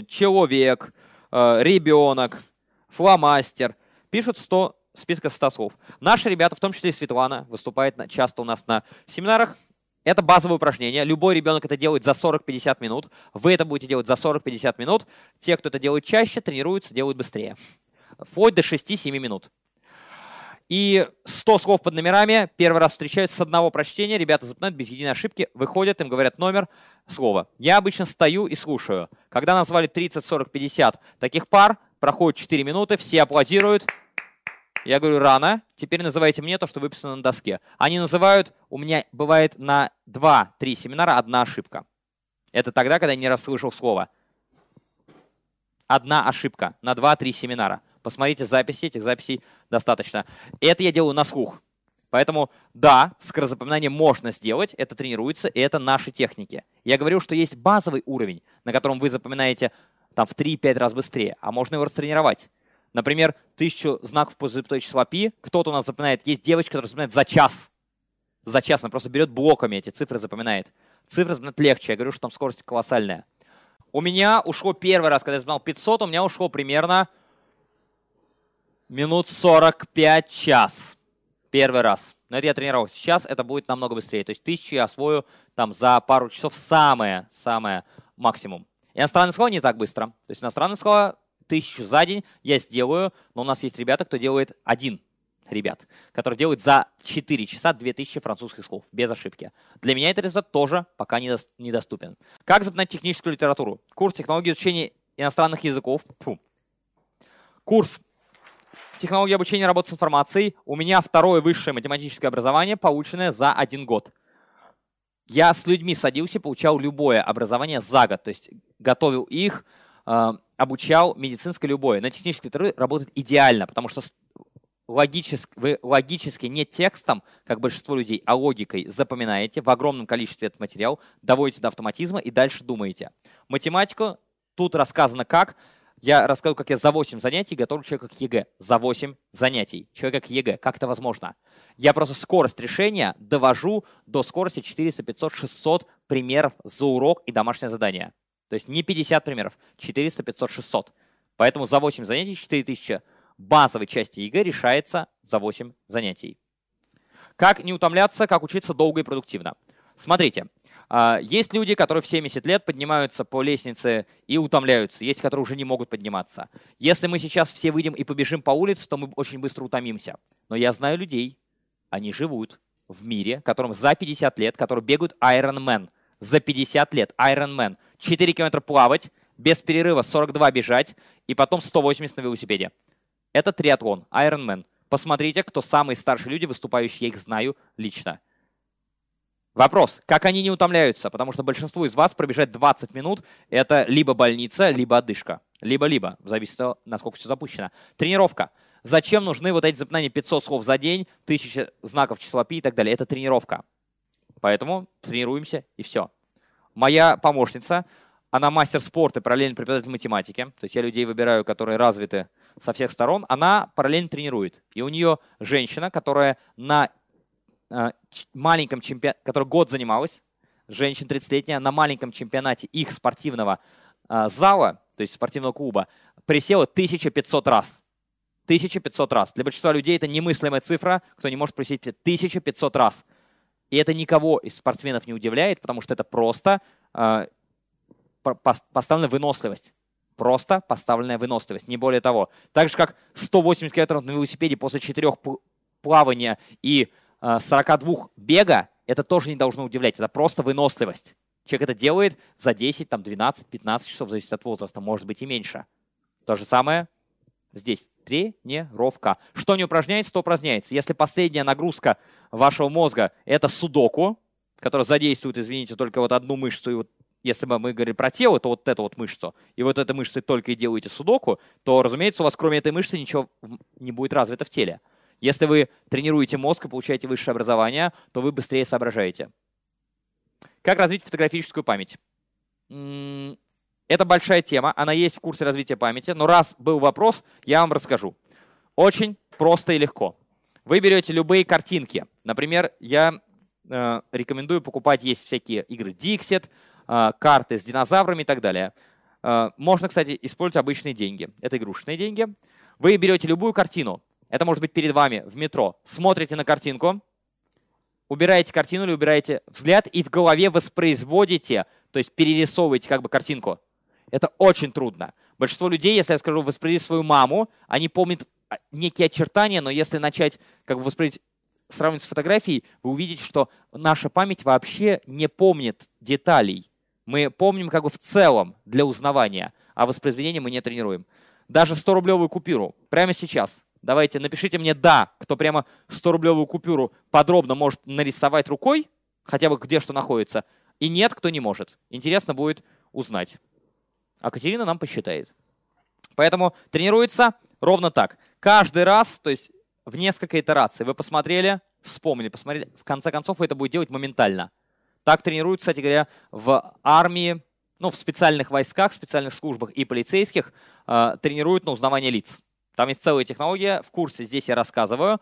человек, э, ребенок, фломастер. Пишут 100 списка 100 слов. Наши ребята, в том числе и Светлана, выступает часто у нас на семинарах. Это базовое упражнение. Любой ребенок это делает за 40-50 минут. Вы это будете делать за 40-50 минут. Те, кто это делает чаще, тренируются, делают быстрее. Вплоть до 6-7 минут. И 100 слов под номерами первый раз встречаются с одного прочтения. Ребята запоминают без единой ошибки, выходят, им говорят номер слова. Я обычно стою и слушаю. Когда назвали 30, 40, 50 таких пар, проходит 4 минуты, все аплодируют. Я говорю, рано, теперь называйте мне то, что выписано на доске. Они называют, у меня бывает на 2-3 семинара одна ошибка. Это тогда, когда я не расслышал слово. Одна ошибка на 2-3 семинара. Посмотрите записи, этих записей достаточно. Это я делаю на слух. Поэтому, да, скорозапоминание можно сделать, это тренируется, и это наши техники. Я говорю, что есть базовый уровень, на котором вы запоминаете там, в 3-5 раз быстрее, а можно его растренировать. Например, тысячу знаков по запятой числа пи кто-то у нас запоминает. Есть девочка, которая запоминает за час. За час она просто берет блоками эти цифры, запоминает. Цифры запоминать легче. Я говорю, что там скорость колоссальная. У меня ушло первый раз, когда я запоминал 500, у меня ушло примерно минут 45 час. Первый раз. Но это я тренировался. Сейчас это будет намного быстрее. То есть тысячу я освою там за пару часов самое, самое максимум. Иностранные слова не так быстро. То есть иностранные слова тысячу за день я сделаю, но у нас есть ребята, кто делает один ребят, который делает за 4 часа 2000 французских слов, без ошибки. Для меня этот результат тоже пока недоступен. Как запоминать техническую литературу? Курс технологии изучения иностранных языков. Фу. Курс технологии обучения работы с информацией. У меня второе высшее математическое образование, полученное за один год. Я с людьми садился, получал любое образование за год. То есть готовил их, обучал медицинское любое. На технической литературе работает идеально, потому что логически, вы логически не текстом, как большинство людей, а логикой запоминаете в огромном количестве этот материал, доводите до автоматизма и дальше думаете. Математику тут рассказано как. Я расскажу, как я за 8 занятий готовлю человека к ЕГЭ. За 8 занятий. Человека к ЕГЭ. Как это возможно? Я просто скорость решения довожу до скорости 400, 500, 600 примеров за урок и домашнее задание. То есть не 50 примеров, 400, 500, 600. Поэтому за 8 занятий 4000 базовой части ЕГЭ решается за 8 занятий. Как не утомляться, как учиться долго и продуктивно. Смотрите, а, есть люди, которые в 70 лет поднимаются по лестнице и утомляются. Есть, которые уже не могут подниматься. Если мы сейчас все выйдем и побежим по улице, то мы очень быстро утомимся. Но я знаю людей, они живут в мире, которым за 50 лет, которые бегают Ironman. За 50 лет Ironman. 4 километра плавать, без перерыва 42 бежать и потом 180 на велосипеде. Это триатлон, Ironman. Посмотрите, кто самые старшие люди, выступающие, я их знаю лично. Вопрос, как они не утомляются? Потому что большинству из вас пробежать 20 минут – это либо больница, либо отдышка. Либо-либо, зависит от того, насколько все запущено. Тренировка. Зачем нужны вот эти запоминания 500 слов за день, 1000 знаков числа пи и так далее? Это тренировка. Поэтому тренируемся и все. Моя помощница, она мастер спорта параллельно преподаватель математики. То есть я людей выбираю, которые развиты со всех сторон. Она параллельно тренирует. И у нее женщина, которая на Э, маленьком чемпионате, которая год занималась, женщина 30-летняя, на маленьком чемпионате их спортивного э, зала, то есть спортивного клуба, присела 1500 раз. 1500 раз. Для большинства людей это немыслимая цифра, кто не может присесть 1500 раз. И это никого из спортсменов не удивляет, потому что это просто э, поставленная выносливость. Просто поставленная выносливость, не более того. Так же, как 180 км на велосипеде после четырех плавания и 42 э, бега, это тоже не должно удивлять, это просто выносливость. Человек это делает за 10, там, 12, 15 часов, зависит от возраста, может быть и меньше. То же самое здесь. Тренировка. Что не упражняется, то упражняется. Если последняя нагрузка вашего мозга – это судоку, которая задействует, извините, только вот одну мышцу и вот если бы мы говорили про тело, то вот эту вот мышцу, и вот этой мышцей только и делаете судоку, то, разумеется, у вас кроме этой мышцы ничего не будет развито в теле. Если вы тренируете мозг и получаете высшее образование, то вы быстрее соображаете. Как развить фотографическую память? Это большая тема, она есть в курсе развития памяти, но раз был вопрос, я вам расскажу. Очень просто и легко. Вы берете любые картинки. Например, я э, рекомендую покупать, есть всякие игры Dixit, э, карты с динозаврами и так далее. Э, можно, кстати, использовать обычные деньги. Это игрушечные деньги. Вы берете любую картину. Это может быть перед вами в метро. Смотрите на картинку, убираете картину или убираете взгляд и в голове воспроизводите, то есть перерисовываете как бы картинку. Это очень трудно. Большинство людей, если я скажу, воспроизвести свою маму, они помнят некие очертания, но если начать как бы воспроизводить сравнивать с фотографией, вы увидите, что наша память вообще не помнит деталей. Мы помним как бы в целом для узнавания, а воспроизведение мы не тренируем. Даже 100-рублевую купюру прямо сейчас. Давайте, напишите мне «да», кто прямо 100-рублевую купюру подробно может нарисовать рукой, хотя бы где что находится, и нет, кто не может. Интересно будет узнать. А Катерина нам посчитает. Поэтому тренируется ровно так. Каждый раз, то есть в несколько итераций вы посмотрели, вспомнили, посмотрели, в конце концов вы это будете делать моментально. Так тренируют, кстати говоря, в армии, ну, в специальных войсках, в специальных службах и полицейских э, тренируют на узнавание лиц. Там есть целая технология, в курсе здесь я рассказываю.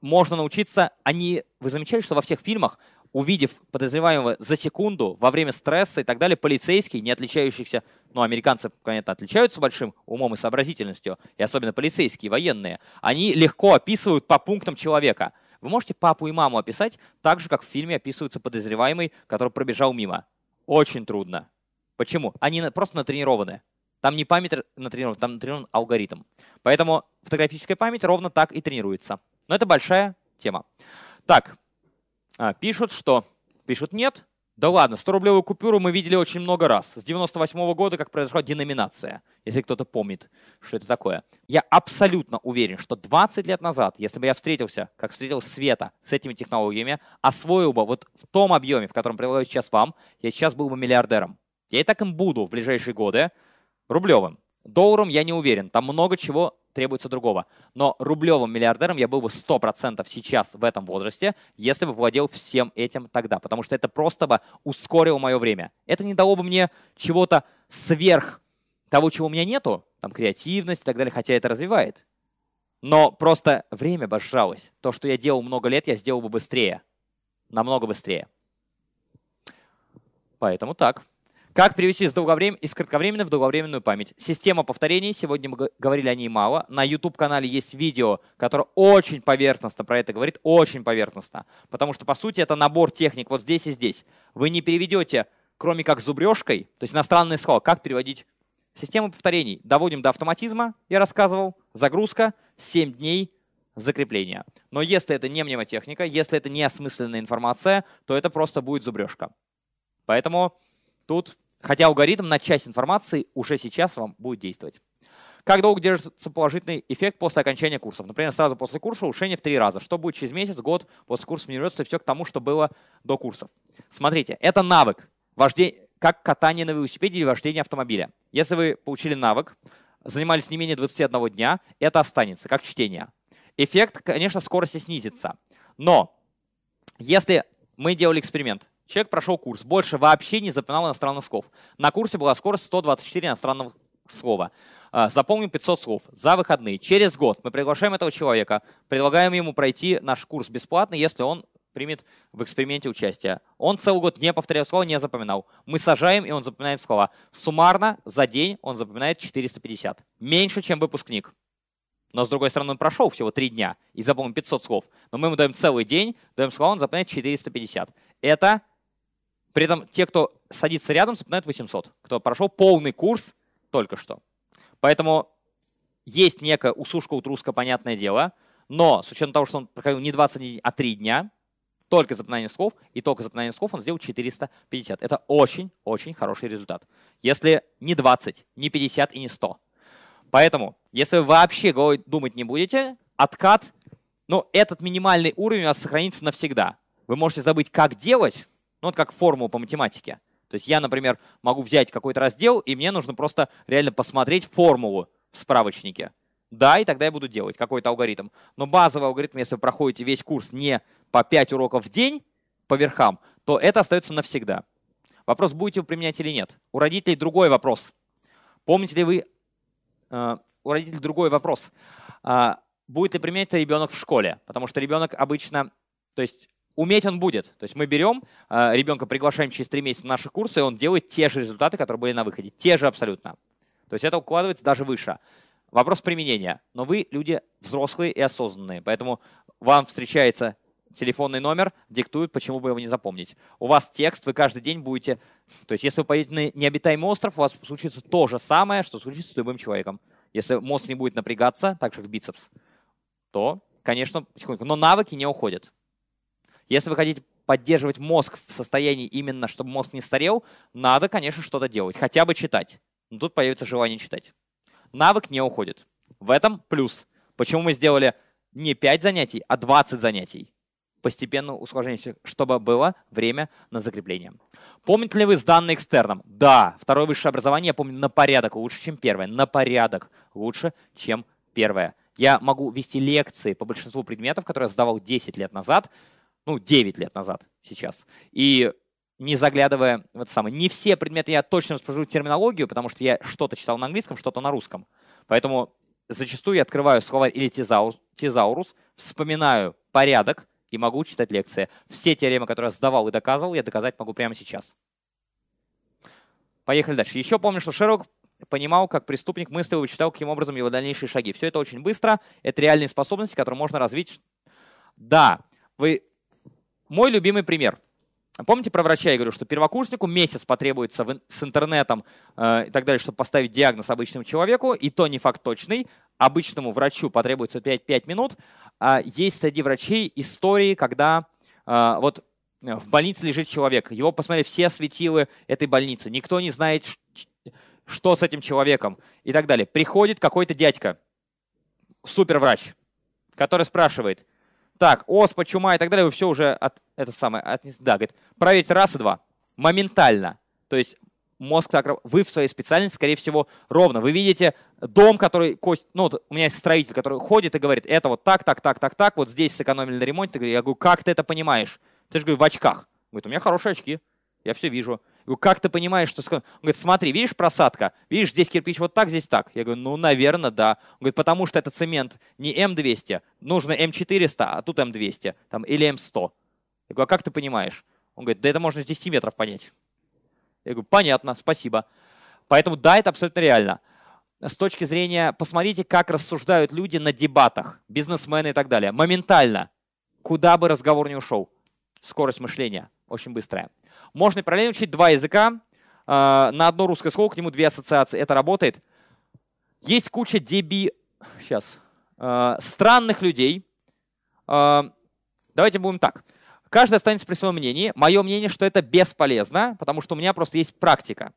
Можно научиться, они, вы замечали, что во всех фильмах увидев подозреваемого за секунду во время стресса и так далее, полицейский, не отличающийся, ну, американцы, конечно, отличаются большим умом и сообразительностью, и особенно полицейские, военные, они легко описывают по пунктам человека. Вы можете папу и маму описать так же, как в фильме описывается подозреваемый, который пробежал мимо. Очень трудно. Почему? Они просто натренированы. Там не память натренирована, там натренирован алгоритм. Поэтому фотографическая память ровно так и тренируется. Но это большая тема. Так, а, пишут, что... Пишут нет. Да ладно, 100-рублевую купюру мы видели очень много раз. С 98 -го года, как произошла деноминация, если кто-то помнит, что это такое. Я абсолютно уверен, что 20 лет назад, если бы я встретился, как встретил Света, с этими технологиями, освоил бы вот в том объеме, в котором предлагаю сейчас вам, я сейчас был бы миллиардером. Я и так им буду в ближайшие годы рублевым. Долларом я не уверен. Там много чего требуется другого. Но рублевым миллиардером я был бы 100% сейчас в этом возрасте, если бы владел всем этим тогда. Потому что это просто бы ускорило мое время. Это не дало бы мне чего-то сверх того, чего у меня нету, там креативность и так далее, хотя это развивает. Но просто время бы сжалось. То, что я делал много лет, я сделал бы быстрее. Намного быстрее. Поэтому так. Как перевести из, долговрем... из кратковременной в долговременную память? Система повторений, сегодня мы говорили о ней мало. На YouTube-канале есть видео, которое очень поверхностно про это говорит, очень поверхностно. Потому что, по сути, это набор техник вот здесь и здесь. Вы не переведете, кроме как зубрежкой, то есть иностранные слова, как переводить систему повторений. Доводим до автоматизма, я рассказывал, загрузка, 7 дней закрепления. Но если это не мнемотехника, если это не осмысленная информация, то это просто будет зубрежка. Поэтому тут Хотя алгоритм на часть информации уже сейчас вам будет действовать. Как долго держится положительный эффект после окончания курсов? Например, сразу после курса улучшение в три раза. Что будет через месяц, год после курса в университете, все к тому, что было до курсов. Смотрите, это навык, как катание на велосипеде или вождение автомобиля. Если вы получили навык, занимались не менее 21 дня, это останется, как чтение. Эффект, конечно, скорости снизится. Но если мы делали эксперимент, Человек прошел курс, больше вообще не запоминал иностранных слов. На курсе была скорость 124 иностранных слова. А, запомнил 500 слов за выходные. Через год мы приглашаем этого человека, предлагаем ему пройти наш курс бесплатно, если он примет в эксперименте участие. Он целый год не повторял слова, не запоминал. Мы сажаем, и он запоминает слова. Суммарно за день он запоминает 450. Меньше, чем выпускник. Но, с другой стороны, он прошел всего 3 дня и запомнил 500 слов. Но мы ему даем целый день, даем слова, он запоминает 450. Это при этом те, кто садится рядом, запоминают 800, кто прошел полный курс только что. Поэтому есть некая усушка утруска, понятное дело, но с учетом того, что он проходил не 20 дней, а 3 дня, только запоминание слов, и только запоминание слов он сделал 450. Это очень-очень хороший результат. Если не 20, не 50 и не 100. Поэтому, если вы вообще думать не будете, откат, ну, этот минимальный уровень у вас сохранится навсегда. Вы можете забыть, как делать, ну, вот как формулу по математике. То есть я, например, могу взять какой-то раздел, и мне нужно просто реально посмотреть формулу в справочнике. Да, и тогда я буду делать какой-то алгоритм. Но базовый алгоритм, если вы проходите весь курс не по 5 уроков в день по верхам, то это остается навсегда. Вопрос, будете вы применять или нет. У родителей другой вопрос. Помните ли вы... Э, у родителей другой вопрос. Э, будет ли применять это ребенок в школе? Потому что ребенок обычно... То есть уметь он будет. То есть мы берем э, ребенка, приглашаем через три месяца на наши курсы, и он делает те же результаты, которые были на выходе. Те же абсолютно. То есть это укладывается даже выше. Вопрос применения. Но вы люди взрослые и осознанные, поэтому вам встречается телефонный номер, диктуют, почему бы его не запомнить. У вас текст, вы каждый день будете... То есть если вы поедете на необитаемый остров, у вас случится то же самое, что случится с любым человеком. Если мозг не будет напрягаться, так же как бицепс, то, конечно, потихоньку. Но навыки не уходят. Если вы хотите поддерживать мозг в состоянии именно, чтобы мозг не старел, надо, конечно, что-то делать. Хотя бы читать. Но тут появится желание читать. Навык не уходит. В этом плюс. Почему мы сделали не 5 занятий, а 20 занятий? Постепенно усложняющих, чтобы было время на закрепление. Помните ли вы сданные экстерном? Да, второе высшее образование, я помню, на порядок лучше, чем первое. На порядок лучше, чем первое. Я могу вести лекции по большинству предметов, которые я сдавал 10 лет назад, ну, 9 лет назад сейчас. И не заглядывая в это самое. Не все предметы я точно расскажу терминологию, потому что я что-то читал на английском, что-то на русском. Поэтому зачастую я открываю словарь или тезаурус, тезаурус, вспоминаю порядок и могу читать лекции. Все теоремы, которые я сдавал и доказывал, я доказать могу прямо сейчас. Поехали дальше. Еще помню, что Шерлок понимал, как преступник мыслил и вычитал, каким образом его дальнейшие шаги. Все это очень быстро. Это реальные способности, которые можно развить. Да, вы мой любимый пример. Помните про врача я говорю, что первокурснику месяц потребуется в, с интернетом э, и так далее, чтобы поставить диагноз обычному человеку, и то не факт точный. Обычному врачу потребуется 5, 5 минут. А есть среди врачей истории, когда э, вот в больнице лежит человек, его посмотрели все светилы этой больницы, никто не знает, что с этим человеком и так далее. Приходит какой-то дядька, суперврач, который спрашивает, так, оспа, чума и так далее, вы все уже от, это самое, от, да, говорит, проверить раз и два, моментально. То есть мозг так, вы в своей специальности, скорее всего, ровно. Вы видите дом, который, кость, ну, вот у меня есть строитель, который ходит и говорит, это вот так, так, так, так, так, вот здесь сэкономили на ремонте. Я говорю, как ты это понимаешь? Ты же, говорю, в очках. Говорит, у меня хорошие очки, я все вижу. Как ты понимаешь, что... Он говорит, смотри, видишь просадка? Видишь, здесь кирпич вот так, здесь так. Я говорю, ну, наверное, да. Он говорит, потому что это цемент не М200, нужно М400, а тут М200, там, или М100. Я говорю, а как ты понимаешь? Он говорит, да это можно с 10 метров понять. Я говорю, понятно, спасибо. Поэтому да, это абсолютно реально. С точки зрения, посмотрите, как рассуждают люди на дебатах, бизнесмены и так далее. Моментально, куда бы разговор не ушел. Скорость мышления очень быстрая. Можно параллельно учить два языка. А, на одно русское слово, к нему две ассоциации. Это работает. Есть куча деби... Сейчас. А, странных людей. А, давайте будем так. Каждый останется при своем мнении. Мое мнение, что это бесполезно, потому что у меня просто есть практика.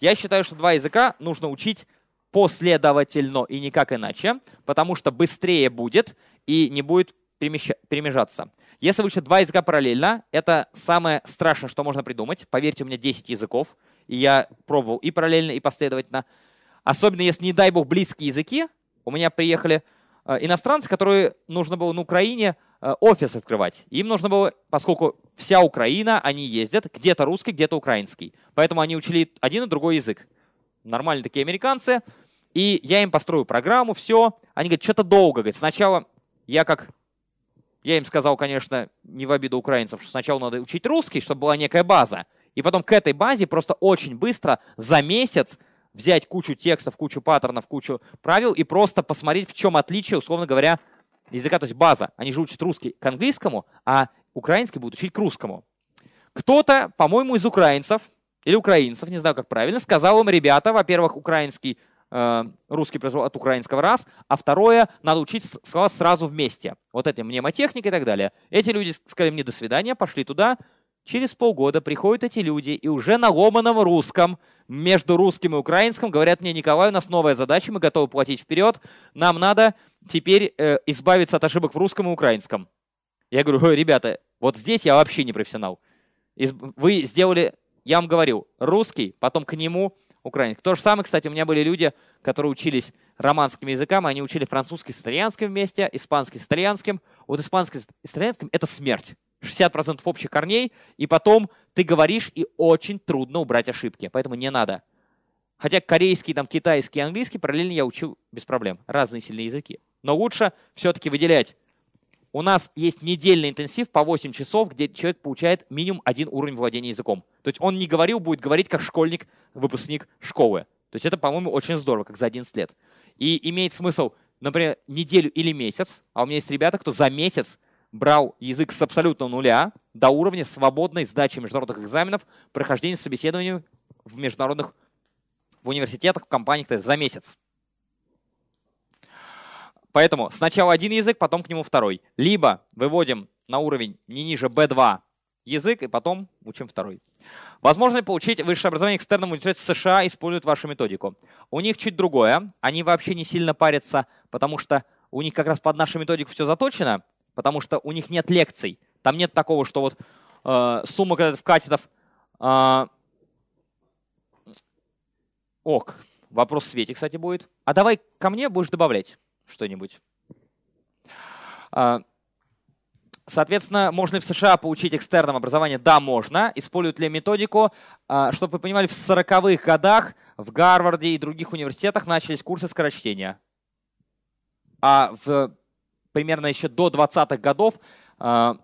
Я считаю, что два языка нужно учить последовательно и никак иначе, потому что быстрее будет и не будет перемежаться. Если вы учите два языка параллельно, это самое страшное, что можно придумать. Поверьте, у меня 10 языков, и я пробовал и параллельно, и последовательно. Особенно если, не дай бог, близкие языки. У меня приехали э, иностранцы, которые нужно было на Украине э, офис открывать. Им нужно было, поскольку вся Украина, они ездят, где-то русский, где-то украинский. Поэтому они учили один и другой язык. Нормальные такие американцы. И я им построю программу, все. Они говорят, что-то долго. Говорят, сначала я как я им сказал, конечно, не в обиду украинцев, что сначала надо учить русский, чтобы была некая база. И потом к этой базе просто очень быстро за месяц взять кучу текстов, кучу паттернов, кучу правил и просто посмотреть, в чем отличие, условно говоря, языка, то есть база. Они же учат русский к английскому, а украинский будут учить к русскому. Кто-то, по-моему, из украинцев или украинцев, не знаю, как правильно, сказал им, ребята, во-первых, украинский русский произвел от украинского раз, а второе, надо учить слова сразу вместе. Вот эти мнемотехника и так далее. Эти люди сказали мне до свидания, пошли туда. Через полгода приходят эти люди и уже на ломаном русском между русским и украинским говорят мне, Николай, у нас новая задача, мы готовы платить вперед, нам надо теперь э, избавиться от ошибок в русском и украинском. Я говорю, ребята, вот здесь я вообще не профессионал. Вы сделали я вам говорил, русский, потом к нему украинский. То же самое, кстати, у меня были люди, которые учились романским языкам, они учили французский с итальянским вместе, испанский с итальянским. Вот испанский с итальянским — это смерть. 60% общих корней, и потом ты говоришь, и очень трудно убрать ошибки, поэтому не надо. Хотя корейский, там, китайский, английский параллельно я учил без проблем. Разные сильные языки. Но лучше все-таки выделять. У нас есть недельный интенсив по 8 часов, где человек получает минимум один уровень владения языком. То есть он не говорил, будет говорить как школьник, выпускник школы. То есть это, по-моему, очень здорово, как за 11 лет. И имеет смысл, например, неделю или месяц, а у меня есть ребята, кто за месяц брал язык с абсолютного нуля до уровня свободной сдачи международных экзаменов, прохождения собеседований в международных в университетах, в компаниях за месяц. Поэтому сначала один язык, потом к нему второй. Либо выводим на уровень не ниже B2 язык, и потом учим второй. Возможно получить высшее образование экстерном университете США, используют вашу методику? У них чуть другое. Они вообще не сильно парятся, потому что у них как раз под нашу методику все заточено, потому что у них нет лекций. Там нет такого, что вот э, сумма кредитов э, ок, вопрос в свете, кстати, будет. А давай ко мне будешь добавлять что-нибудь. А, соответственно, можно ли в США получить экстерном образование? Да, можно. Используют ли методику? А, чтобы вы понимали, в 40-х годах в Гарварде и других университетах начались курсы скорочтения. А в примерно еще до 20-х годов а,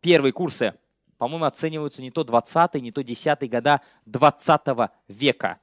первые курсы, по-моему, оцениваются не то 20-е, не то 10-е года 20 века.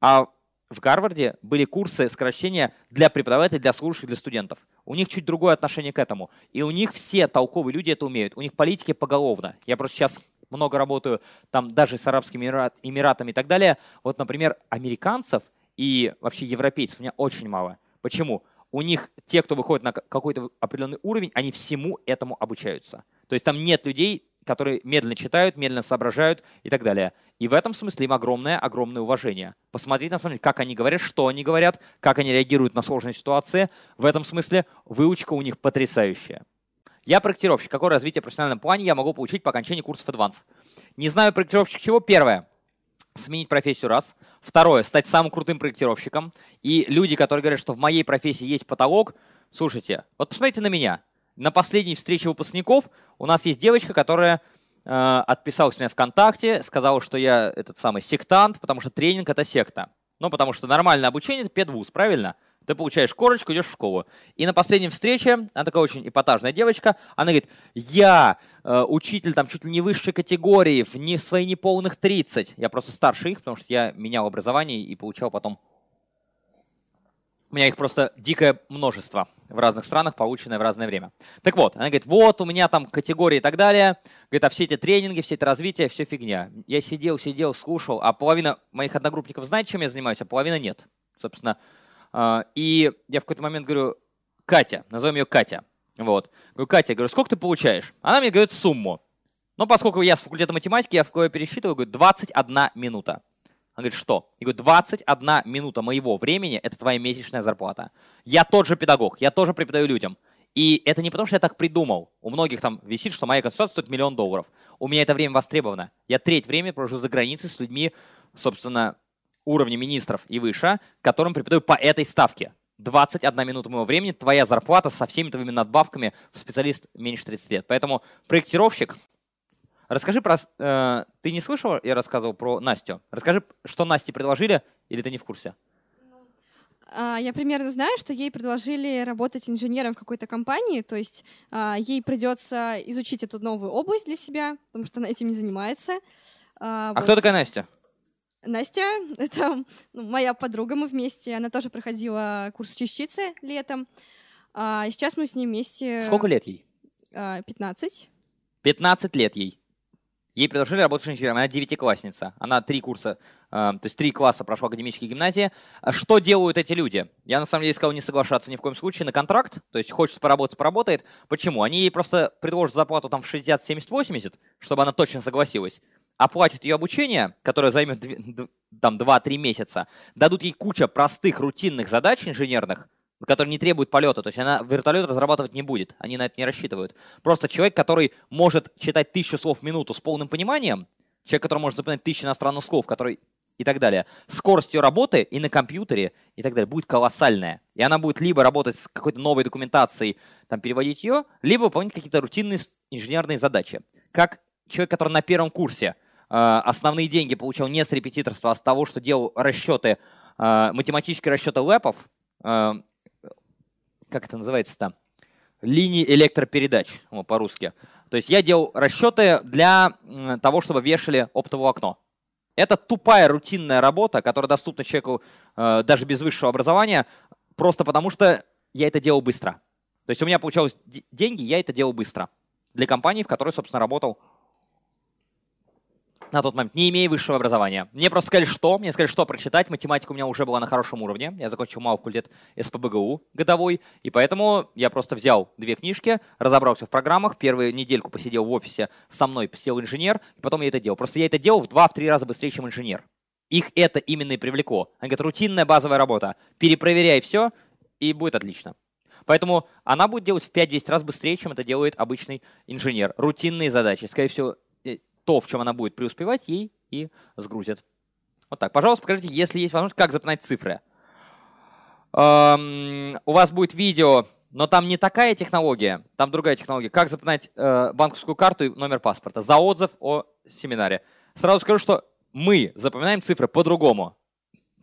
А в Гарварде были курсы скорочтения для преподавателей, для слушателей, для студентов. У них чуть другое отношение к этому. И у них все толковые люди это умеют. У них политики поголовно. Я просто сейчас много работаю там даже с Арабскими Эмиратами и так далее. Вот, например, американцев и вообще европейцев у меня очень мало. Почему? У них те, кто выходит на какой-то определенный уровень, они всему этому обучаются. То есть там нет людей, которые медленно читают, медленно соображают и так далее. И в этом смысле им огромное, огромное уважение. Посмотреть, на самом деле, как они говорят, что они говорят, как они реагируют на сложные ситуации. В этом смысле выучка у них потрясающая. Я проектировщик. Какое развитие в профессиональном плане я могу получить по окончании курсов Advance? Не знаю проектировщик чего. Первое сменить профессию раз. Второе, стать самым крутым проектировщиком. И люди, которые говорят, что в моей профессии есть потолок, слушайте, вот посмотрите на меня. На последней встрече выпускников у нас есть девочка, которая э, отписалась меня ВКонтакте, сказала, что я этот самый сектант, потому что тренинг — это секта. Ну, потому что нормальное обучение — это педвуз, правильно? Ты получаешь корочку, идешь в школу. И на последней встрече, она такая очень эпатажная девочка, она говорит, я э, учитель там чуть ли не высшей категории, в не, свои неполных 30. Я просто старше их, потому что я менял образование и получал потом у меня их просто дикое множество в разных странах, полученное в разное время. Так вот, она говорит, вот у меня там категории и так далее. Говорит, а все эти тренинги, все это развитие, все фигня. Я сидел, сидел, слушал, а половина моих одногруппников знает, чем я занимаюсь, а половина нет. Собственно, а, и я в какой-то момент говорю, Катя, назовем ее Катя. Вот. Говорю, Катя, говорю, сколько ты получаешь? Она мне говорит сумму. Но поскольку я с факультета математики, я в кое пересчитываю, говорю, 21 минута. Он говорит, что? Я говорю, 21 минута моего времени – это твоя месячная зарплата. Я тот же педагог, я тоже преподаю людям. И это не потому, что я так придумал. У многих там висит, что моя консультация стоит миллион долларов. У меня это время востребовано. Я треть времени провожу за границей с людьми, собственно, уровня министров и выше, которым преподаю по этой ставке. 21 минута моего времени, твоя зарплата со всеми твоими надбавками в специалист меньше 30 лет. Поэтому проектировщик Расскажи про... Э, ты не слышал, я рассказывал про Настю? Расскажи, что Насте предложили, или ты не в курсе? А, я примерно знаю, что ей предложили работать инженером в какой-то компании, то есть а, ей придется изучить эту новую область для себя, потому что она этим не занимается. А, а вот. кто такая Настя? Настя — это ну, моя подруга, мы вместе. Она тоже проходила курс частицы летом. А сейчас мы с ней вместе... Сколько лет ей? 15. 15 лет ей. Ей предложили работать инженером. Она девятиклассница. Она три курса, э, то есть три класса прошла академические гимназии. А что делают эти люди? Я на самом деле сказал не соглашаться ни в коем случае на контракт. То есть хочет поработать, поработает. Почему? Они ей просто предложат зарплату там в 60, 70, 80, чтобы она точно согласилась. Оплатят ее обучение, которое займет там 2-3 месяца. Дадут ей куча простых рутинных задач инженерных, который не требует полета. То есть она вертолет разрабатывать не будет. Они на это не рассчитывают. Просто человек, который может читать тысячу слов в минуту с полным пониманием, человек, который может запоминать тысячи иностранных слов, который и так далее. Скорость ее работы и на компьютере и так далее будет колоссальная. И она будет либо работать с какой-то новой документацией, там, переводить ее, либо выполнять какие-то рутинные инженерные задачи. Как человек, который на первом курсе э, основные деньги получал не с репетиторства, а с того, что делал расчеты, э, математические расчеты лэпов, э, как это называется-то, линии электропередач по-русски. То есть я делал расчеты для того, чтобы вешали оптовое окно. Это тупая рутинная работа, которая доступна человеку э, даже без высшего образования, просто потому что я это делал быстро. То есть у меня получалось деньги, я это делал быстро. Для компании, в которой, собственно, работал на тот момент, не имея высшего образования. Мне просто сказали, что, мне сказали, что прочитать. Математика у меня уже была на хорошем уровне. Я закончил мал факультет СПБГУ годовой, и поэтому я просто взял две книжки, разобрался в программах, первую недельку посидел в офисе со мной, посидел инженер, и потом я это делал. Просто я это делал в два-три раза быстрее, чем инженер. Их это именно и привлекло. Они говорят, рутинная базовая работа. Перепроверяй все, и будет отлично. Поэтому она будет делать в 5-10 раз быстрее, чем это делает обычный инженер. Рутинные задачи. Скорее всего, то, в чем она будет преуспевать, ей и сгрузят. Вот так. Пожалуйста, покажите, если есть возможность, как запоминать цифры. Эм, у вас будет видео, но там не такая технология, там другая технология. Как запоминать э, банковскую карту и номер паспорта за отзыв о семинаре. Сразу скажу, что мы запоминаем цифры по-другому.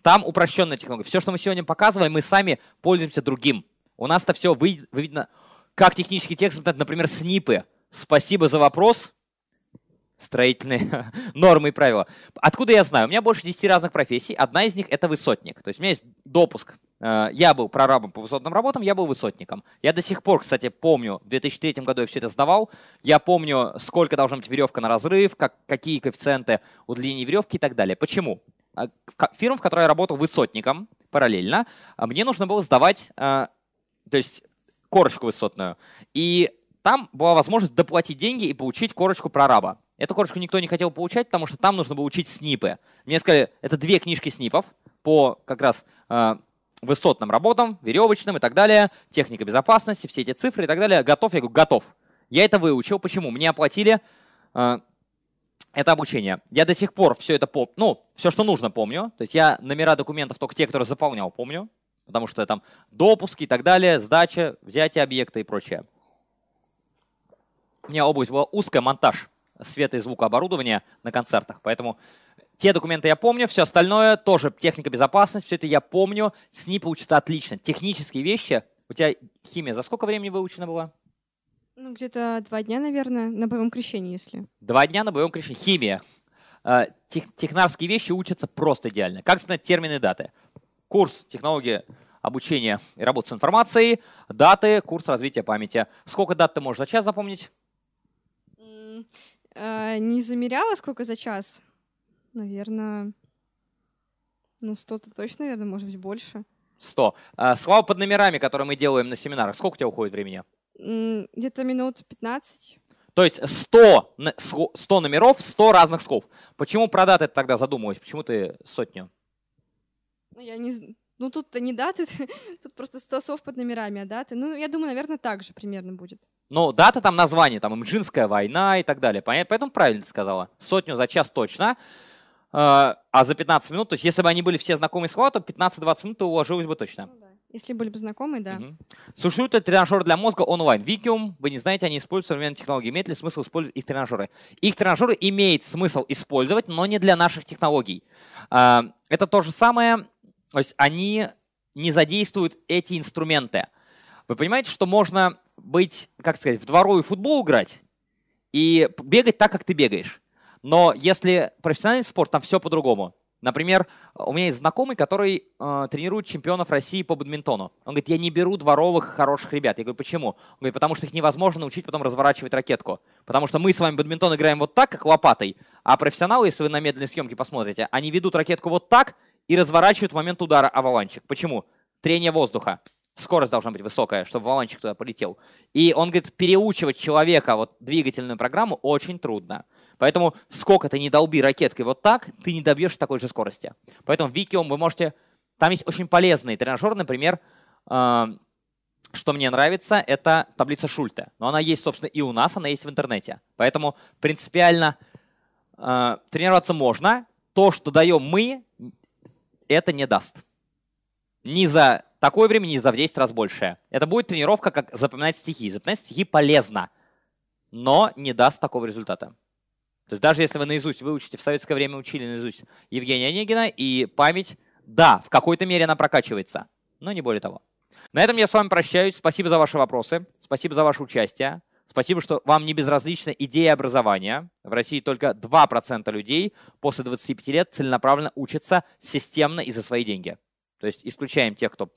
Там упрощенная технология. Все, что мы сегодня показывали, мы сами пользуемся другим. У нас-то все видно, как технический текст, например, снипы. Спасибо за вопрос строительные *laughs* нормы и правила. Откуда я знаю? У меня больше 10 разных профессий. Одна из них — это высотник. То есть у меня есть допуск. Э, я был прорабом по высотным работам, я был высотником. Я до сих пор, кстати, помню, в 2003 году я все это сдавал. Я помню, сколько должна быть веревка на разрыв, как, какие коэффициенты удлинения веревки и так далее. Почему? А, фирма, в которой я работал высотником параллельно, а, мне нужно было сдавать, э, то есть корочку высотную. И там была возможность доплатить деньги и получить корочку прораба. Эту корочку никто не хотел получать, потому что там нужно было учить снипы. Мне сказали, это две книжки снипов по как раз э, высотным работам, веревочным и так далее, техника безопасности, все эти цифры и так далее. Готов? Я говорю, готов. Я это выучил. Почему? Мне оплатили э, это обучение. Я до сих пор все это помню, ну, все, что нужно, помню. То есть я номера документов, только те, которые заполнял, помню. Потому что там допуски и так далее, сдача, взятие объекта и прочее. У меня область была узкая, монтаж света и звукооборудования на концертах. Поэтому те документы я помню, все остальное тоже техника безопасности, все это я помню. С ней получится отлично. Технические вещи. У тебя химия за сколько времени выучена была? Ну, где-то два дня, наверное, на боевом крещении, если. Два дня на боевом крещении. Химия. Э, тех, технарские вещи учатся просто идеально. Как вспоминать термины и даты? Курс технологии обучения и работы с информацией, даты, курс развития памяти. Сколько дат ты можешь за час запомнить? Э, не замеряла, сколько за час. Наверное, ну, сто-то точно, наверное, может быть, больше. Сто. А, слава под номерами, которые мы делаем на семинарах. Сколько у тебя уходит времени? Где-то минут 15. То есть 100, 100 номеров, 100 разных слов. Почему про даты ты тогда задумывалась? Почему ты сотню? Ну, я не, ну, тут-то не даты, *laughs* тут просто 100 слов под номерами, а даты. Ну, я думаю, наверное, так же примерно будет. Ну, дата там название, там Имжинская война и так далее. Поэтому правильно ты сказала. Сотню за час точно. А, а за 15 минут, то есть если бы они были все знакомые слова, то 15-20 минут ты уложилась бы точно. Ну, да. Если были бы знакомы, да. Угу. Сушют это тренажер для мозга онлайн. Викиум, вы не знаете, они используют современные технологии. Имеет ли смысл использовать их тренажеры? Их тренажеры имеет смысл использовать, но не для наших технологий. А, это то же самое, то есть они не задействуют эти инструменты. Вы понимаете, что можно быть, как сказать, в дворовый футбол играть и бегать так, как ты бегаешь. Но если профессиональный спорт, там все по-другому. Например, у меня есть знакомый, который э, тренирует чемпионов России по бадминтону. Он говорит, я не беру дворовых хороших ребят. Я говорю, почему? Он говорит, потому что их невозможно научить потом разворачивать ракетку. Потому что мы с вами бадминтон играем вот так, как лопатой, а профессионалы, если вы на медленной съемке посмотрите, они ведут ракетку вот так и разворачивают в момент удара аваланчик. Почему? Трение воздуха. Скорость должна быть высокая, чтобы валанчик туда полетел. И он говорит, переучивать человека вот двигательную программу очень трудно. Поэтому сколько ты не долби ракеткой вот так, ты не добьешь такой же скорости. Поэтому в Викиум вы можете... Там есть очень полезные тренажеры, например, э, что мне нравится, это таблица Шульта. Но она есть, собственно, и у нас, она есть в интернете. Поэтому принципиально э, тренироваться можно. То, что даем мы, это не даст. Ни за такое время, ни за в 10 раз больше. Это будет тренировка, как запоминать стихи. Запоминать стихи полезно, но не даст такого результата. То есть даже если вы наизусть выучите, в советское время учили наизусть Евгения Онегина, и память, да, в какой-то мере она прокачивается, но не более того. На этом я с вами прощаюсь. Спасибо за ваши вопросы, спасибо за ваше участие. Спасибо, что вам не безразлична идея образования. В России только 2% людей после 25 лет целенаправленно учатся системно и за свои деньги. То есть исключаем тех, кто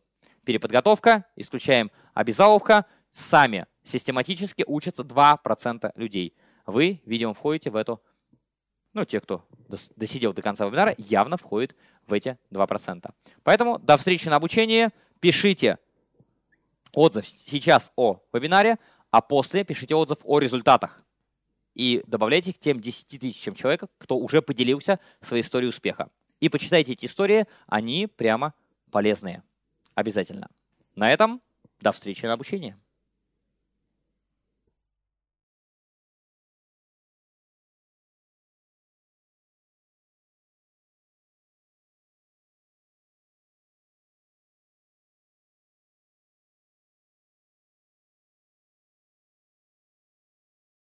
переподготовка, исключаем обязаловка, сами систематически учатся 2% людей. Вы, видимо, входите в эту, ну, те, кто досидел до конца вебинара, явно входит в эти 2%. Поэтому до встречи на обучении. Пишите отзыв сейчас о вебинаре, а после пишите отзыв о результатах. И добавляйте их тем 10 тысячам человек, кто уже поделился своей историей успеха. И почитайте эти истории, они прямо полезные. Обязательно. На этом до встречи на обучении.